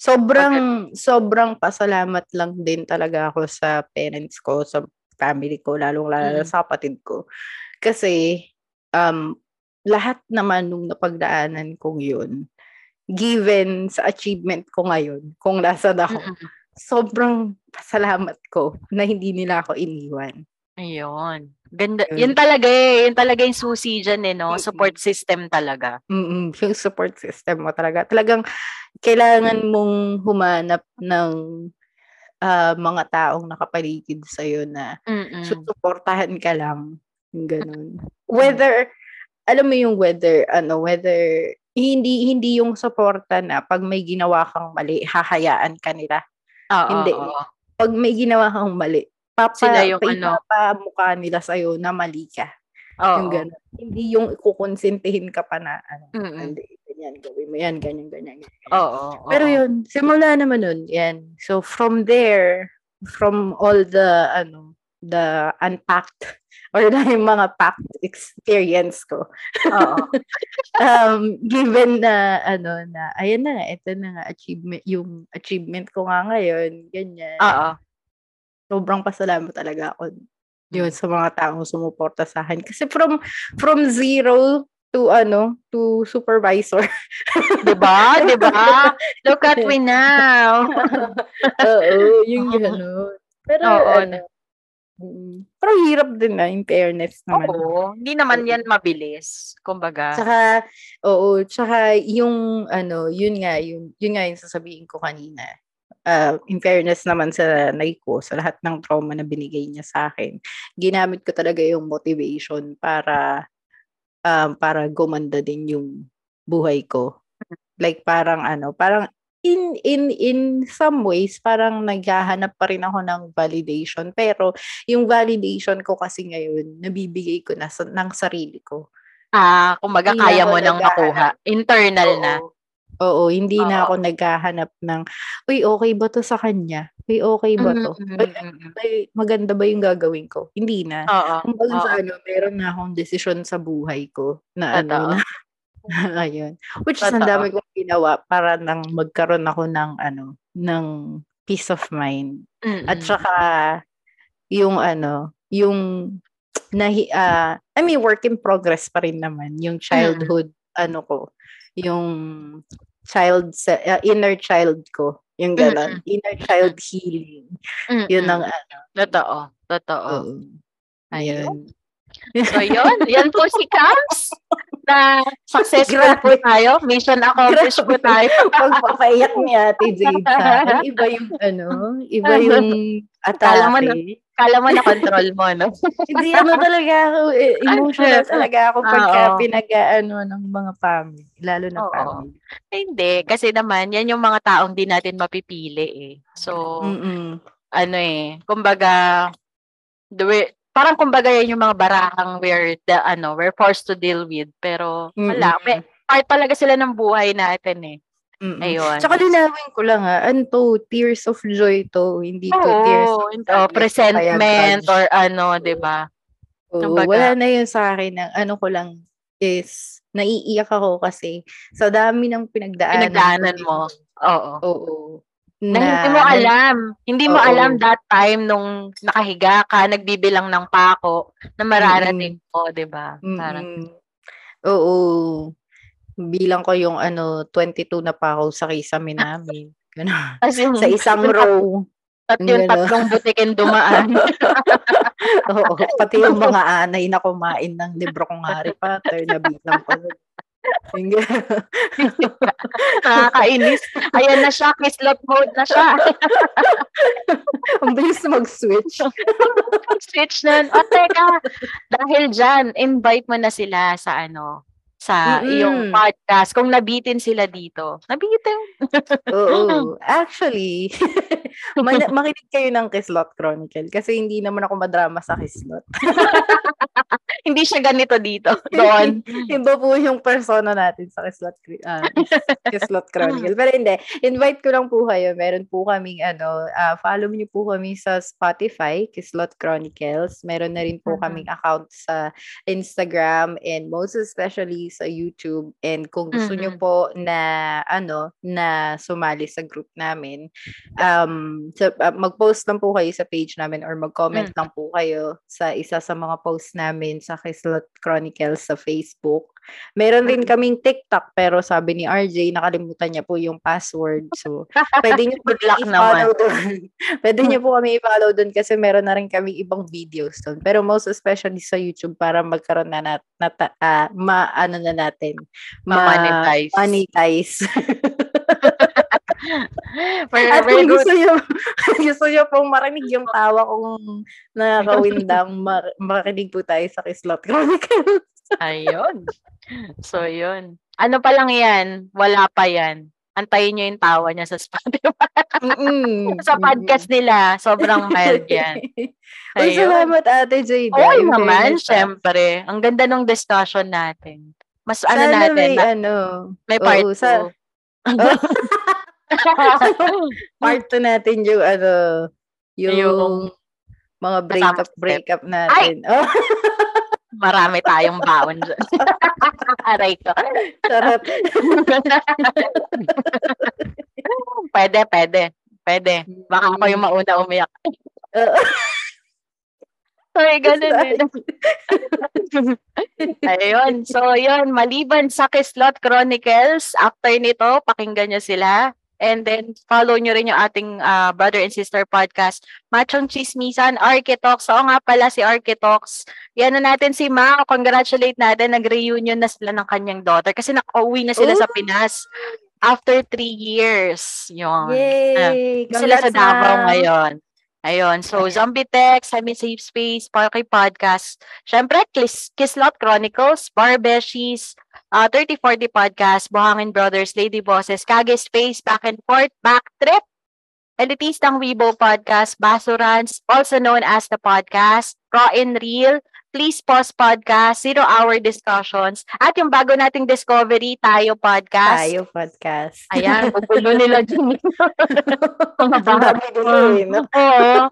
Sobrang, sobrang pasalamat lang din talaga ako sa parents ko, sa family ko, lalong-lalo Mm. sa kapatid ko. Kasi, um, lahat naman nung napagdaanan kong yun, given sa achievement ko ngayon, kung nasa ako, Mm-mm. sobrang pasalamat ko na hindi nila ako iniwan. Ayun. Ganda. Yun. Yun talaga eh. Yun talaga yung susi dyan eh, no? Mm-mm. Support system talaga. Mm, (laughs) yung support system mo talaga. Talagang kailangan mong humanap ng ah, mga taong nakapaligid sa'yo na Mm-mm. susuportahan ka lang. Ganun. Whether, alam mo yung whether, ano, whether, hindi, hindi yung suporta na pag may ginawa kang mali, hahayaan ka nila. Oo, Hindi. oo. Pag may ginawa kang mali, papa, Sila yung ano. paipapamukha nila sa'yo na mali ka. Oo. Yung ganun. Hindi yung kukonsintihin ka pa na, ano, hindi, ganyan, gawin mo yan, ganyan, ganyan. ganyan. Oo. Pero oo. yun, simula naman nun, yan. So, from there, from all the, ano, the unpacked (laughs) or na yung mga packed experience ko. Oo. (laughs) Um, given na, ano, na, ayan na, ito na nga, achievement, yung achievement ko nga ngayon, ganyan. Oo. Sobrang pasalamat talaga ako yun sa mga taong sumuporta sa akin. Kasi from, from zero to, ano, to supervisor. (laughs) Diba? Diba? Look at me now. (laughs) Oo, yung gano'n. Pero, Oo, ano, mm, pero hirap din na, in fairness naman. Oo. Hindi naman yan mabilis. Kumbaga. Tsaka, oo, tsaka yung, ano, yun nga, yun, yun nga yung sasabihin ko kanina. Uh, in fairness naman sa nai ko, sa lahat ng trauma na binigay niya sa akin, ginamit ko talaga yung motivation para, um, para gumanda din yung buhay ko. Like, parang ano, parang in in in some ways parang naghahanap pa rin ako ng validation pero yung validation ko kasi ngayon nabibigay ko na sa, ng sarili ko ah, kumbaga Hindi kaya mo nang makuha. Internal na. Oo. Oo, hindi na Oo. ako naghahanap ng, uy, okay ba to sa kanya? Uy, okay ba to? Mm, Uy, mm, mm. ay, maganda ba yung gagawin ko? Hindi na. Oo. Kumbaga sa ano, meron na akong desisyon sa buhay ko na ano, Totoo. na, (laughs) ayun. Which is, ang Totoo. dami kong ginawa para nang magkaroon ako ng, ano, ng peace of mind. At Mm-mm. saka, yung ano, yung, nahi, ah, I mean, work in progress pa rin naman, yung childhood ano ko, yung child, se- uh, inner child ko. Yung gano'n. Inner child healing. Yun ang ano. Totoo. Totoo. Oo. Ayun. So, yun. Yan po si Cams. Na successful Grabe. po tayo. Mission accomplished po tayo. Pagpapaiyak ni Ate akin, iba yung ano, iba yung Kala mo na- atake. Kala mo na control mo, no? Hindi, ano talaga ako, eh, emotional (laughs) talaga ako pagka Oo. pinag-ano ng mga family, lalo na Oo. family. Hindi. Kasi naman, yan yung mga taong di natin mapipili eh. So, Mm-mm. ano eh, kumbaga, the way, parang kumbaga yan yung mga barahang we're, the, ano, we're forced to deal with. Pero, wala. Mm-mm. May, part talaga sila ng buhay natin eh. Mm-mm. Ayun. Tsaka linawin ko lang ha, ano to, tears of joy to, hindi to Oo, tears of oh, presentment or ano, 'di ba? Kumbaga- wala na yun sa akin. Ang ano ko lang is, naiiyak ako kasi sa dami ng pinagdaanan. Pinagdaanan mo. Oo. Oo. Na, hindi mo alam. Hindi mo Oo. alam that time nung nakahiga ka, nagbibilang ng pako na mararating mo, 'di ba? Parang Mm-mm. Oo. Bilang ko yung ano, 22 na pa ako sa kisame namin. (laughs) Ganun. sa isang row. At yung Ganun. tatlong butikin dumaan. (laughs) Oo, pati yung mga anay na kumain ng libro kong Harry Potter na bilang ko. Ganun. (laughs) Nakakainis. Ayan na siya, kislot mode na siya. (laughs) Ang bilis mag-switch. (laughs) Switch na. O teka, dahil dyan, invite mo na sila sa ano, sa Mm-mm. iyong podcast. Kung nabitin sila dito. Nabitin. Oo. (laughs) Actually, (laughs) man- makinig kayo ng Kislot Chronicle kasi hindi naman ako madrama sa Kislot. (laughs) Hindi siya ganito dito. Doon. Iba po yung persona natin sa Kislot, ah, Kislot Chronicle. Pero hindi, invite ko lang po kayo. Meron po kaming ano, ah, follow niyo po kami sa Spotify, Kislot Chronicles. Meron na rin po Mhm. kaming account sa Instagram and most especially sa YouTube. And kung gusto niyo Mhm. po na ano, na sumali sa group namin, um, sa- ah, mag-post lang po kayo sa page namin or mag-comment Mm. lang po kayo sa isa sa mga posts namin sa Kislot Chronicles sa Facebook. Meron rin kaming TikTok pero sabi ni RJ nakalimutan niya po yung password. So, pwede niyo (laughs) po i-follow doon. (laughs) pwede niyo po kami i-follow doon kasi meron na rin kami ibang videos doon. Pero most especially sa YouTube para magkaroon na nat, nata, ah, ma, ano na natin. Ma-monetize. monetize. We're, (laughs) At kung good. gusto niyo, gusto niyo pong marinig yung tawa kong nakakawindang, mar- makinig po tayo sa Kislot Chronicles. Ayun. So, yun. Ano pa lang yan? Wala pa yan. Antayin nyo yung tawa niya sa Spotify. (laughs) Mm-mm. sa podcast nila, sobrang mild yan. (laughs) Uy, salamat Ate Jada. Oo In naman, syempre. Ang ganda ng discussion natin. Mas ano Sana natin, may na- ano, may part oo, 2. sa- (laughs) part 2 natin yung ano, yung, Yung mga breakup breakup natin. Oh, Marami tayong baon dyan. (laughs) Aray ko. sarap. (laughs) pwede, pwede. Pwede. Baka ako yung mauna umiyak. (laughs) Sorry, ganun eh. Ayun. So, yun. Maliban sa Kislot Chronicles, after nito, pakinggan nyo sila. And then, follow nyo rin yung ating ah, brother and sister podcast, Machong Chismisan, Architox. Oo nga pala si Architox. Yan na natin si Ma. Congratulate natin. Nag-reunion na sila ng kanyang daughter kasi nakauwi na sila sa Ooh. Pinas after three years. Yun. Yay! Sila sa Davao ngayon. Ayun. So, Zombie Text, Semi Safe Space, Parky Podcast. Syempre, Kis Kislot Chronicles, Barbeshies, uh, 3040 Podcast, Buhangin Brothers, Lady Bosses, Kage Space, Back and Forth, Back Trip, Elitistang Weibo Podcast, Basurans, also known as the podcast, Raw and Real, Please Pause Podcast, Zero Hour Discussions, at yung bago nating Discovery, Tayo Podcast. Tayo podcast. Ayan, pupulo nila (laughs) dyan. (laughs) Mga dami din eh? Oo.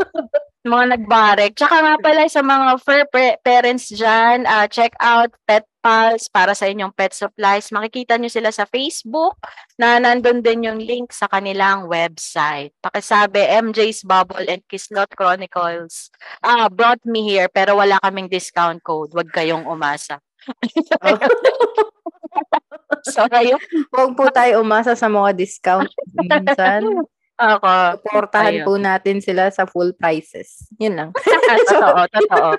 Mga nagbarek. Tsaka nga pala sa mga fur pa- parents dyan, ah, check out Pet Pals para sa inyong pet supplies. Makikita nyo sila sa Facebook na nandun din yung link sa kanilang website. Pakisabi, MJ's Bubble and Kislot Chronicles ah, brought me here pero wala kaming discount code. Huwag kayong umasa. (laughs) (laughs) so, ayun. Huwag po tayo umasa sa mga discount. Minsan, Ako. supportahan po natin sila sa full prices. Yun lang. (laughs) totoo, totoo.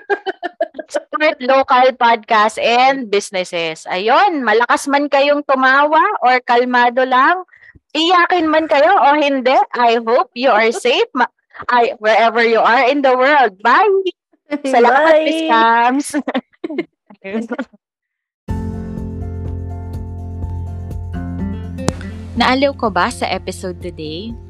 Support local podcast and businesses. Ayun, malakas man kayong tumawa or kalmado lang, iyakin man kayo o hindi, I hope you are safe ma- I, wherever you are in the world. Bye! Salamat, Bye! Miss Cams. (laughs) Naaliw ko ba sa episode today?